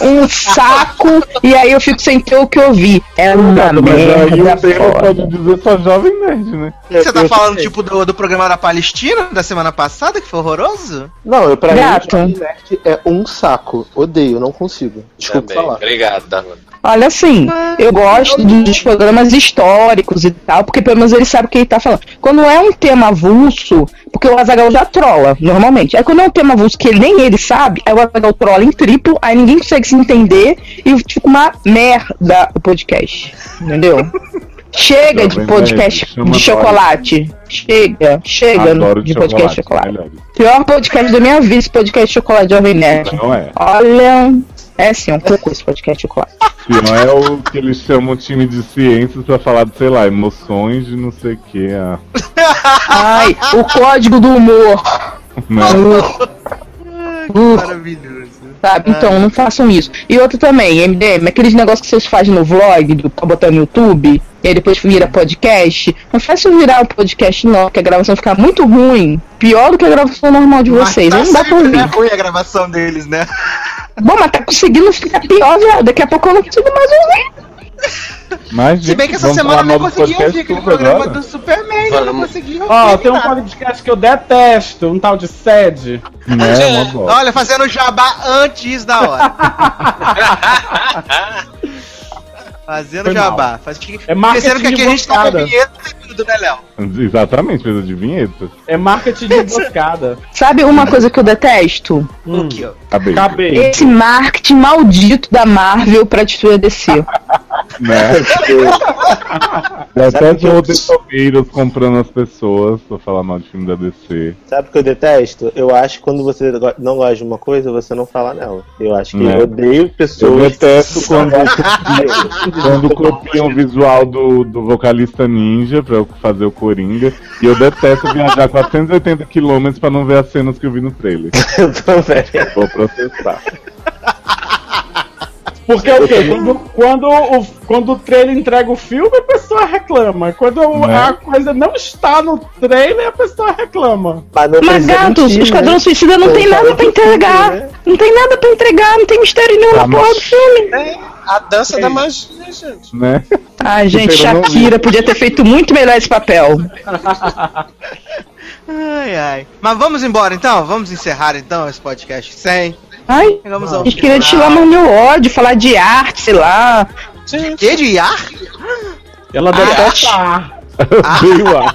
um saco, e aí eu fico sem ter o que ouvir. É uma Mas aí merda o tema pode dizer só jovem nerd, né? Você tá falando, tipo, do, do programa da Palestina, da semana passada, que foi horroroso? Não, eu, pra Gato. mim, Nerd é um saco. Odeio, não consigo. Desculpa Também. falar. Obrigado, Dalan. Olha assim, eu gosto dos programas históricos e tal, porque pelo menos ele sabe o que ele tá falando. Quando é um tema avulso, porque o Azagal já trola, normalmente. Aí quando é um tema avulso que nem ele sabe, aí o Azagal trola em triplo, aí ninguém consegue se entender e fica uma merda o podcast. Entendeu? Chega de podcast chama de chocolate. Chega, chega Adoro de podcast de chocolate. melhores. Pior podcast da minha vida, esse podcast de chocolate Jovem Nerd. Não é. Olha, é sim, um cocô esse podcast de chocolate. Pior é o que eles chamam time de ciências pra falar de, sei lá, emoções de não sei o que. Ah, Ai, o código do humor. Uh, Maravilhoso. sabe? Então, não façam isso. E outro também, MDM, aqueles negócios que vocês fazem no vlog, do, pra botar no YouTube, e aí depois vira podcast. Não faça virar um podcast não, que a gravação fica muito ruim. Pior do que a gravação normal de vocês. Mas tá não dá pra né, ouvir. ruim a gravação deles, né? Bom, mas tá conseguindo ficar pior, viado. Daqui a pouco eu não consigo mais ouvir. Mas, Se bem que essa semana eu do consegui ouvir aquele programa agora? do Superman, eu não consegui ouvir. Ó, tem um podcast que eu detesto, um tal de sede. Né, uma bosta. Olha, fazendo jabá antes da hora. Fazendo Foi jabá. Faz... É Esquecendo que aqui a gente tá com a vinheta né, Léo? Exatamente, precisa de vinheta. É marketing de emboscada. Sabe uma coisa que eu detesto? O que, ó? Acabei. Acabei. Esse marketing maldito da Marvel pra destruir a DC. Né? Até tem roteiros comprando as pessoas pra falar mal de filme da DC. Sabe o que eu detesto? Eu acho que quando você não gosta de uma coisa, você não fala nela. Eu acho que Né? eu odeio pessoas. Eu detesto quando, copiam- quando copiam o visual do, do vocalista ninja pra eu fazer o Coringa. E eu detesto viajar 480 km pra não ver as cenas que eu vi no trailer. eu também. Vou processar. Porque o quê? Quando, quando, o, quando o trailer entrega o filme, a pessoa reclama. Quando Né? a coisa não está no trailer, a pessoa reclama. Mas gatos, o Esquadrão Suicida não tem nada pra entregar. Não tem nada pra entregar, não tem mistério nenhum na porra do filme. É, a dança da magia, gente. Né? Ai, gente, Shakira podia ter feito muito melhor esse papel. Ai, ai. Mas vamos embora então? Vamos encerrar então esse podcast 100. Ai, Chegamos a ao gente queria final. destilar mais meu ódio, falar de arte, sei lá. Que de ar? Ela detesta Ah. ar. Odeio ar.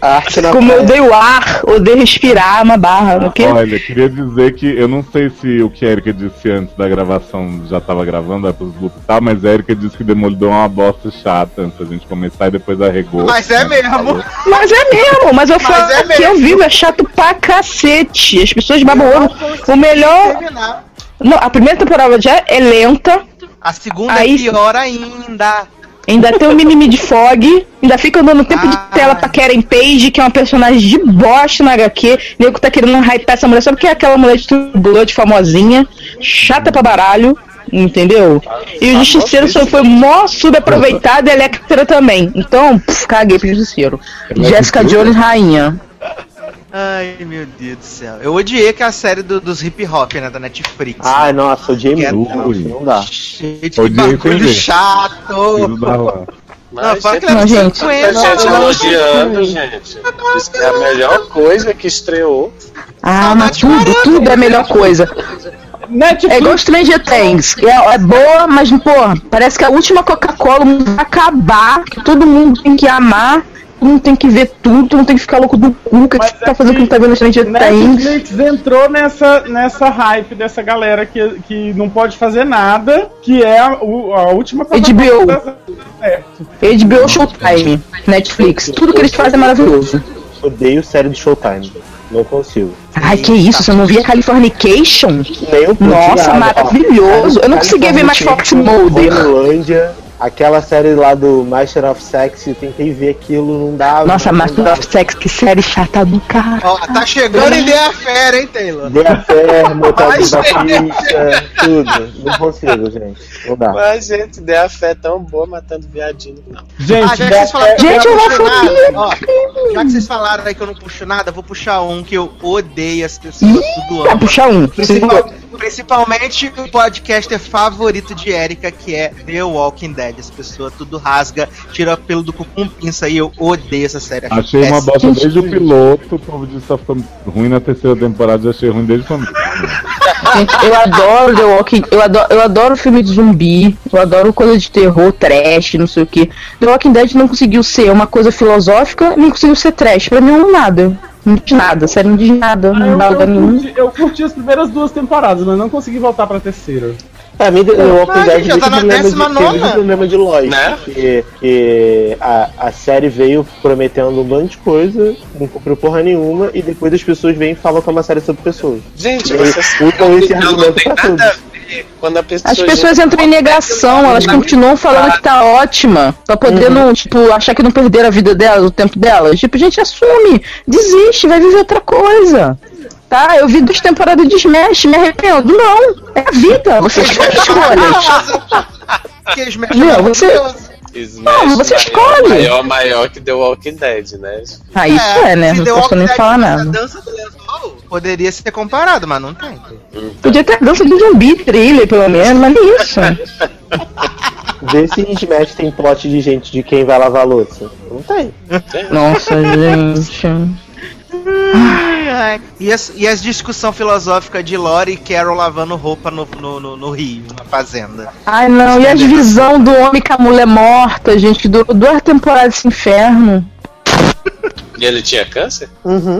Arte na Como eu odeio ar, odeio respirar uma barra, o quê? Olha, queria dizer que eu não sei se o que a Erika disse antes da gravação já tava gravando, é pros grupos e tal, mas a Erika disse que Demolidor é uma bosta chata antes da gente começar e depois arregou. Mas é mesmo. Mas é mesmo, mas eu Mas falo é que eu vivo, é chato pra cacete. As pessoas babam o melhor. Terminar. Não, a primeira temporada já é lenta. A segunda Aí- é pior ainda. Ainda tem o mimimi de fog, ainda fica dando tempo de tela pra Karen Page, que é uma personagem de bosta na HQ. Nego tá querendo hypar essa mulher só porque é aquela mulher de Blood famosinha, chata pra baralho, entendeu? E o Justiceiro só foi mó subaproveitado e a Electra também. Então, pff, caguei pro Justiceiro. Jessica Jones, rainha. Ai, meu Deus do céu. Eu odiei que a série do- dos hip hop, né, da Netflix. Ai, nossa, odiei Que é muito. Não, não dá. Odiei sem bagulho chato. Preciso dar lá. Não, fala que Não, gente. 50. Tanta gente Não, elogiando, gente. Que é a melhor coisa que estreou. Ah, mas tudo, tudo é a melhor coisa. Netflix. É igual Stranger Things. É, é boa, mas, pô, parece que a última Coca-Cola vai acabar, que todo mundo tem que amar, mundo tem que ver tudo, mundo tem que ficar louco do cu, o que, que você tá fazendo que não tá vendo Stranger Things? Netflix entrou nessa, nessa hype dessa galera que, que não pode fazer nada, que é a, a última HBO. da- É. HBO Showtime, Netflix, tudo que eles fazem é maravilhoso. Odeio série de Showtime. Não consigo. Ai, que isso, você não via Californication? Nem um Nossa, nada. maravilhoso. Eu não conseguia ver mais Fox Mulder. Aquela série lá do Master of Sex, eu tentei ver aquilo, não dava. Nossa, não Master of Sex, que série chata do caralho. Ó, tá chegando em The Affair, hein, Taylor? Dei a fé, motel Ai, do Batista, tudo. Não consigo, gente. Não dá. Mas, gente, deu a fé tão boa matando viadinho, não. Gente, Ah, já que vocês falaram que Gente, eu não puxo nada, ó, já que vocês falaram aí que eu não puxo nada, vou puxar um que eu odeio as pessoas tudo Vai amam. puxar um. Principal- principalmente o podcaster favorito de Erika, que é The Walking Dead. As pessoas tudo rasga, tira pelo do cu com pinça e eu odeio essa série. Achei uma bosta desde o piloto, o povo disse que só ficou ruim na terceira temporada, já achei ruim desde o começo. Gente, eu adoro The Walking eu adoro, eu adoro filme de zumbi, eu adoro coisa de terror, trash, não sei o que. The Walking Dead não conseguiu ser uma coisa filosófica, nem conseguiu ser trash. Pra mim não é nada. Não diz nada, sério, não diz nada, não dá Eu, lugar eu, nenhum. curti, eu curti as primeiras duas temporadas, mas não consegui voltar pra terceira. Pra mim, The Walking Mas, Dead gente, já tá na problema de, décima nona. problema de lógica. Né? Que, que a, a série veio prometendo um monte de coisa, não cumpriu porra nenhuma, e depois as pessoas vêm e falam que é uma série sobre pessoas. Gente, E vocês usam esse argumento pra tudo. a quando a pessoa. As pessoas entram em negação, elas continuam falando que tá ótima, pra poder não, tipo, achar que não perderam a vida delas, o tempo delas. Tipo, gente, assume, desiste, vai viver outra coisa. Tá, eu vi duas temporadas de Smash, me arrependo. Não, é a vida, você faz escolhas. Que Smash Meu, é você- maravilhoso. Smash Não, você maior, escolhe. Maior, maior que The Walking Dead, né? Ah, isso é, né? se Não posso nem falar nada. A dança do lençol poderia ser comparado, mas não tem. Podia ter dança de zumbi, thriller, pelo menos, mas nem isso. Vê se Smash tem plot de gente de quem vai lavar a louça. Não tem. Nossa, gente. Ai. E, as, e as discussão filosófica de Lori e Carol lavando roupa no, no, no, no rio, na fazenda. Ai não, e a divisão do homem com a mulher morta, gente, que durou duas temporadas desse inferno. E ele tinha câncer? Uhum.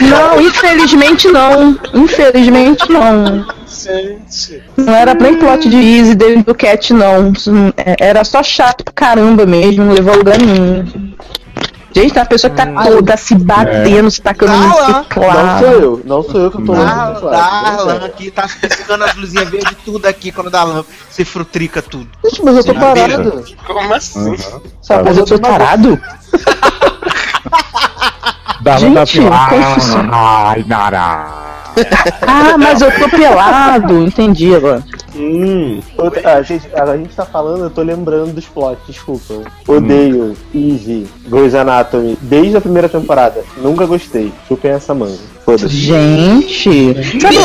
Não, infelizmente não. Infelizmente não. Gente. Não era nem plot de Easy dele do Cat, não. É- Era só chato pra caramba mesmo, não levou a lugar nenhum. Gente, tem uma pessoa que tá toda se batendo, se tacando no Não ciclado. sou eu, não sou eu que tô Darlan, olhando. Darlan aqui, tá piscando as luzinhas verdes tudo aqui quando dá lâmpada. Se frutrica tudo. Gente, mas eu tô parado. Como assim? Sabe, Mas eu tô tarado? Dava da Gente, confusão. Ai, Nara. Ah, mas eu tô pelado. Entendi agora. Hum. Outra- a, gente, a gente tá falando, eu tô lembrando dos plots, desculpa. Odeio Easy, Grey's Anatomy, desde a primeira temporada. Nunca gostei. Chupem essa manga. Foda-se. Gente. Sabe,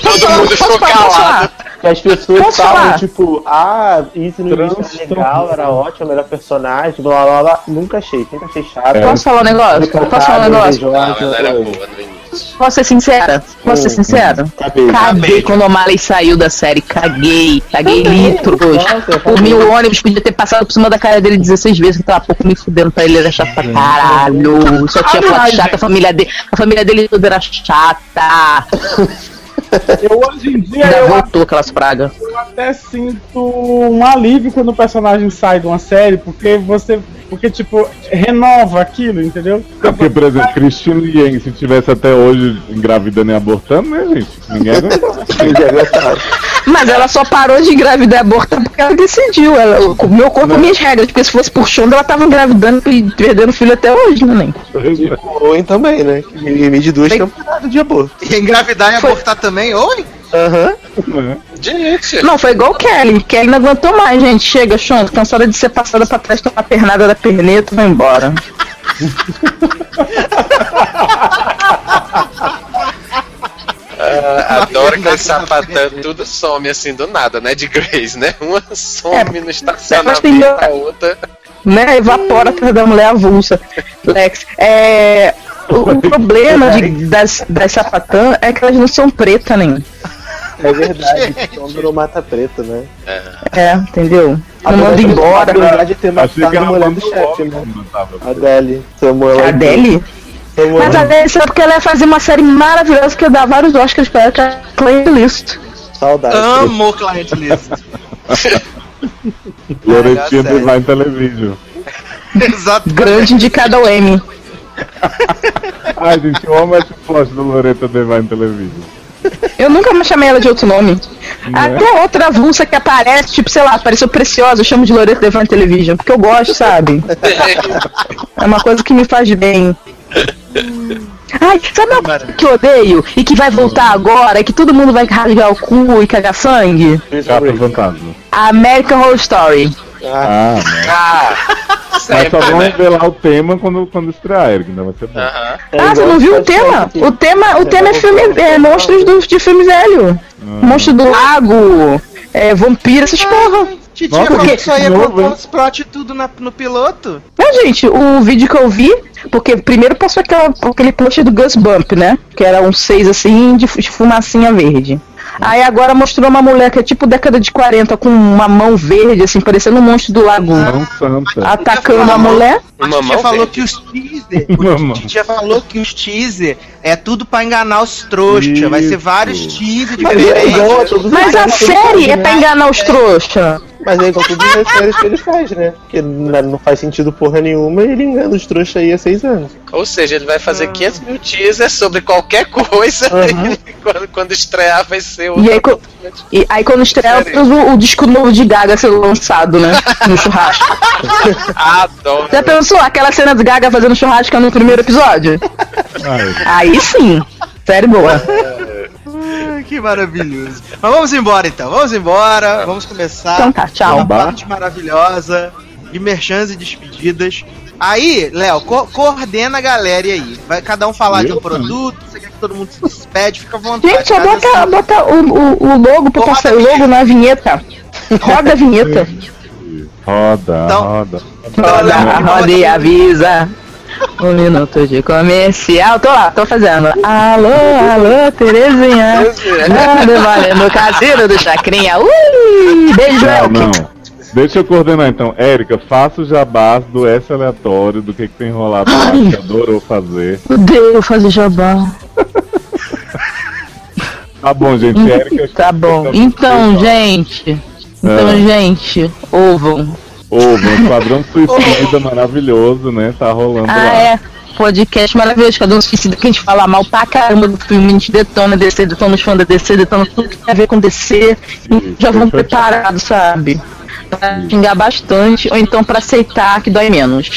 Todo ficou calado. Que as pessoas Posso falam, falar? tipo, ah, Easy no início era legal, era ótimo, era personagem, blá blá blá. Nunca achei, sempre achei chato. Posso falar um negócio? Posso falar um negócio? Não, ela era boa no início. Posso ser sincera? Posso ser Hum, sincera? Caguei. Caguei quando o Marley saiu da série. Caguei. Caguei litros. O ônibus podia ter passado por cima da cara dele 16 vezes, que tava pouco me fudendo pra ele. Era chato pra caralho. Só tinha foto chata, a família dele. A família dele toda era chata. Eu hoje em dia Ainda eu, voltou aquelas pragas. eu até sinto um alívio quando o personagem sai de uma série, porque você. Porque, tipo, renova aquilo, entendeu? Porque, por exemplo, Cristina Yang, se tivesse até hoje engravidando e abortando, né, gente? Ninguém aguentava. Mas ela só parou de engravidar e abortar porque ela decidiu. Ela, o meu corpo, minhas regras. Porque se fosse por chão, ela tava engravidando e perdendo filho até hoje, né, nem? Owen também, né? Limite de duas Tem- temporadas de aborto. E engravidar e abortar também, oi? Aham. Gente. Não, foi igual o Kelly. Kelly não aguentou mais, gente. Chega, Chonto, cansada de ser passada pra trás, tomar pernada da perneta, vai embora. Ah, adoro que sapatão tudo some assim do nada, né? De Grace, né? Uma some no estacionamento, tem- a outra. Né? Evapora atrás da mulher avulsa. Lex. É. O, o problema de- das, das sapatã é que elas não são pretas, nem. É verdade, então virou mata preta, né? É, entendeu? A Não manda verdade- embora. A verdade é que matado a mulher do chefe, Loki né? Adele. Samuel A Adele? Samuel Mas a Adele, sabe porque ela ia fazer uma série maravilhosa que ia dar vários Oscars pra ela, que é a Playlist. Saudade. Amo Client List. Loretinha sério. Divine Television. Exato. Grande indicada ao Emmy. Ai, gente, eu amo esse plot do Loreta Divine Television. Eu nunca mais chamei ela de outro nome. Né? Até outra avulsa que aparece, tipo, sei lá, apareceu preciosa, eu chamo de Loreto Devant Television, porque eu gosto, sabe? É uma coisa que me faz bem. Ai, sabe uma coisa que eu odeio e que vai voltar agora, e que todo mundo vai rasgar o cu e cagar sangue? Capa Fantasma. American Horror Story. Ah, né? Ah, Mas só sempre, vão né? revelar o tema quando, quando estrear, Eric, ainda vai ser bom. Aham. Ah, você não viu o tema? O tema, o tema é filme, é monstros do, de filme velho. Monstro do lago, é, vampiro, essas porra. Titia Nossa, falou que que só ia novo, contar hein? os plot tudo na- no piloto. Não, gente, o vídeo que eu vi, porque primeiro passou aquela, aquele post do Gus Bump, né? Que era um seis assim de, de fumacinha verde. Aí agora mostrou uma mulher que é tipo década de 40 com uma mão verde, assim, parecendo um monstro do lago. Mão santa. Atacando a mulher. A Mamão titia falou verde. que os teaser. Mamão. A falou que os teaser é tudo pra enganar os trouxas. Vai ser vários teaser Mas é a diferentes. todos Mas os a ele série é pra enganar os trouxa. Mas é igual todas as séries que ele faz, né? Porque não faz sentido porra nenhuma e ele engana os trouxas aí há seis anos. Ou seja, ele vai fazer 500 mil teasers sobre qualquer coisa Aham. e quando, quando estrear vai ser o. E aí, co- e aí quando estreia o, o disco novo de Gaga ser lançado, né? No churrasco. Adoro. Já pensou aquela cena de Gaga fazendo churrasco no primeiro episódio? Ai, Aí sim. Série boa. Ai, que maravilhoso. Mas vamos embora então, vamos embora. Vamos começar. Então tá, tchau. Uma parte maravilhosa de merchans e despedidas. Aí, Léo, co- coordena a galera aí. Vai cada um falar de um produto, você quer que todo mundo se despede, fica à vontade. Gente, só bota, assim. bota o, o, o logo pra Roda passar a o logo na vinheta. Roda a vinheta. roda, Então- roda. Roda, roda e avisa. Um minuto de comercial. Tô lá, tô fazendo. Alô, alô, Terezinha. Nada valendo caseiro do Chacrinha. Ui, beijo, Não, não. Deixa eu coordenar então. Érica, faça o jabás do S aleatório, do que, que tem rolado lá, que adorou fazer. Odeio fazer jabá. Tá bom, gente. Érica. Tá bom. Então, gente. Então, É. gente, ouvam. Ouve, um Esquadrão Suicida maravilhoso, né? Tá rolando Ah, lá. é. Podcast maravilhoso, um suicida que a gente fala mal pra caramba do filme, a gente detona DC, detona os fãs da DC, detona tudo que tem a ver com DC. e já vão preparados, sabe? Pra xingar bastante, ou então pra aceitar que dói menos.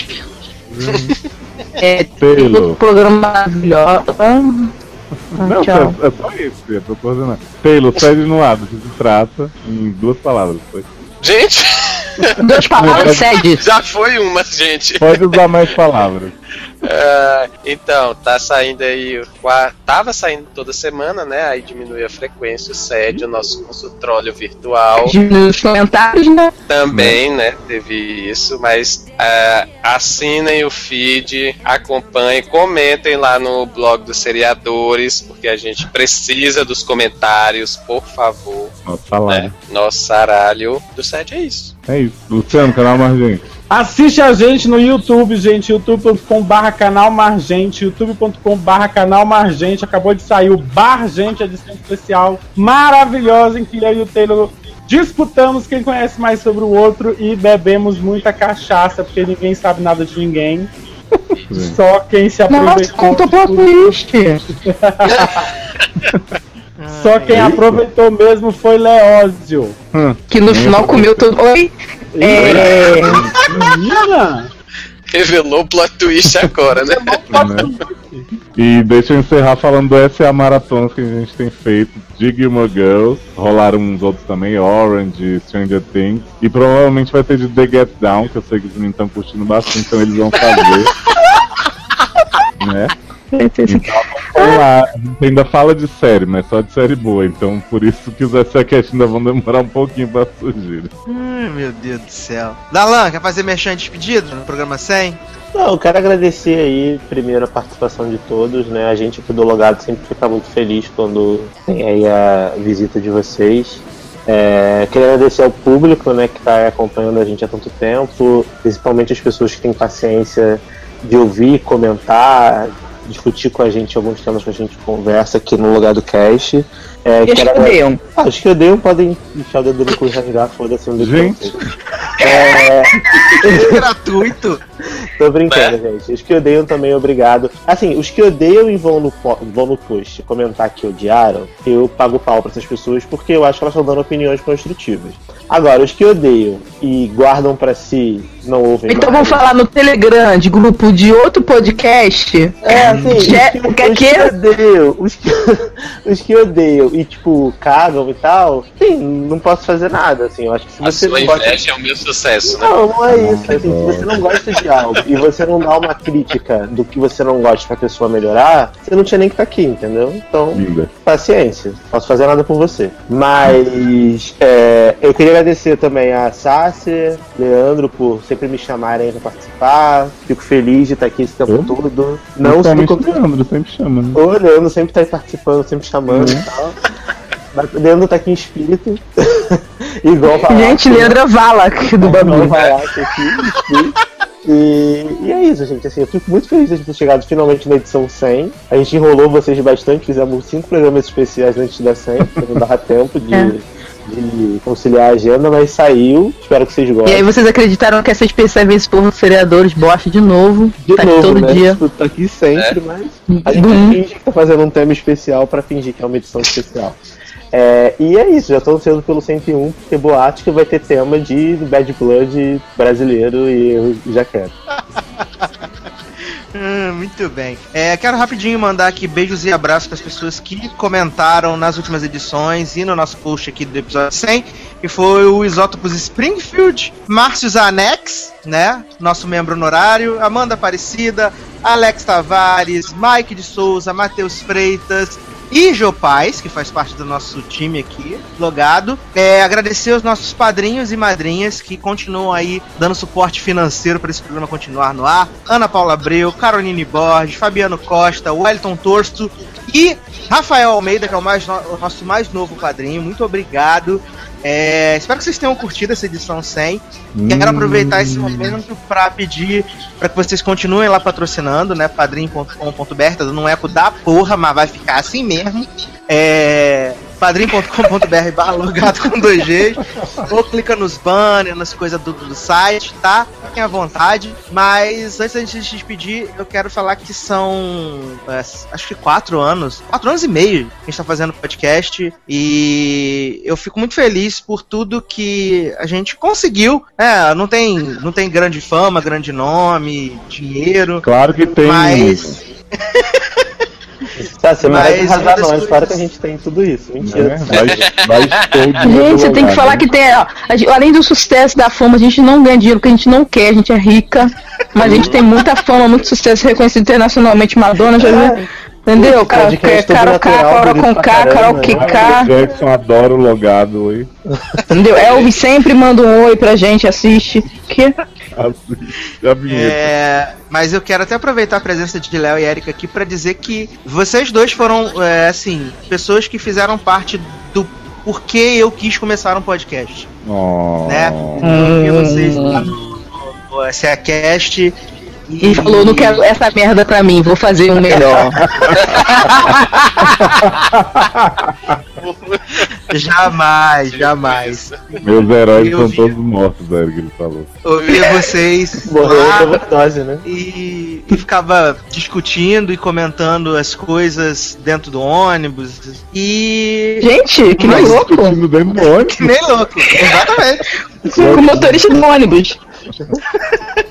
É, Taylor. todo programa maravilhoso. Não, tchau. é, é só isso, eu tô coordenando. Taylor, cede no lado, que se trata em duas palavras. Foi. Gente! Duas palavras, cede. Já foi uma, gente. Pode usar mais palavras. Ah, então, tá saindo aí. Tava saindo toda semana, né? Aí diminui a frequência, o SED, o nosso consultório virtual. Diminui os comentários, né? Também, né? Teve isso, mas ah, assinem o feed, acompanhem, comentem lá no blog dos seriadores, porque a gente precisa dos comentários, por favor. Nossa, salário. Né? Nosso saralho do SED é isso. É isso. Luciano, canal Margente. Assiste a gente no YouTube, gente, youtube.com.br canal Margente, youtube.com.br canal Margente. Acabou de sair o Bar Gente, edição especial maravilhosa em que eu e o Taylor disputamos quem conhece mais sobre o outro e bebemos muita cachaça, porque ninguém sabe nada de ninguém. Só quem se Nossa, aproveitou. conta plot twist. Só quem aproveitou mesmo foi Leózio. Que no final comeu tudo. Oi? É. Menina! Revelou o plot twist agora, né? E deixa eu encerrar falando do SA Maratonas que a gente tem feito de Gilmore Girls. Rolaram uns outros também, Orange, Stranger Things. E provavelmente vai ter de The Get Down, que eu sei que os meninos estão curtindo bastante, então eles vão fazer. né? Então, vamos lá. A gente ainda fala de série, mas só de série boa. Então por isso que os SACast ainda vão demorar um pouquinho pra surgir. Ai, meu Deus do céu. Dalan, quer fazer merchan de despedido no programa 100? Não, eu quero agradecer aí, primeiro, a participação de todos, né? A gente aqui do Logado sempre fica muito feliz quando tem aí a visita de vocês. É, queria agradecer ao público, né, que está acompanhando a gente há tanto tempo, principalmente as pessoas que têm paciência de ouvir, comentar, discutir com a gente alguns temas que a gente conversa aqui no lugar do cast. É, E os que odeiam? Ah, os que odeiam podem enfiar o dedo no cu e rasgar, foda-se um dedo Gente. É... Gratuito. Tô brincando, gente. Os que odeiam também, obrigado. Assim, os que odeiam e vão no, vão no post comentar que odiaram, eu pago pau pra essas pessoas porque eu acho que elas estão dando opiniões construtivas. Agora, os que odeiam e guardam pra si, não ouvem Então mais. vamos falar no Telegram de grupo de outro podcast. É, assim, os que, o que é os que? que odeiam, os que, os que odeiam e, tipo, cagam e tal, sim, não posso fazer nada, assim, eu acho que se A você sua não gosta... inveja é o meu sucesso, né? Não, não é isso. Assim, se você não gosta de algo e você não dá uma crítica do que você não gosta pra pessoa melhorar, você não tinha nem que estar aqui, entendeu? Então, Linda. paciência. Posso fazer nada por você. Mas é, eu queria agradecer também a Sácia, Leandro, por sempre me chamarem pra participar. Fico feliz de estar aqui esse tempo todo. Não o Leandro, sempre chama, né? o Leandro sempre tá aí participando, sempre chamando Uhum. e tal. Leandro tá aqui em espírito. Igual Gente, né? Leandro Valak do bagulho. Valak aqui, espírito. E, e é isso, gente. Assim, eu fico muito feliz de a gente ter chegado finalmente na edição 100. A gente enrolou vocês bastante, fizemos cinco programas especiais antes da 100, porque não dava tempo de, É. de conciliar a agenda, mas saiu. Espero que vocês E gostem. aí vocês acreditaram que essa especial vez por vereadores bosta de novo. De tá novo, aqui todo né? dia. Tipo, tá aqui sempre, É. mas a gente Uhum. finge que tá fazendo um tema especial pra fingir que é uma edição especial. É, e é isso, já tô ansioso pelo 101, porque boate que vai ter tema de Bad Blood brasileiro e eu já quero. Hum, muito bem. É, quero rapidinho mandar aqui beijos e abraços para as pessoas que comentaram nas últimas edições e no nosso post aqui do episódio 100, que foi o Isótopos Springfield, Márcio Zanex, né, nosso membro honorário, Amanda Aparecida, Alex Tavares, Mike de Souza, Matheus Freitas, e Jô Paz, que faz parte do nosso time aqui, logado. É, agradecer os nossos padrinhos e madrinhas que continuam aí dando suporte financeiro para esse programa continuar no ar. Ana Paula Abreu, Caroline Borges, Fabiano Costa, Wellington Torsto e Rafael Almeida, que é o, mais no- o nosso mais novo padrinho. Muito obrigado. É, espero que vocês tenham curtido essa edição 100. Quero aproveitar esse momento para pedir para que vocês continuem lá patrocinando, né? padrim.com.br, tá dando um eco da porra, mas vai ficar assim mesmo. É, padrim.com.br barra logado com dois Gs. Ou clica nos banners, nas coisas do, do site, tá? Fiquem à vontade. Mas antes da gente se despedir, eu quero falar que são é, acho que quatro anos, quatro anos e meio que a gente tá fazendo podcast. E eu fico muito feliz por tudo que a gente conseguiu. É, não tem, não tem grande fama, grande nome, dinheiro. Claro que tem. Mas. Tá, você não vai Mas arrasar das não, claro que a gente tem tudo isso. Mentira. É, vai- vai todo Gente, você tem que falar que tem. ó, a gente- além do sucesso da fama, a gente não ganha dinheiro porque a gente não quer, a gente é rica. Mas a gente tem muita fama, muito sucesso reconhecido internacionalmente. Madonna já viu. Entendeu? Cara, Podcast todo Carol K, bonito com pra K, Carol né? que K. Jackson adora o logado aí. Entendeu? Elvis sempre manda um oi pra gente, assiste. Que? A. É, mas eu quero até aproveitar a presença de Léo e Erika aqui pra dizer que vocês dois foram, é, assim, pessoas que fizeram parte do porquê eu quis começar um podcast. Oh. Né? Eu vi vocês lá no, no, no SEAcast E falou, não quero essa merda pra mim, vou fazer um melhor. Jamais, jamais. Meus heróis Eu são vi- todos mortos, Eric, ele falou. Ouvia vocês Morreu lá overdose, né? e, e ficava discutindo e comentando as coisas dentro do ônibus. E. Gente, que nem louco. dentro do ônibus. Que nem louco, exatamente. Com o motorista do ônibus.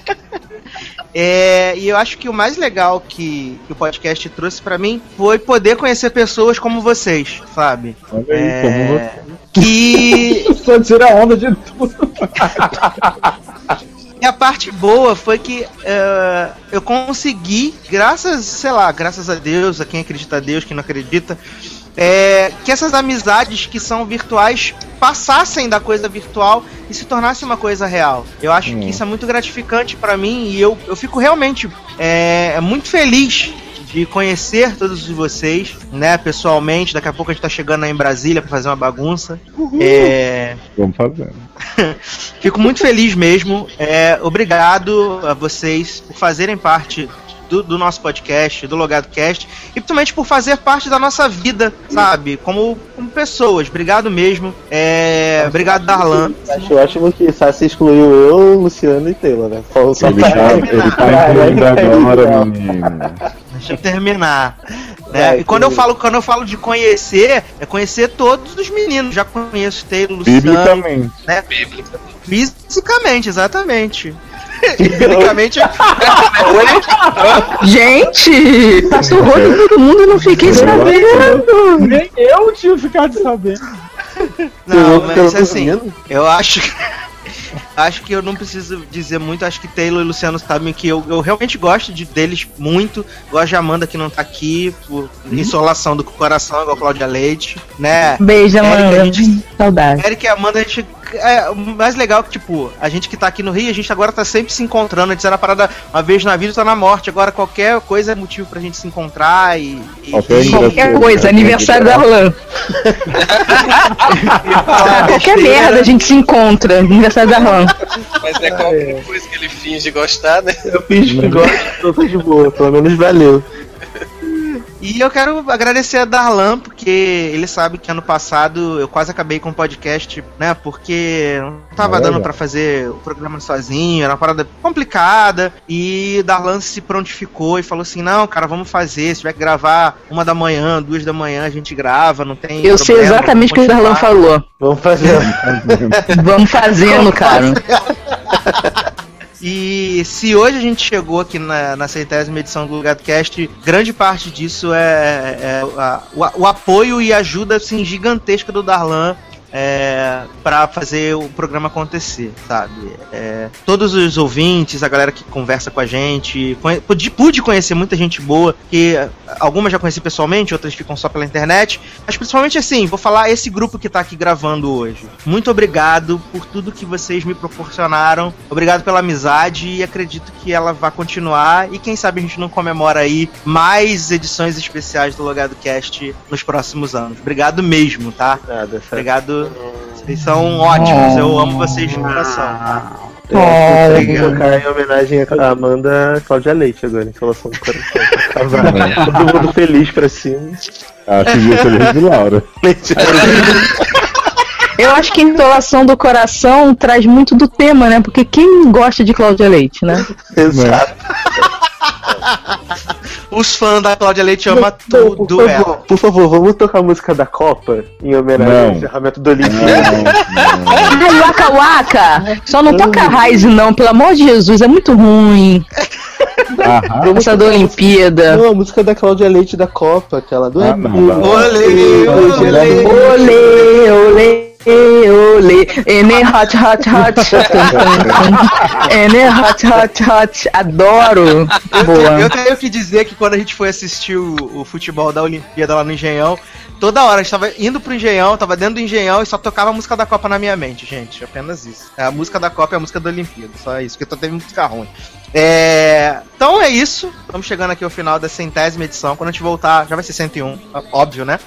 É, e eu acho que o mais legal que, que o podcast trouxe pra mim foi poder conhecer pessoas como vocês, sabe? Olha aí, É, como você. Que Só tira onda de tudo. E a parte boa foi que é, eu consegui, graças, sei lá, graças a Deus, a quem acredita a Deus, quem não acredita, é, que essas amizades que são virtuais passassem da coisa virtual e se tornassem uma coisa real. Eu acho Hum. que isso é muito gratificante pra mim e eu, eu fico realmente é, muito feliz de conhecer todos vocês, né, pessoalmente. Daqui a pouco a gente tá chegando aí em Brasília pra fazer uma bagunça. É, Vamos fazendo. Fico muito feliz mesmo. É, obrigado a vocês por fazerem parte do, do nosso podcast, do Logado Cast, e principalmente por fazer parte da nossa vida, sabe? Como, como pessoas. Obrigado mesmo. É, obrigado, Darlan. Acho ótimo que Sassi excluiu eu, Luciano e Taylor, né? Falou só Ele tá, ele tá incluindo agora, menino. Deixa eu terminar. né? Vai, e quando eu, falo, quando eu falo de conhecer, é conhecer todos os meninos. Já conheço Taylor, Luciano. Biblicamente. Né? Fisicamente, exatamente. Biblicamente. Gente, passou o rodo em todo mundo, eu não fiquei sabendo. Nem eu tinha ficado sabendo. Não, mas assim, eu acho que. Acho que eu não preciso dizer muito, acho que Taylor e Luciano sabem que eu, eu realmente gosto de, deles muito. Gosto de Amanda que não tá aqui, por insolação do coração, igual a Cláudia Leite, né? Beijo, Amanda. gente- Saudade. Eric e Amanda, a gente. É, o mais legal é que, tipo, a gente que tá aqui no Rio, a gente agora tá sempre se encontrando. Antes era parada uma vez na vida, tá na morte. Agora qualquer coisa é motivo pra gente se encontrar e. e- Qualquer e- Qualquer coisa, aniversário da Arlan. Qualquer merda a gente se encontra. Aniversário da Arlan. Mas é qualquer coisa que ele finge gostar, né? Eu fiz que gosto, tô de boa, pelo menos valeu. E eu quero agradecer a Darlan, porque ele sabe que ano passado eu quase acabei com o podcast, né? Porque não tava Olha. dando pra fazer o programa sozinho, era uma parada complicada. E Darlan se prontificou e falou assim: não, cara, vamos fazer. Se tiver que gravar uma da manhã, duas da manhã, a gente grava, não tem. Eu sei problema, exatamente o que o Darlan continuar." falou. Vamos fazer. Vamos fazendo, cara. E se hoje a gente chegou aqui na, na centésima edição do Lugado Cast, grande parte disso é, é a- o, o apoio e ajuda assim, gigantesca do Darlan é, para fazer o programa acontecer, sabe? É, todos os ouvintes, a galera que conversa com a gente, conhe- pude, pude conhecer muita gente boa, que é, algumas já conheci pessoalmente, outras ficam só pela internet, mas principalmente assim, vou falar esse grupo que tá aqui gravando hoje. Muito obrigado por tudo que vocês me proporcionaram, obrigado pela amizade e acredito que ela vai continuar e quem sabe a gente não comemora aí mais edições especiais do Logado Cast nos próximos anos. Obrigado mesmo, tá? Obrigado. Vocês são ótimos, eu amo vocês de coração. tá? É, Obrigado. vou tocar em homenagem à Amanda Cláudia Leite agora, em relação do coração. casar. Todo mundo feliz pra cima. Leite de Laura. Eu acho que a do coração traz muito do tema, né? Porque quem gosta de Cláudia Leite, né? Exato. Os fãs da Cláudia Leite amam Por tudo favor, ela. por favor, vamos tocar a música da Copa em homenagem Não. ao encerramento do Olímpico. Ai, Waka Waka! Só não toca Raiz, não, pelo amor de Jesus, é muito ruim. Essa da Olimpíada. Não, a música da Cláudia Leite da Copa, aquela do Ah. Olê, olê. Olê, olê. Olê, ene hot, hot, hot, ene hot, hot, hot, adoro. Eu, Boa. eu tenho que dizer que quando a gente foi assistir o, o futebol da Olimpíada lá no Engenhão, toda hora a gente tava indo pro Engenhão, tava dentro do Engenhão e só tocava a música da Copa na minha mente, gente. Apenas isso. É a música da Copa e a música da Olimpíada, só isso, porque teve música ruim. É, Então é isso. Estamos chegando aqui ao final da centésima edição. Quando a gente voltar, já vai ser 101, óbvio, né?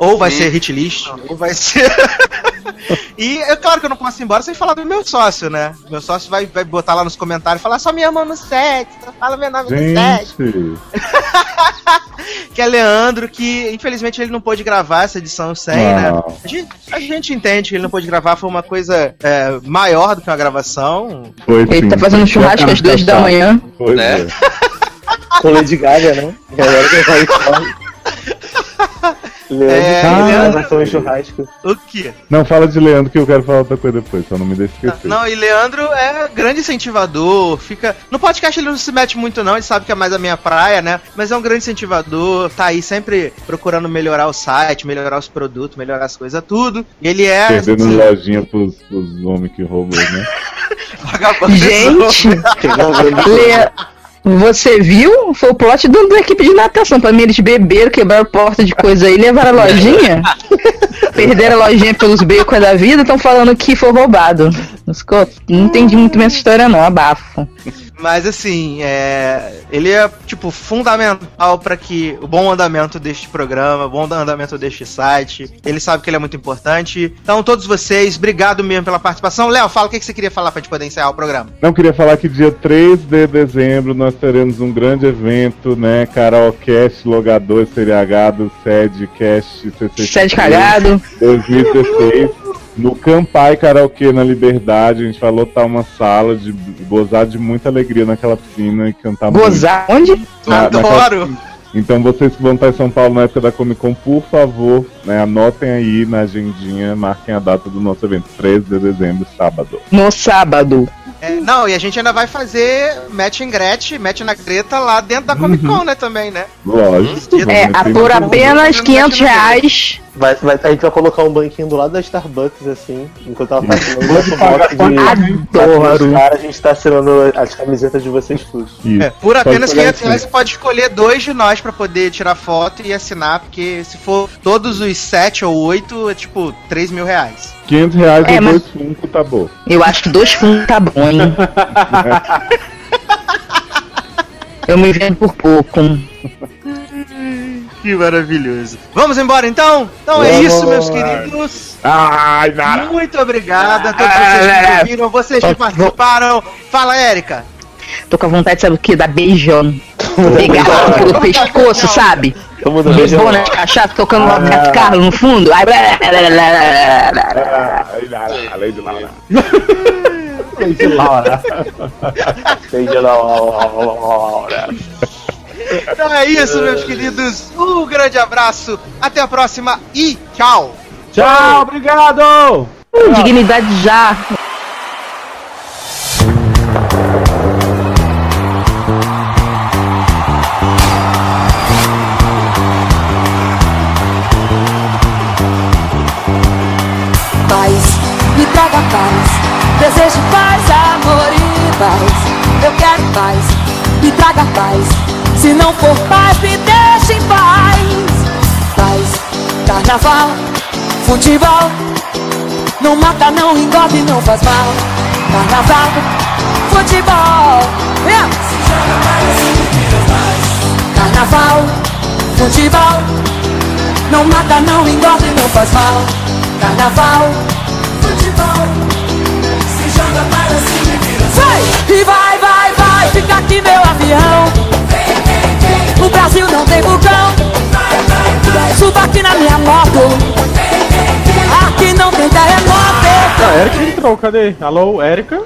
Ou vai Sim. ser hit list, ou vai ser. e é claro que eu não posso ir embora sem falar do meu sócio, né? Meu sócio vai, vai botar lá nos comentários e falar só me ama no set, só fala meu nome no set. Gente, Que é Leandro, que infelizmente ele não pôde gravar essa edição 100, né? Não. A gente, a gente entende que ele não pôde gravar, foi uma coisa é, maior do que uma gravação. foi Ele sim. tá fazendo churrasco às duas da manhã. Pois Né? Com Lady Gaga, né? Galera que vai. Leandro, É, ah, Leandro- churrasco. O quê? Não, fala de Leandro que eu quero falar outra coisa depois, só não me deixe esquecer. Não, e Leandro é grande incentivador, fica. No podcast ele não se mete muito, não, ele sabe que é mais a minha praia, né? Mas é um grande incentivador, tá aí sempre procurando melhorar o site, melhorar os produtos, melhorar as coisas, tudo. E ele é. Perdendo lojinha pros, pros homens que roubam, né? vagabundo. Gente, Le- você viu? Foi o plot do- da equipe de natação. Pra mim, eles beberam, quebraram porta de coisa aí, levaram a lojinha. perderam a lojinha pelos becos da vida, estão falando que foi roubado. Não entendi muito bem essa história, não. Abafo. Mas assim, é, ele é tipo fundamental para que o bom andamento deste programa, o bom andamento deste site. Ele sabe que ele é muito importante. Então, todos vocês, obrigado mesmo pela participação. Léo, fala o que que você queria falar pra gente poder encerrar o programa. Não queria falar que dia 3 de dezembro nós teremos um grande evento, né? Karaokast, logador, seriagado, sede, cast, CCXP. Sede cagado. 2016. No Campai Karaokê na Liberdade, a gente vai lotar uma sala de gozar de muita alegria naquela piscina e cantar Gozar onde? muito. Na- naquela Adoro! piscina. Então vocês que vão estar em São Paulo na época da Comic Con, por favor, né, anotem aí na agendinha, marquem a data do nosso evento, 13 de dezembro, sábado. No sábado. É, não, e a gente ainda vai fazer match em Gretchen, match na Greta lá dentro da Comic Con, né, também, né? Lógico. É, a ter por muito- apenas 500 reais. Vai, vai- a gente vai colocar um banquinho do lado da Starbucks, assim, enquanto ela tá assinando nosso box de. Cara, a gente tá assinando as camisetas de vocês todos. É, por apenas pagar 500 reais você pode escolher dois de nós pra poder tirar foto e assinar, porque se for todos os sete ou oito, é tipo 3 mil reais. 500 reais É, e mas- dois Funko, tá bom. Eu acho que dois fundos tá bom, hein? Eu me vendo por pouco. Que maravilhoso. Vamos embora então? Então é Vamos isso, meus queridos. Ai, Nara. Muito obrigado a todos vocês que nos ouviram, vocês que participaram. Fala, Érica. Tô com vontade, sabe o que? Dar beijão. Pegar pelo pescoço, sabe? De beijão. né? de cachaça, tocando o Roberto Carlos no fundo. Aí, blá, blá, blá, blá, blá, blá, blá. Ai, Nara, além de. Lady Laura. Então é isso, meus queridos. Um grande abraço, até a próxima e tchau! Tchau, obrigado! Hum, dignidade já! Desejo paz, amor e paz. Eu quero paz, me traga paz. Se não for paz, me deixe em paz. Paz, carnaval, futebol. Não mata, não engorda não faz mal. Carnaval, futebol. É. Carnaval, futebol. Não mata, não engorda não faz mal. Carnaval, futebol. Se joga para cima e vira Vai! E vai, vai, vai, fica aqui meu avião. O Brasil não tem vulcão. Suba aqui na minha moto. Aqui não tem terremoto. A Erika entrou, cadê? Alô, Erika?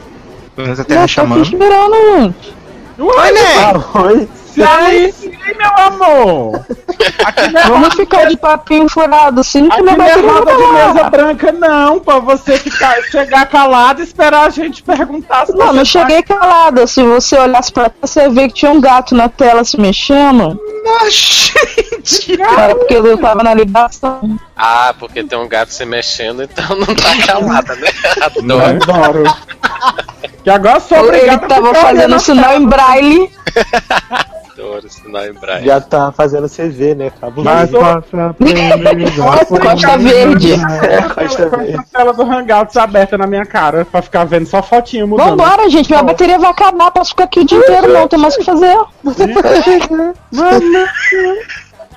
Planeta Terra chamando. esperando, gente. Oi, né? Oi. Aí, sim, meu amor. Vamos ficar de papinho furado assim que não não vai é ter roda de mesa branca, não, pra você ficar, chegar calado e esperar a gente perguntar se Não, não tá- cheguei calada. Se você olhasse pra cá, você vê que tinha um gato na tela se mexendo. gente! Era porque eu tava na ligação. Ah, porque tem um gato se mexendo, então não tá calada, né? Adoro. Adoro. Que agora sou Ele obrigado tava fazendo sinal em braille. Sinal. Já tá fazendo CV, né? Passar pelo Costa Verde. É, Costa Com Verde. a tela do Hangouts aberta na minha cara pra ficar vendo só fotinho mudando. Vambora, gente. Minha bateria vai acabar. Posso ficar aqui o dia inteiro, não. Tem mais o que fazer.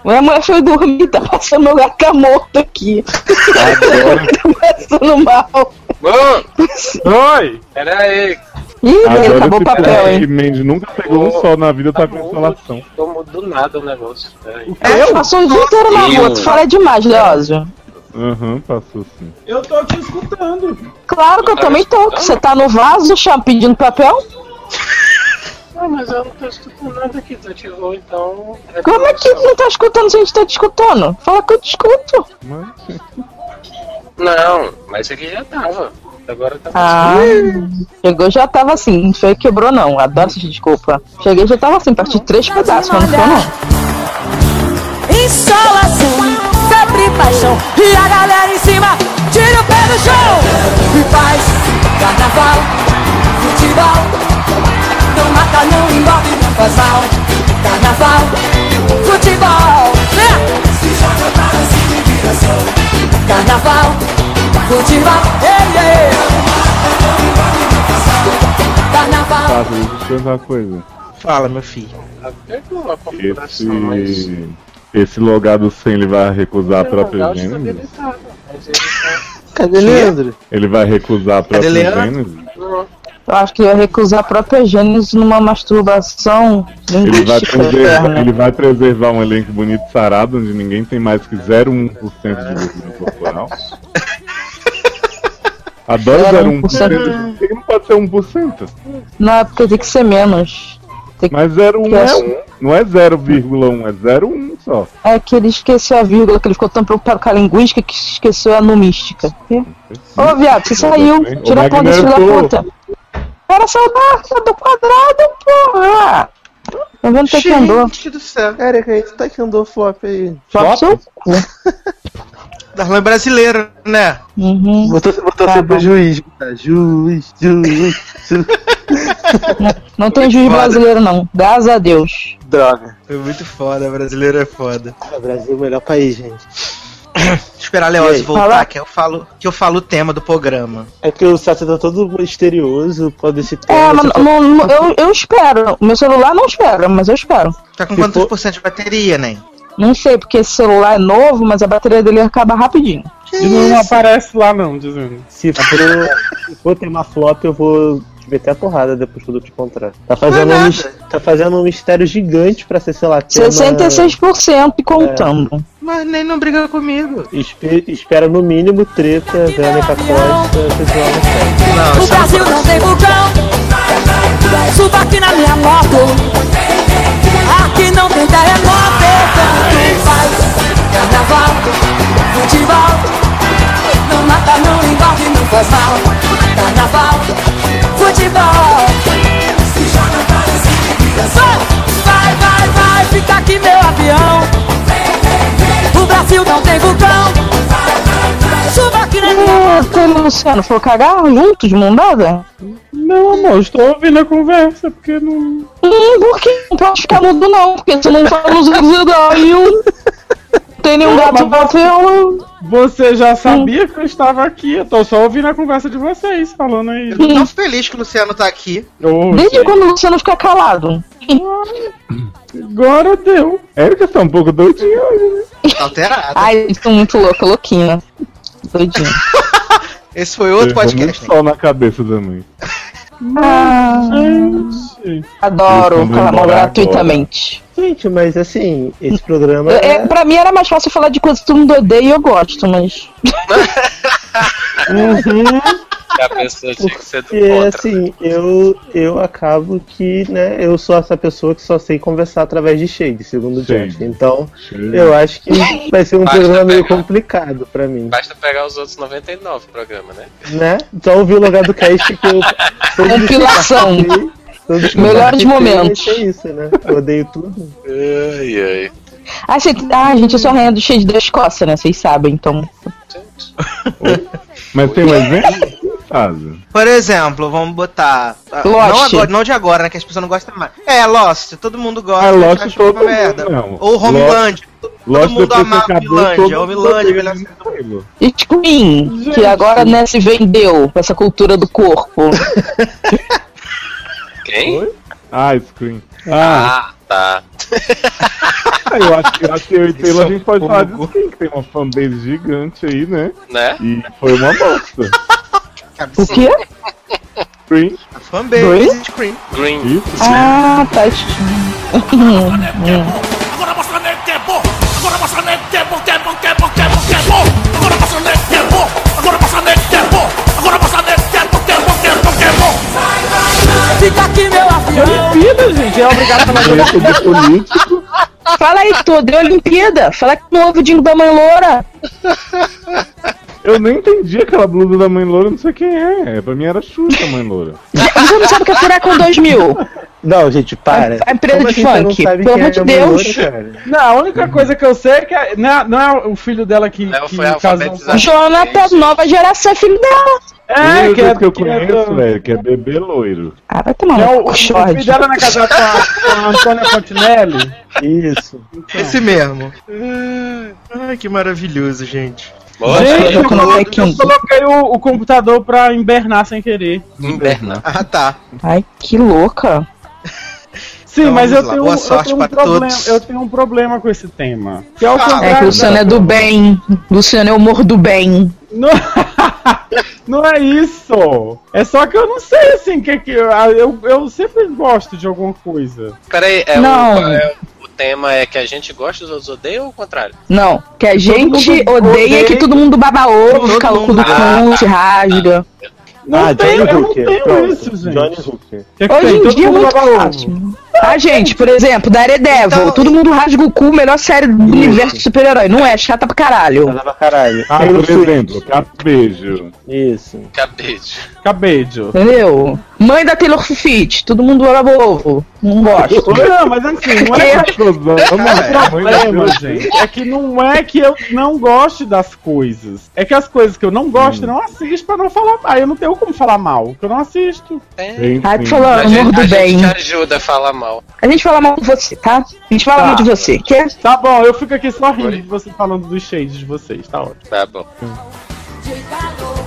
Minha mãe foi dormir, tá passando meu gato tá morto aqui. tá passando mal. Oi! Pera aí, Ih, Agora acabou o papel, hein? que Mendes nunca pegou um sol na vida, tá com insolação. tomou do nada o negócio. É, passou o dia inteiro na rua. Tu fala demais, Leózio. Aham, passou sim. Eu tô te escutando. Claro que eu também tô. Você tá no vaso, chão, pedindo papel? Ah, mas eu não tô escutando nada aqui, desativou, então. Como é que não tá escutando se a gente tá te escutando? Fala que eu te escuto. Não, mas aqui já tava. Agora tá Ah, chegou já tava assim, não foi quebrou não, adoro essa desculpa. Cheguei já tava assim, parti três pedaços, mas não foi não. Insolação, febre e paixão E a galera em cima, tira o pé do chão E paz, carnaval, futebol Não mata, não engorda e não faz mal Carnaval, futebol né? Se joga para cima e vira som Carnaval, futebol ei, ei. Carnaval Tá, deixa eu te perguntar uma coisa. Fala, meu filho. Esse. Esse logado sem ele vai recusar a própria Gênesis? Cadê Leandro? Ele vai recusar a própria? Gênesis? Eu acho que ia recusar a própria Gênesis numa masturbação Ele vai, preservar, ele vai preservar um elenco bonito e sarado, onde ninguém tem mais que 0,1% de gordura corporal. Adoro 0,1%. Por que não pode ser 1%? Não, é porque tem que ser menos. Tem Mas 0,1 que é é- 1. Não é 0,1, é 0,1 só. É que ele esqueceu a vírgula, que ele ficou tão preocupado com a linguística que esqueceu a numística. Ô, viado, você saiu. Tira a desse filho da puta. Era saudável do quadrado, porra! Tá vendo que andou? Gente do céu. Érica, tá que andou flop aí. Flop seu cu. Darlan é brasileiro, né? Uhum. Vou torcer, vou torcer Tá pro bom. juiz. tá? Juiz, juiz, juiz. Não tem juiz Foda. brasileiro, não. Graças a Deus. Droga. Foi muito foda, brasileiro é foda. O Brasil é o melhor país, gente. Esperar E Leózio aí? voltar, Fala. que eu falo que eu falo o tema do programa. É que o Sato tá todo misterioso, pode esse tema. É, mas tá- não- não- eu, eu espero. Meu celular não espera, mas eu espero. Tá com Se quantos for- por cento de bateria, né? Não sei, porque esse celular é novo, mas a bateria dele acaba rapidinho. E não aparece lá não, dizendo. Se for, se for tema flop, eu vou te meter a porrada depois que eu te encontrar. Tá fazendo, é um, nada. mis- tá fazendo um mistério gigante pra ser, sei lá, tema... 66% e contando. Mas nem não briga comigo. Espe- espera no mínimo treta, Verônica Costa. Não, O Brasil não tem vulcão Suba aqui na minha moto Aqui não tem terremoto Carnaval Futebol Não mata, não engorda e não faz mal Carnaval Futebol Se joga para cima e vira som. Vai, vai, vai Fica aqui meu avião O Brasil não tem vulcão aquele Luciano falou cagar junto de mão dada? Não, amor, estou ouvindo a conversa, porque não. Hum, por que? Não pode ficar mudo, não, porque você não fala os aí tem nenhum gato pra eu. Você já sabia que eu estava aqui, eu tô só ouvindo a conversa de vocês falando aí. Eu tô tão feliz que o Luciano tá aqui. Desde quando você não fica calado? Agora deu. Érica tá um pouco doidinha hoje, né? Tá alterado. Ai, estou muito louca, louquinha. Doidinha. Esse foi outro Levou podcast. muito sol na cabeça também. Ah, adoro falar mal embora gratuitamente. Gente, mas assim, esse programa É, é. pra mim era mais fácil falar de coisas que todo mundo odeia e eu gosto, mas. E a pessoa tinha que ser do Porque contra. assim, eu, eu acabo que, né, eu sou essa pessoa que só sei conversar através de shade, segundo o Josh. Então, eu acho que vai ser um Basta programa meio pegar. complicado pra mim. Basta pegar os outros 99 programas, né? Né? Só ouvir o lugar do cast que eu. todos que eu Compilação. Todos Melhores momentos. ser isso, né? Eu odeio tudo. Ai, ai. Ah, cê... ah, gente, eu sou a rainha do shade da Escócia, né? Vocês sabem, então. Mas tem um exemplo? Por exemplo, vamos botar. ah, Lost. Não, agora, não de agora, né? Que as pessoas não gostam mais. É, Lost, todo mundo gosta. Ah, mas Lost todo merda. Ou Homeland. Todo Lost mundo amava Homeland. Homeland. Halo. E Queen, que agora né, se vendeu com essa cultura do corpo. Quem? Ah, Screen. Ah, tá. Ah, eu acho, eu acho que eu e Taylor a gente pode falar de Screen, que tem uma fanbase gigante aí, né? Né? E foi uma bosta. O quê? Screen. A fanbase de Cream. Green. Isso. Ah, tá. Agora mostra nego que é bom. Agora mostra nego que é bom, Fica aqui, meu avião. Olimpíada, gente, é obrigado a falar. Fala aí, tu deu Olimpíada. Fala que não ouve o Dingo da Mãe Loura. Eu nem entendi aquela blusa da mãe loura, não sei quem é. Pra mim era Xuxa, mãe loura. Você não sabe o que é Furacão 2000? Não, gente, para. A empresa Como de não funk, pelo amor de é a mãe Deus. cara? Não, a única coisa que eu sei é que é- não é, não é o filho dela que, Léo que foi casou. Jonathan, nova geração, é filho dela. É, o que é, que eu que é conheço, velho, que é bebê loiro. Ah, vai tomar é o, o filho dela não é casado com a, com a Antônia Fontinelli. Isso. Esse mesmo. Ai, que maravilhoso, gente. Boa. Gente, eu, coloquei eu coloquei o, o computador pra invernar sem querer. Inverna. Ah, tá. Ai, que louca. Sim, Então, mas eu lá. tenho, Boa eu, sorte tenho um para problema, todos. eu tenho um problema com esse tema. Que é o Ah, É que o Luciano é do bem. Luciano é o humor do bem. Não, não é isso. É só que eu não sei assim que que eu, eu, eu sempre gosto de alguma coisa. Peraí, é Não. o, é o, o tema é que a gente gosta e os outros odeiam ou o contrário? Não, que a gente odeia odeia que todo mundo baba ovo, Todo fica louco do mundo. cu, se rasga. Não ah, tenho, Johnny eu não Hooker. tenho Pronto. isso, gente. Johnny Hooker. Que que Hoje tem? em Todo dia é muito baba Ah, gente, por exemplo, Daredevil. Então- Todo mundo rasga o cu, melhor série do universo de super-herói. Não é? Chata pra caralho. Nada pra caralho. Ah, por exemplo, Capejo. Isso. Cabejo. Cabejo. Entendeu? Mãe da Taylor Swift. Todo mundo baba ovo. Não gosto. Não, mas assim, não é Explosão, O mano. problema, gente, é que não é que eu não goste das coisas. É que as coisas que eu não gosto, eu não assisto pra não falar mal. Eu não tenho como falar mal, porque eu não assisto. Tem. Ai, Enfim. tu falou A amor do a bem. gente ajuda a falar mal. A gente fala mal de você, tá? A gente fala Tá. mal de você. Quer? Tá bom, eu fico aqui só rindo de você falando dos shades de vocês, tá ótimo. Tá bom. De calor,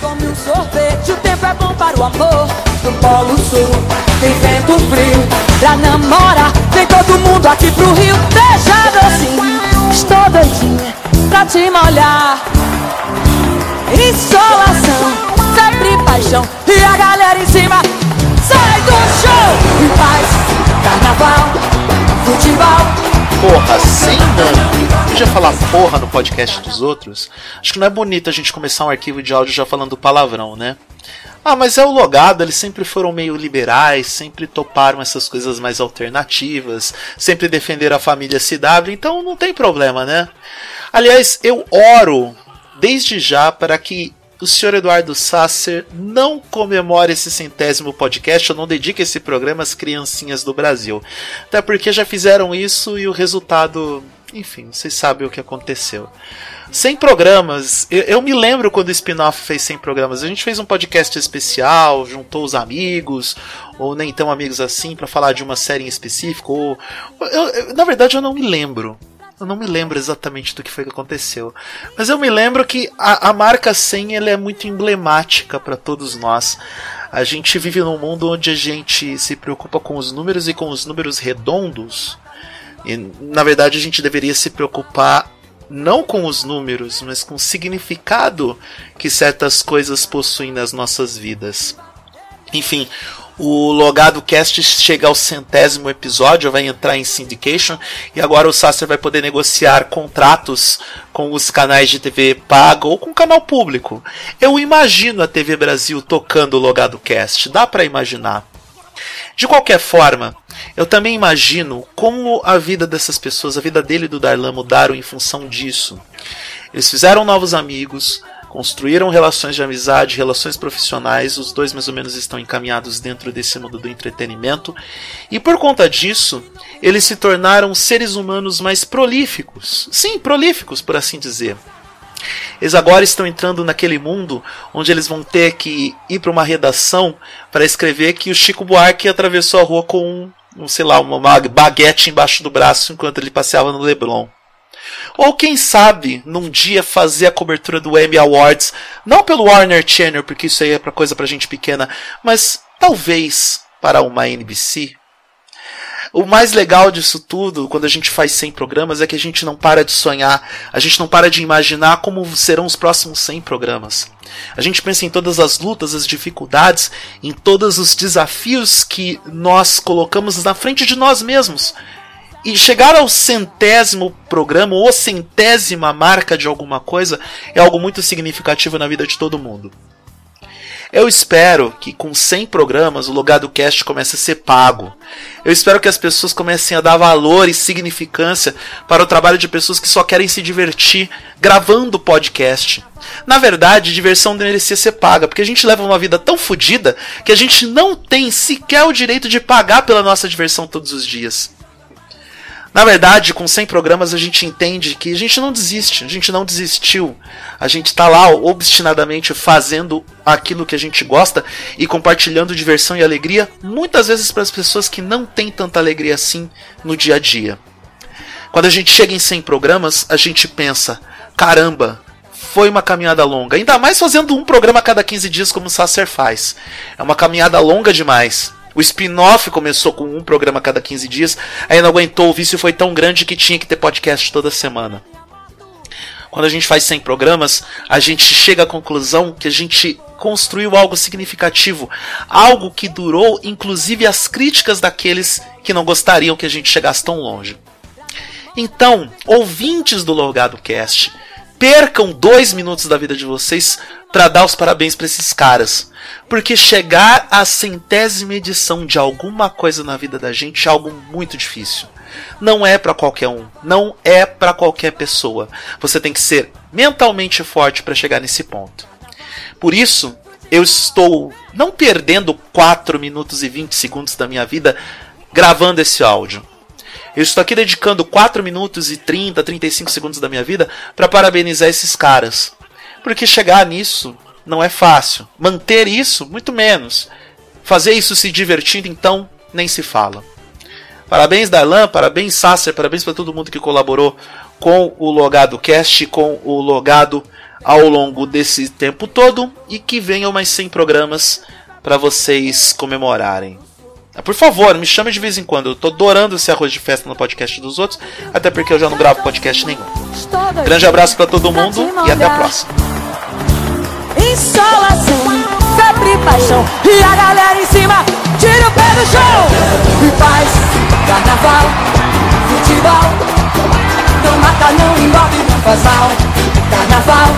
Tome um sorvete, o tempo é bom para o amor. No Polo Sul, tem vento frio. Pra namorar, vem todo mundo aqui pro Rio. Deixa docinho, estou doidinha pra te molhar. Insolação, sempre paixão. E a galera em cima sai do show. Em paz, carnaval, futebol. Porra, sem nome. Podia falar porra no podcast dos outros? Acho que não é bonito a gente começar um arquivo de áudio já falando palavrão, né? Ah, mas é o logado, eles sempre foram meio liberais, sempre toparam essas coisas mais alternativas, sempre defenderam a família CW, então não tem problema, né? Aliás, eu oro desde já para que o senhor Eduardo Sasser não comemore esse centésimo podcast, ou não dedique esse programa às criancinhas do Brasil. Até porque já fizeram isso e o resultado, enfim, vocês sabem o que aconteceu. 100 programas. Eu, eu me lembro quando o Spin-Off fez 100 programas. A gente fez um podcast especial, juntou os amigos, ou nem tão amigos assim, pra falar de uma série em específico. Ou, eu- eu- na verdade, eu não me lembro. Eu não me lembro exatamente do que foi que aconteceu. Mas eu me lembro que a, a marca 100 ela é muito emblemática para todos nós. A gente vive num mundo onde a gente se preocupa com os números e com os números redondos. E, na verdade, a gente deveria se preocupar não com os números, mas com o significado que certas coisas possuem nas nossas vidas. Enfim, o Logado Cast chega ao centésimo episódio, vai entrar em syndication e agora o Sasser vai poder negociar contratos com os canais de TV paga ou com o canal público. Eu imagino a TV Brasil tocando o Logado Cast, dá para imaginar. De qualquer forma, eu também imagino como a vida dessas pessoas, a vida dele e do Darlan mudaram em função disso. Eles fizeram novos amigos, construíram relações de amizade, relações profissionais, os dois mais ou menos estão encaminhados dentro desse mundo do entretenimento, e por conta disso, eles se tornaram seres humanos mais prolíficos. Sim, prolíficos, por assim dizer. Eles agora estão entrando naquele mundo onde eles vão ter que ir para uma redação para escrever que o Chico Buarque atravessou a rua com um, um, sei lá, uma baguete embaixo do braço enquanto ele passeava no Leblon. Ou quem sabe, num dia fazer a cobertura do Emmy Awards, não pelo Warner Channel, porque isso aí é pra coisa pra gente pequena, mas talvez para uma NBC. O mais legal disso tudo, quando a gente faz 100 programas, é que a gente não para de sonhar, a gente não para de imaginar como serão os próximos 100 programas. A gente pensa em todas as lutas, as dificuldades, em todos os desafios que nós colocamos na frente de nós mesmos. E chegar ao centésimo programa, ou centésima marca de alguma coisa, é algo muito significativo na vida de todo mundo. Eu espero que com 100 programas o Logado Cast comece a ser pago. Eu espero que as pessoas comecem a dar valor e significância para o trabalho de pessoas que só querem se divertir gravando podcast. Na verdade, diversão merecia ser paga, porque a gente leva uma vida tão fodida que a gente não tem sequer o direito de pagar pela nossa diversão todos os dias. Na verdade, com 100 programas a gente entende que a gente não desiste, a gente não desistiu. A gente está lá obstinadamente fazendo aquilo que a gente gosta e compartilhando diversão e alegria, muitas vezes para as pessoas que não têm tanta alegria assim no dia a dia. Quando a gente chega em 100 programas, a gente pensa: caramba, foi uma caminhada longa. Ainda mais fazendo um programa a cada 15 dias, como o Sasser faz. É uma caminhada longa demais. O spin-off começou com um programa a cada 15 dias, aí não aguentou, o vício foi tão grande que tinha que ter podcast toda semana. Quando a gente faz 100 programas, a gente chega à conclusão que a gente construiu algo significativo, algo que durou inclusive as críticas daqueles que não gostariam que a gente chegasse tão longe. Então, ouvintes do Logado Cast, percam dois minutos da vida de vocês para dar os parabéns para esses caras. Porque chegar à centésima edição de alguma coisa na vida da gente é algo muito difícil. Não é para qualquer um, não é para qualquer pessoa. Você tem que ser mentalmente forte para chegar nesse ponto. Por isso, eu estou não perdendo 4 minutos e 20 segundos da minha vida gravando esse áudio. Eu estou aqui dedicando 4 minutos e 30, 35 segundos da minha vida para parabenizar esses caras. Porque chegar nisso não é fácil. Manter isso, muito menos. Fazer isso se divertindo, então, nem se fala. Parabéns, Darlan, parabéns, Sasser, parabéns para todo mundo que colaborou com o Logado Cast, com o Logado ao longo desse tempo todo e que venham mais 100 programas para vocês comemorarem. Por favor, me chame de vez em quando. Eu tô adorando esse arroz de festa no podcast dos outros, até porque eu já não gravo podcast nenhum. Grande abraço para todo mundo e até a próxima. Febre paixão E a galera em cima, tira o pé do chão E paz, carnaval, futebol Não mata, não envolve, não faz mal Carnaval,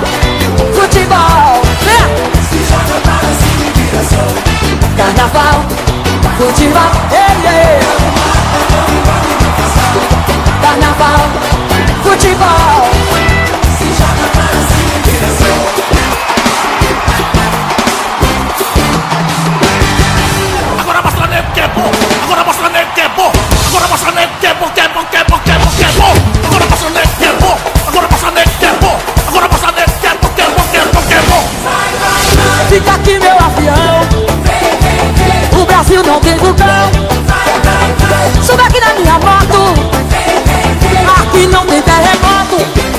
futebol é. Se joga para e viração Carnaval, Futebol, ei, ei Carnaval, futebol Se joga para cima e vira seu Agora passa nego que é bom Agora passa nego que é bom Agora passa nego que é bom, que é bom, que é bom, que é bom, Agora passa nego que é bom Agora passa nego que é bom Agora passa nego que é bom, que é bom, que é bom, que é bom Fica aqui meu Brasil não tem vulcão. Suba aqui na minha moto. Aqui não tem terremoto.